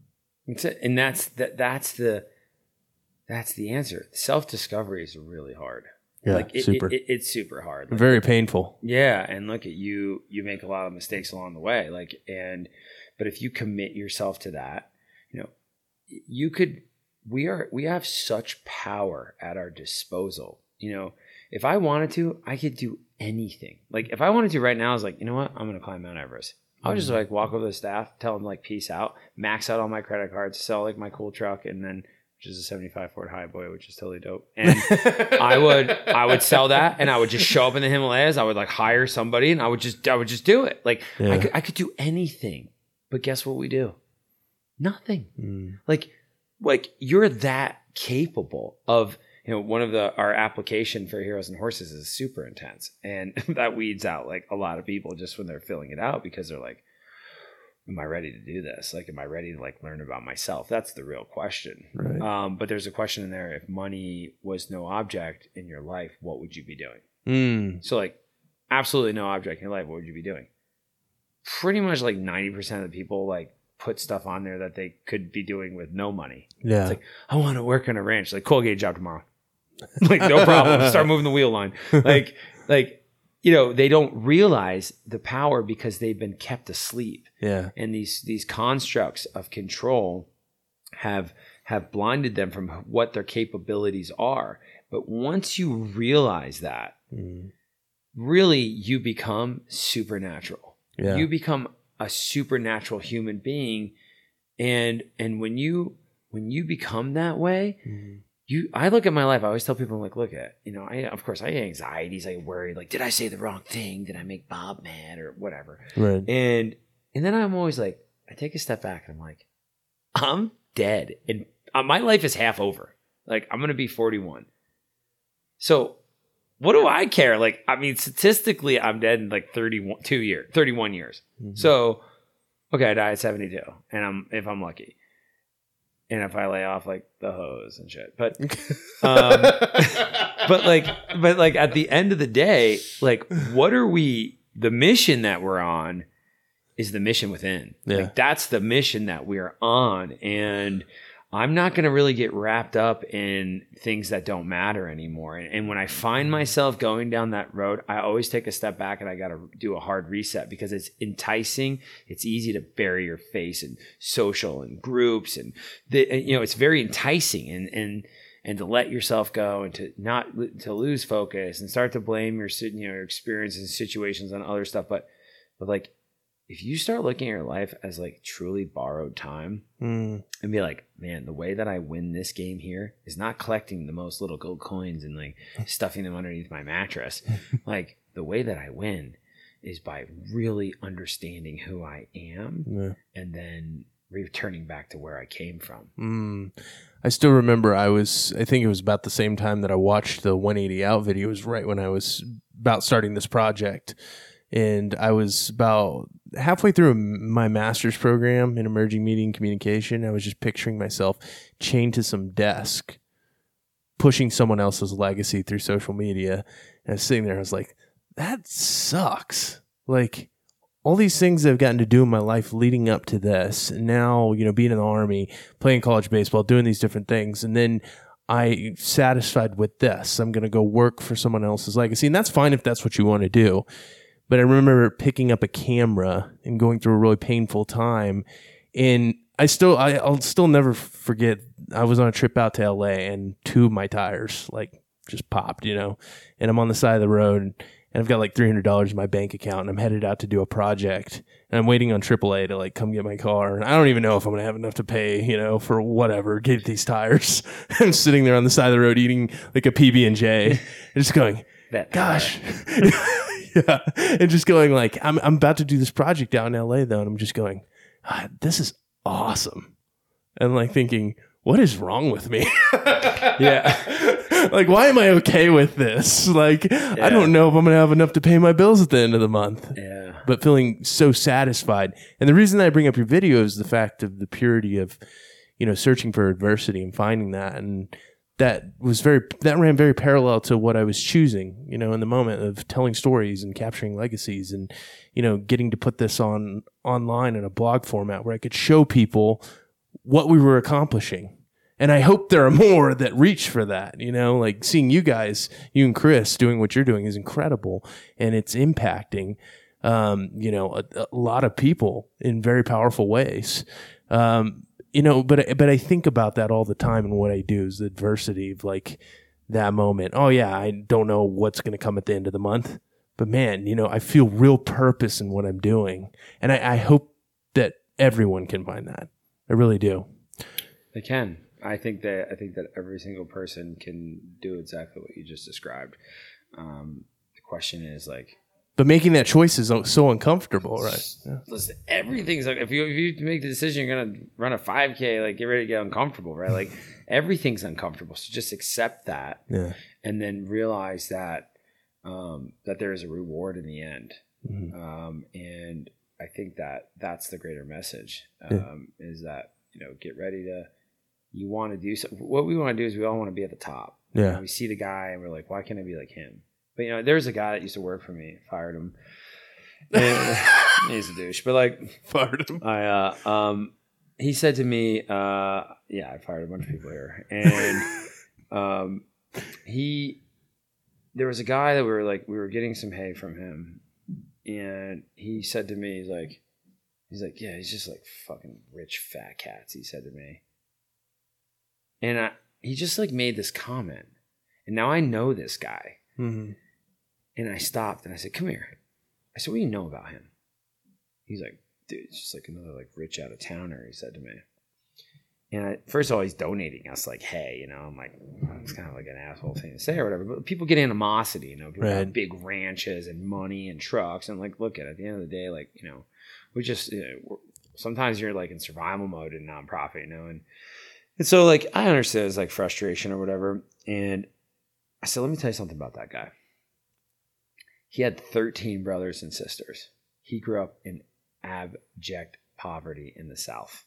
And that's that that's the that's the answer. Self discovery is really hard. Yeah, like it, super. It, it, it's super hard. Like, Very painful. Yeah, and look at you. You make a lot of mistakes along the way. Like, and but if you commit yourself to that, you know, you could we are we have such power at our disposal. You know, if I wanted to, I could do anything. Like if I wanted to right now, I was like, you know what? I'm gonna climb Mount Everest. I'll just mm-hmm. like walk over to the staff, tell them like peace out, max out all my credit cards, sell like my cool truck, and then which is a 75 Ford Highboy, which is totally dope. And I would I would sell that and I would just show up in the Himalayas. I would like hire somebody and I would just I would just do it. Like yeah. I, could, I could do anything. But guess what we do? Nothing. Mm. Like like you're that capable of you know one of the our application for heroes and horses is super intense and that weeds out like a lot of people just when they're filling it out because they're like am i ready to do this like am i ready to like learn about myself that's the real question right. um, but there's a question in there if money was no object in your life what would you be doing mm. so like absolutely no object in your life what would you be doing pretty much like 90% of the people like put stuff on there that they could be doing with no money. Yeah. It's like, I want to work on a ranch. Like, Colgate job tomorrow. like, no problem. Start moving the wheel line. Like, like, you know, they don't realize the power because they've been kept asleep. Yeah. And these these constructs of control have have blinded them from what their capabilities are. But once you realize that, mm. really you become supernatural. Yeah. You become a supernatural human being and and when you when you become that way mm-hmm. You i look at my life i always tell people I'm like look at you know i of course i have anxieties i worry like did i say the wrong thing did i make bob mad or whatever right and and then i'm always like i take a step back and i'm like i'm dead and uh, my life is half over like i'm gonna be 41 so what do I care? Like, I mean, statistically, I'm dead in like 31, two years, 31 years. Mm-hmm. So, okay, I die at 72, and I'm if I'm lucky, and if I lay off like the hose and shit. But, um, but like, but like at the end of the day, like, what are we? The mission that we're on is the mission within. Yeah. Like that's the mission that we're on, and I'm not going to really get wrapped up in things that don't matter anymore. And, and, when I find mm-hmm. myself going down that road, I always take a step back and I got to do a hard reset because it's enticing. It's easy to bury your face in social and groups, and the, you know it's very enticing and and and to let yourself go and to not to lose focus and start to blame your you know your experiences and situations on other stuff. But but like if you start looking at your life as like truly borrowed time mm. and be like, man, the way that I win this game here is not collecting the most little gold coins and like stuffing them underneath my mattress. like the way that I win is by really understanding who I am yeah. and then returning back to where I came from. Mm. I still remember I was, I think it was about the same time that I watched the 180 out video. It was right when I was about starting this project and I was about halfway through my master's program in emerging media and communication. I was just picturing myself chained to some desk, pushing someone else's legacy through social media. And I was sitting there, I was like, that sucks. Like, all these things I've gotten to do in my life leading up to this, and now, you know, being in the army, playing college baseball, doing these different things, and then I satisfied with this. I'm going to go work for someone else's legacy, and that's fine if that's what you want to do. But I remember picking up a camera and going through a really painful time. And I still, I, I'll still never forget. I was on a trip out to LA and two of my tires like just popped, you know, and I'm on the side of the road and I've got like $300 in my bank account and I'm headed out to do a project and I'm waiting on AAA to like come get my car. And I don't even know if I'm going to have enough to pay, you know, for whatever, get these tires. I'm sitting there on the side of the road eating like a PB and J and just going, gosh. yeah. And just going like, I'm, I'm about to do this project out in LA though. And I'm just going, ah, this is awesome. And like thinking, what is wrong with me? yeah. like, why am I okay with this? Like, yeah. I don't know if I'm going to have enough to pay my bills at the end of the month. Yeah. But feeling so satisfied. And the reason I bring up your video is the fact of the purity of, you know, searching for adversity and finding that. And that was very that ran very parallel to what I was choosing, you know, in the moment of telling stories and capturing legacies and you know, getting to put this on online in a blog format where I could show people what we were accomplishing. And I hope there are more that reach for that, you know, like seeing you guys, you and Chris doing what you're doing is incredible and it's impacting um, you know, a, a lot of people in very powerful ways. Um, you know, but but I think about that all the time, and what I do is the adversity of like that moment. Oh yeah, I don't know what's going to come at the end of the month, but man, you know, I feel real purpose in what I'm doing, and I, I hope that everyone can find that. I really do. They can. I think that I think that every single person can do exactly what you just described. Um, the question is like, but making that choice is so uncomfortable, right? Yeah. Listen, everything's like if you if you make the decision you're gonna run a 5K, like get ready to get uncomfortable, right? Like everything's uncomfortable, so just accept that, yeah, and then realize that um, that there is a reward in the end, mm-hmm. um, and I think that that's the greater message um, yeah. is that you know get ready to you want to do so. What we want to do is we all want to be at the top. Yeah, know, we see the guy and we're like, why can't I be like him? But you know, there's a guy that used to work for me. Fired him. he's a douche, but like fired him. I uh, um, he said to me, uh, yeah, I fired a bunch of people here, and um, he there was a guy that we were like we were getting some hay from him, and he said to me, he's like, he's like, yeah, he's just like fucking rich fat cats. He said to me, and I, he just like made this comment, and now I know this guy. Mm-hmm. And I stopped and I said, "Come here." I said, "What do you know about him?" He's like, "Dude, it's just like another like rich out of towner." He said to me. And I, first of all, he's donating us like, hey, you know, I'm like, it's kind of like an asshole thing to say or whatever. But people get animosity, you know, people right. have big ranches and money and trucks, and like, look at it, at the end of the day, like, you know, we just you know, sometimes you're like in survival mode in nonprofit, you know, and and so like I understand it's like frustration or whatever, and I said, let me tell you something about that guy. He had 13 brothers and sisters. He grew up in abject poverty in the South.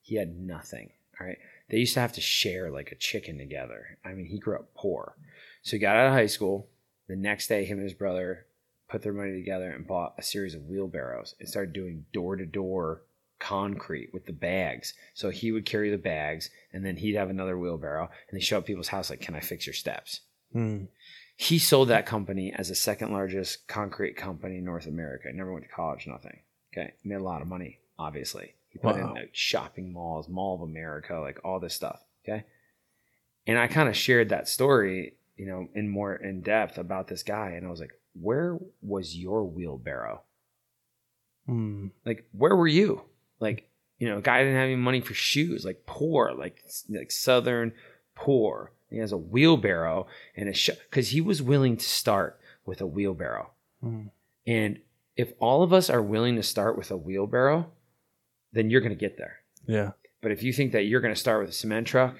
He had nothing. All right. They used to have to share like a chicken together. I mean, he grew up poor. So he got out of high school. The next day, him and his brother put their money together and bought a series of wheelbarrows and started doing door to door concrete with the bags. So he would carry the bags and then he'd have another wheelbarrow and they show up people's house like, Can I fix your steps? Hmm. He sold that company as the second largest concrete company in North America. Never went to college, nothing. Okay. Made a lot of money, obviously. He put wow. in like shopping malls, Mall of America, like all this stuff. Okay. And I kind of shared that story, you know, in more in depth about this guy. And I was like, where was your wheelbarrow? Hmm. Like, where were you? Like, you know, guy didn't have any money for shoes, like poor, like like southern poor. He has a wheelbarrow and a because he was willing to start with a wheelbarrow. Mm. And if all of us are willing to start with a wheelbarrow, then you're going to get there. Yeah. But if you think that you're going to start with a cement truck,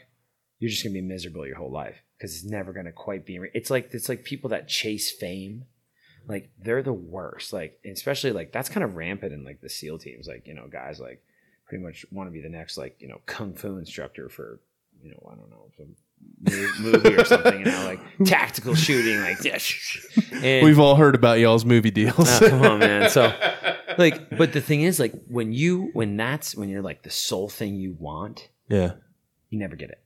you're just going to be miserable your whole life because it's never going to quite be. It's like it's like people that chase fame. like they're the worst. Like especially like that's kind of rampant in like the SEAL teams. Like you know guys like pretty much want to be the next like you know kung fu instructor for you know I don't know some movie or something. You know like tactical shooting like yeah. And, We've all heard about y'all's movie deals. Oh, come on, man. So, like, but the thing is, like, when you, when that's, when you're like the sole thing you want, yeah. you never get it.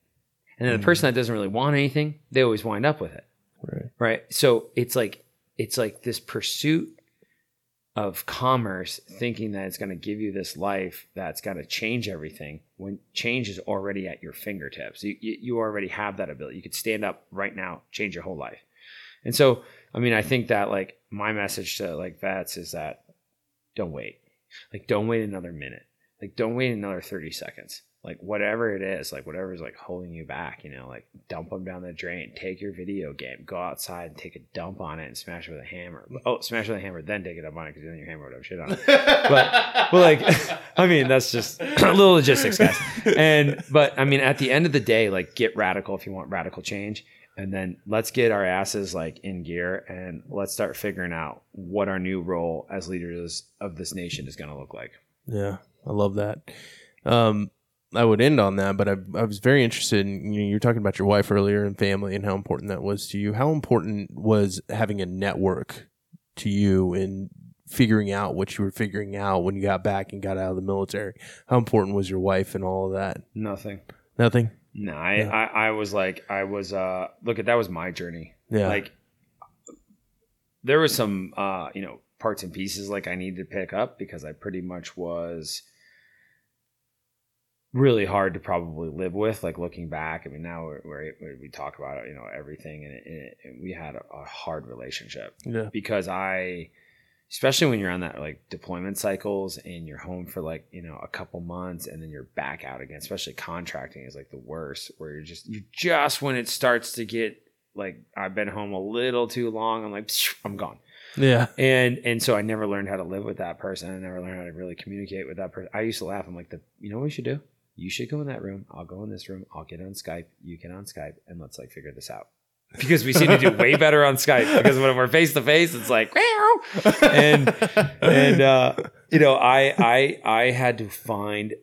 And then the mm. person that doesn't really want anything, they always wind up with it. Right. Right. So it's like, it's like this pursuit of commerce, thinking that it's going to give you this life that's going to change everything when change is already at your fingertips. You, you, already have that ability. You could stand up right now, change your whole life. And so, I mean, I think that like my message to like vets is that don't wait. Like, don't wait another minute. Like, don't wait another 30 seconds. Like, whatever it is, like, whatever is like holding you back, you know, like dump them down the drain. Take your video game, go outside and take a dump on it and smash it with a hammer. Oh, smash it with a hammer, then take it up on it because then your hammer would have shit on it. But, but like, I mean, that's just a little logistics, guys. And, but I mean, at the end of the day, like, get radical if you want radical change and then let's get our asses like in gear and let's start figuring out what our new role as leaders of this nation is going to look like. Yeah, I love that. Um, I would end on that, but I, I was very interested in you know, you were talking about your wife earlier and family and how important that was to you. How important was having a network to you in figuring out what you were figuring out when you got back and got out of the military? How important was your wife and all of that? Nothing. Nothing. No, I, Yeah. I, I was like, I was, uh, look at that was my journey. Yeah. Like, there was some, uh, you know, parts and pieces like I needed to pick up because I pretty much was really hard to probably live with. Like looking back, I mean, now we're, we're, we talk about you know everything, and, it, and, it, we had a, a hard relationship yeah. because I, especially when you're on that like deployment cycles and you're home for like you know a couple months and then you're back out again. Especially contracting is like the worst, where you're just you just when it starts to get like I've been home a little too long, I'm like I'm gone. Yeah. And and so I never learned how to live with that person. I never learned how to really communicate with that person. I used to laugh. I'm like, the you know what we should do? You should go in that room. I'll go in this room. I'll get on Skype. You get on Skype, and let's like figure this out. Because we seem to do way better on Skype. Because when we're face to face, it's like, "Meow." and and uh, you know, I I I had to find.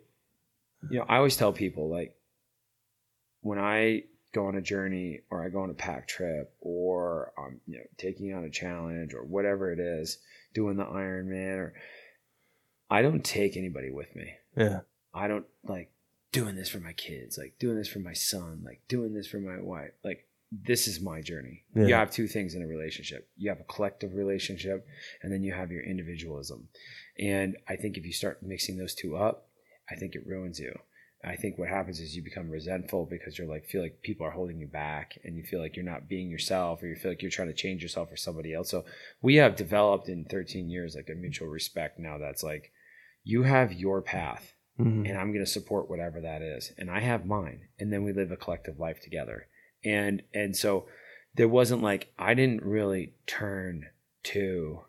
You know, I always tell people like, when I go on a journey or I go on a pack trip or I'm you know taking on a challenge or whatever it is, doing the Ironman or I don't take anybody with me. Yeah. I don't like doing this for my kids, like doing this for my son, like doing this for my wife. Like this is my journey. You have two things in a relationship. You have a collective relationship and then you have your individualism. And I think if you start mixing those two up, I think it ruins you. I think what happens is you become resentful because you're like feel like people are holding you back and you feel like you're not being yourself or you feel like you're trying to change yourself for somebody else. So we have developed in 13 years like a mutual respect now that's like you have your path Mhm. and I'm going to support whatever that is and I have mine and then we live a collective life together. And and so there wasn't like I didn't really turn to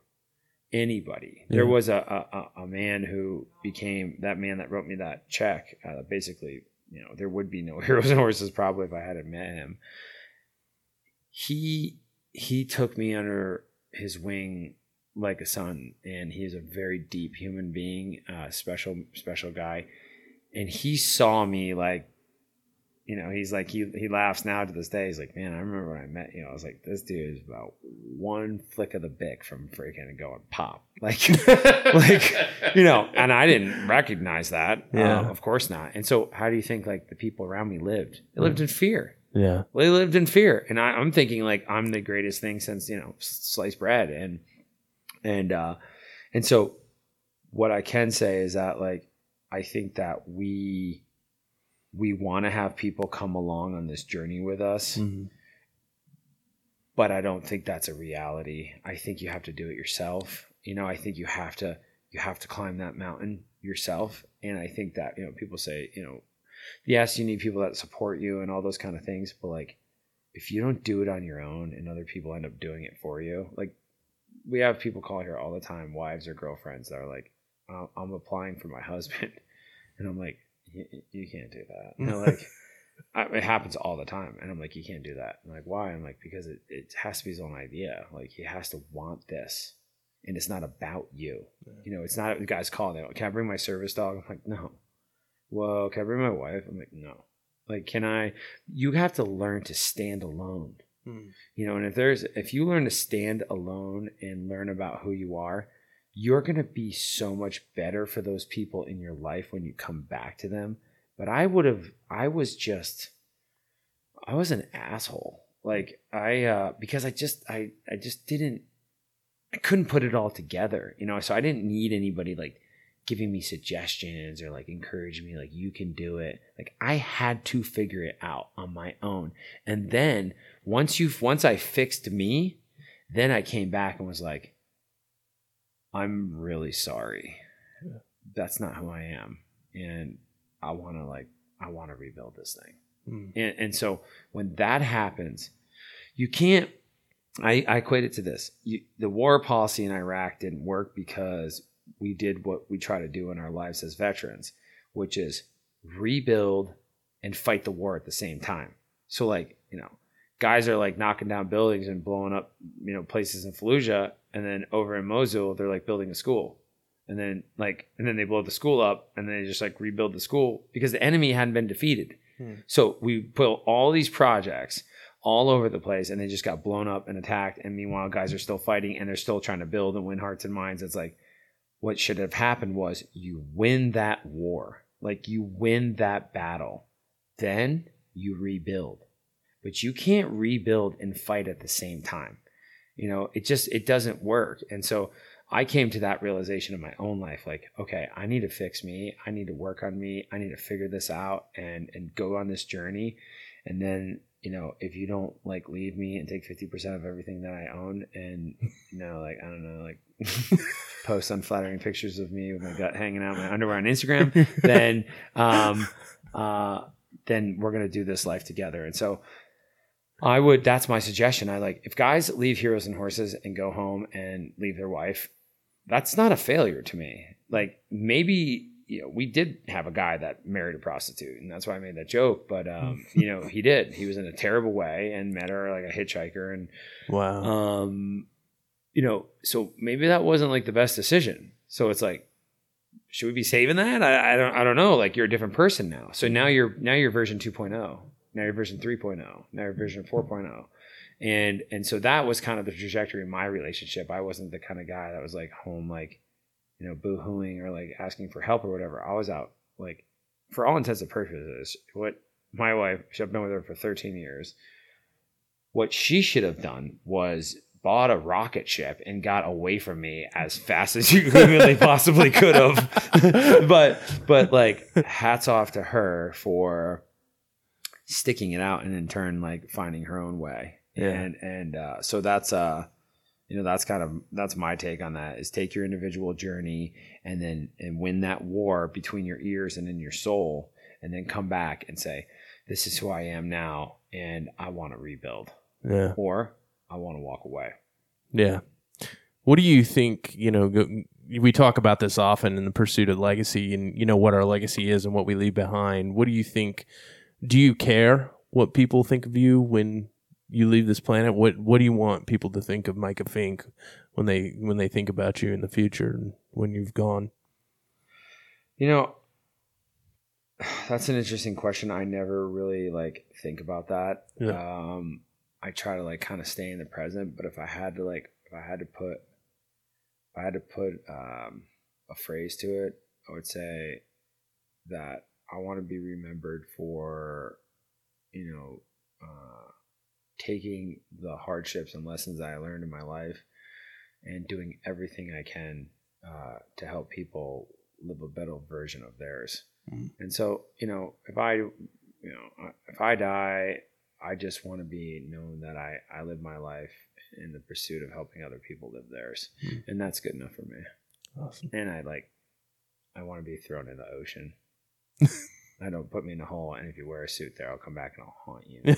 anybody. There was a, a a- a man who became that man that wrote me that check. Uh, basically, you know, there would be no heroes and horses probably if I hadn't met him. He he took me under his wing like a son, and he is a very deep human being, uh, special special guy, and he saw me like. You know, he's like he he laughs now to this day. He's like, man, I remember when I met you. Know, I was like, this dude is about one flick of the Bic from freaking going pop, like, like you know. And I didn't recognize that. Yeah. Um, of course not. And so, how do you think like the people around me lived? They lived in fear. Yeah. They lived in fear, and I, I'm thinking like I'm the greatest thing since you know sliced bread, and and uh, and so what I can say is that like I think that we we want to have people come along on this journey with us, Mhm. but I don't think that's a reality. I think you have to do it yourself. You know, I think you have to you have to climb that mountain yourself, and I think that you know people say you know yes, you need people that support you and all those kind of things, but like if you don't do it on your own and other people end up doing it for you, like we have people call here all the time, wives or girlfriends that are like, "Uh, I'm applying for my husband, and I'm like, "Y- y- you can't do that. Know, like I, it happens all the time. And I'm like, you can't do that. I'm like, why? I'm like, because it, it has to be his own idea. Like he has to want this. And it's not about you. You know, it's not the guy's calling out. Can I bring my service dog? I'm like, no. Well, can I bring my wife? I'm like, no. Like, can I? You have to learn to stand alone. Hmm. You know, and if there's if you learn to stand alone and learn about who you are, you're going to be so much better for those people in your life when you come back to them. But I would have I was just I was an asshole. Like I uh because I just I I just didn't I couldn't put it all together, you know. So I didn't need anybody like giving me suggestions or like encouraging me like you can do it. Like I had to figure it out on my own. And then once you once I fixed me, then I came back and was like I'm really sorry. That's not who I am. And I want to like I want to rebuild this thing. Hmm. And, and so when that happens, you can't. I, I equate it to this: you, the war policy in Iraq didn't work because we did what we try to do in our lives as veterans, which is rebuild and fight the war at the same time. So, like you know, guys are like knocking down buildings and blowing up you know places in Fallujah, and then over in Mosul they're like building a school. And then like and then they blow the school up and then they just like rebuild the school because the enemy hadn't been defeated. Hmm. so we put all these projects all over the place and they just got blown up and attacked and meanwhile guys are still fighting and they're still trying to build and win hearts and minds. It's like what should have happened was you win that war. Like you win that battle. Then you rebuild but you can't rebuild and fight at the same time. You know it just it doesn't work. And so I came to that realization in my own life like okay I need to fix me. I need to work on me. I need to figure this out and and go on this journey. And then you know if you don't like leave me and take 50% of everything that I own and you know like I don't know like post unflattering pictures of me with my gut hanging out my underwear on Instagram then um uh then we're going to do this life together. And so I would. That's my suggestion. I like if guys leave Heroes and Horses and go home and leave their wife. That's not a failure to me. Like maybe you know we did have a guy that married a prostitute, and that's why I made that joke. But um, you know he did. He was in a terrible way and met her like a hitchhiker, and Wow. um, you know, so maybe that wasn't like the best decision. So it's like, should we be saving that? I, I don't, I don't know. Like you're a different person now. So now you're, now you're version 2.0. Now you're version 3.0. Now you're version 4.0. And, and so that was kind of the trajectory of my relationship. I wasn't the kind of guy that was like home, like, you know, boo-hooing or like asking for help or whatever. I was out like, for all intents and purposes, what my wife, I've been with her for 13 years. What she should have done was bought a rocket ship and got away from me as fast as you possibly could have. but but like hats off to her for sticking it out and in turn like finding her own way. Yeah. And and uh, so that's uh you know that's kind of that's my take on that is take your individual journey and then and win that war between your ears and in your soul and then come back and say this is who I am now and I want to rebuild yeah. or I want to walk away. Yeah. What do you think? You know, go, we talk about this often in the pursuit of legacy, and you know what our legacy is and what we leave behind. What do you think? Do you care what people think of you when you leave this planet? What What do you want people to think of Micah Fink when they when they think about you in the future and when you've gone? You know, that's an interesting question. I never really like think about that. Yeah. Um, I try to like kind of stay in the present, but if I had to like, if I had to put, if I had to put um, a phrase to it, I would say that I want to be remembered for, you know, uh, taking the hardships and lessons I learned in my life and doing everything I can uh, to help people live a better version of theirs. Mm. And so, you know, if I, you know, if I die, I just want to be known that I, I live my life in the pursuit of helping other people live theirs. Mm. And that's good enough for me. Awesome. And I like, I want to be thrown in the ocean. I don't put me in a hole, and if you wear a suit there, I'll come back and I'll haunt you.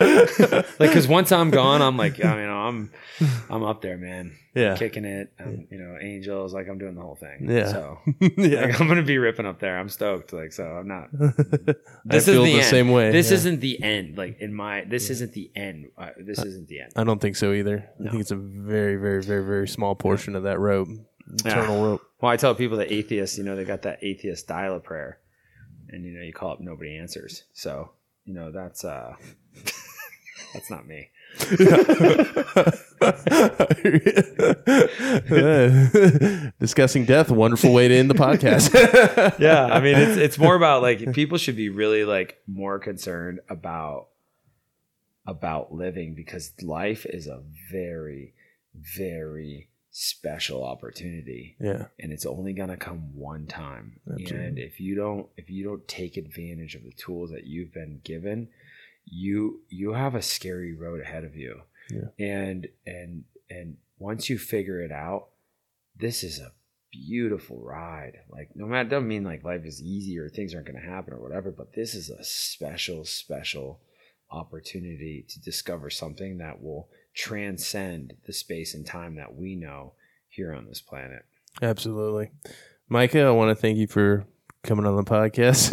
like, because once I'm gone, I'm like, I mean, I'm I'm up there, man. Yeah. kicking it. Um, you know, angels, like I'm doing the whole thing. Yeah. So yeah. like, I'm gonna be ripping up there. I'm stoked. Like so, I'm not. I This feel is the, the end. same way. This yeah. isn't the end. Like in my, this isn't the end. Uh, this isn't the end. I don't think so either. I think it's a very, very, very, very small portion of that rope, eternal rope. Well, I tell people that atheists, you know, they got that atheist style of prayer, and you know, you call up, nobody answers. So you know, that's uh, that's not me. Discussing death, wonderful way to end the podcast. yeah i mean it's it's more about like people should be really like more concerned about about living because life is a very very special opportunity. Yeah, and it's only going to come one time. Absolutely. and if you don't if you don't take advantage of the tools that you've been given you you have a scary road ahead of you. Yeah. and and and once you figure it out this is a beautiful ride. Like no matter doesn't mean like life is easy or things aren't going to happen or whatever but this is a special special opportunity to discover something that will transcend the space and time that we know here on this planet absolutely. Micah, I want to thank you for coming on the podcast.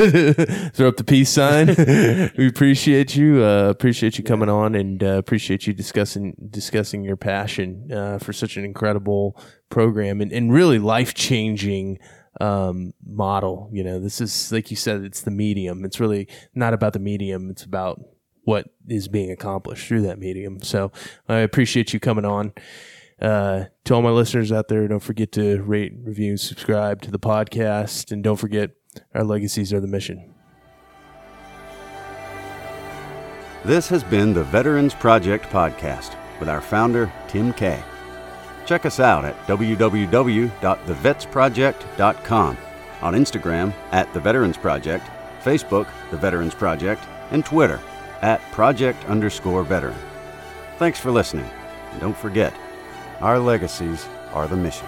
Throw up the peace sign. we appreciate you. Uh, appreciate you coming on, and uh, appreciate you discussing discussing your passion uh, for such an incredible program and, and really life changing um, model. You know, this is like you said, it's the medium. It's really not about the medium. It's about what is being accomplished through that medium. So I appreciate you coming on. Uh, to all my listeners out there, don't forget to rate, review, subscribe to the podcast. And don't forget, our legacies are the mission. This has been the Veterans Project Podcast with our founder, Tim Kay. Check us out at www.thevetsproject.com, on Instagram at The Veterans Project, Facebook, The Veterans Project, and Twitter at Project underscore veteran. Thanks for listening, and don't forget, our legacies are the mission.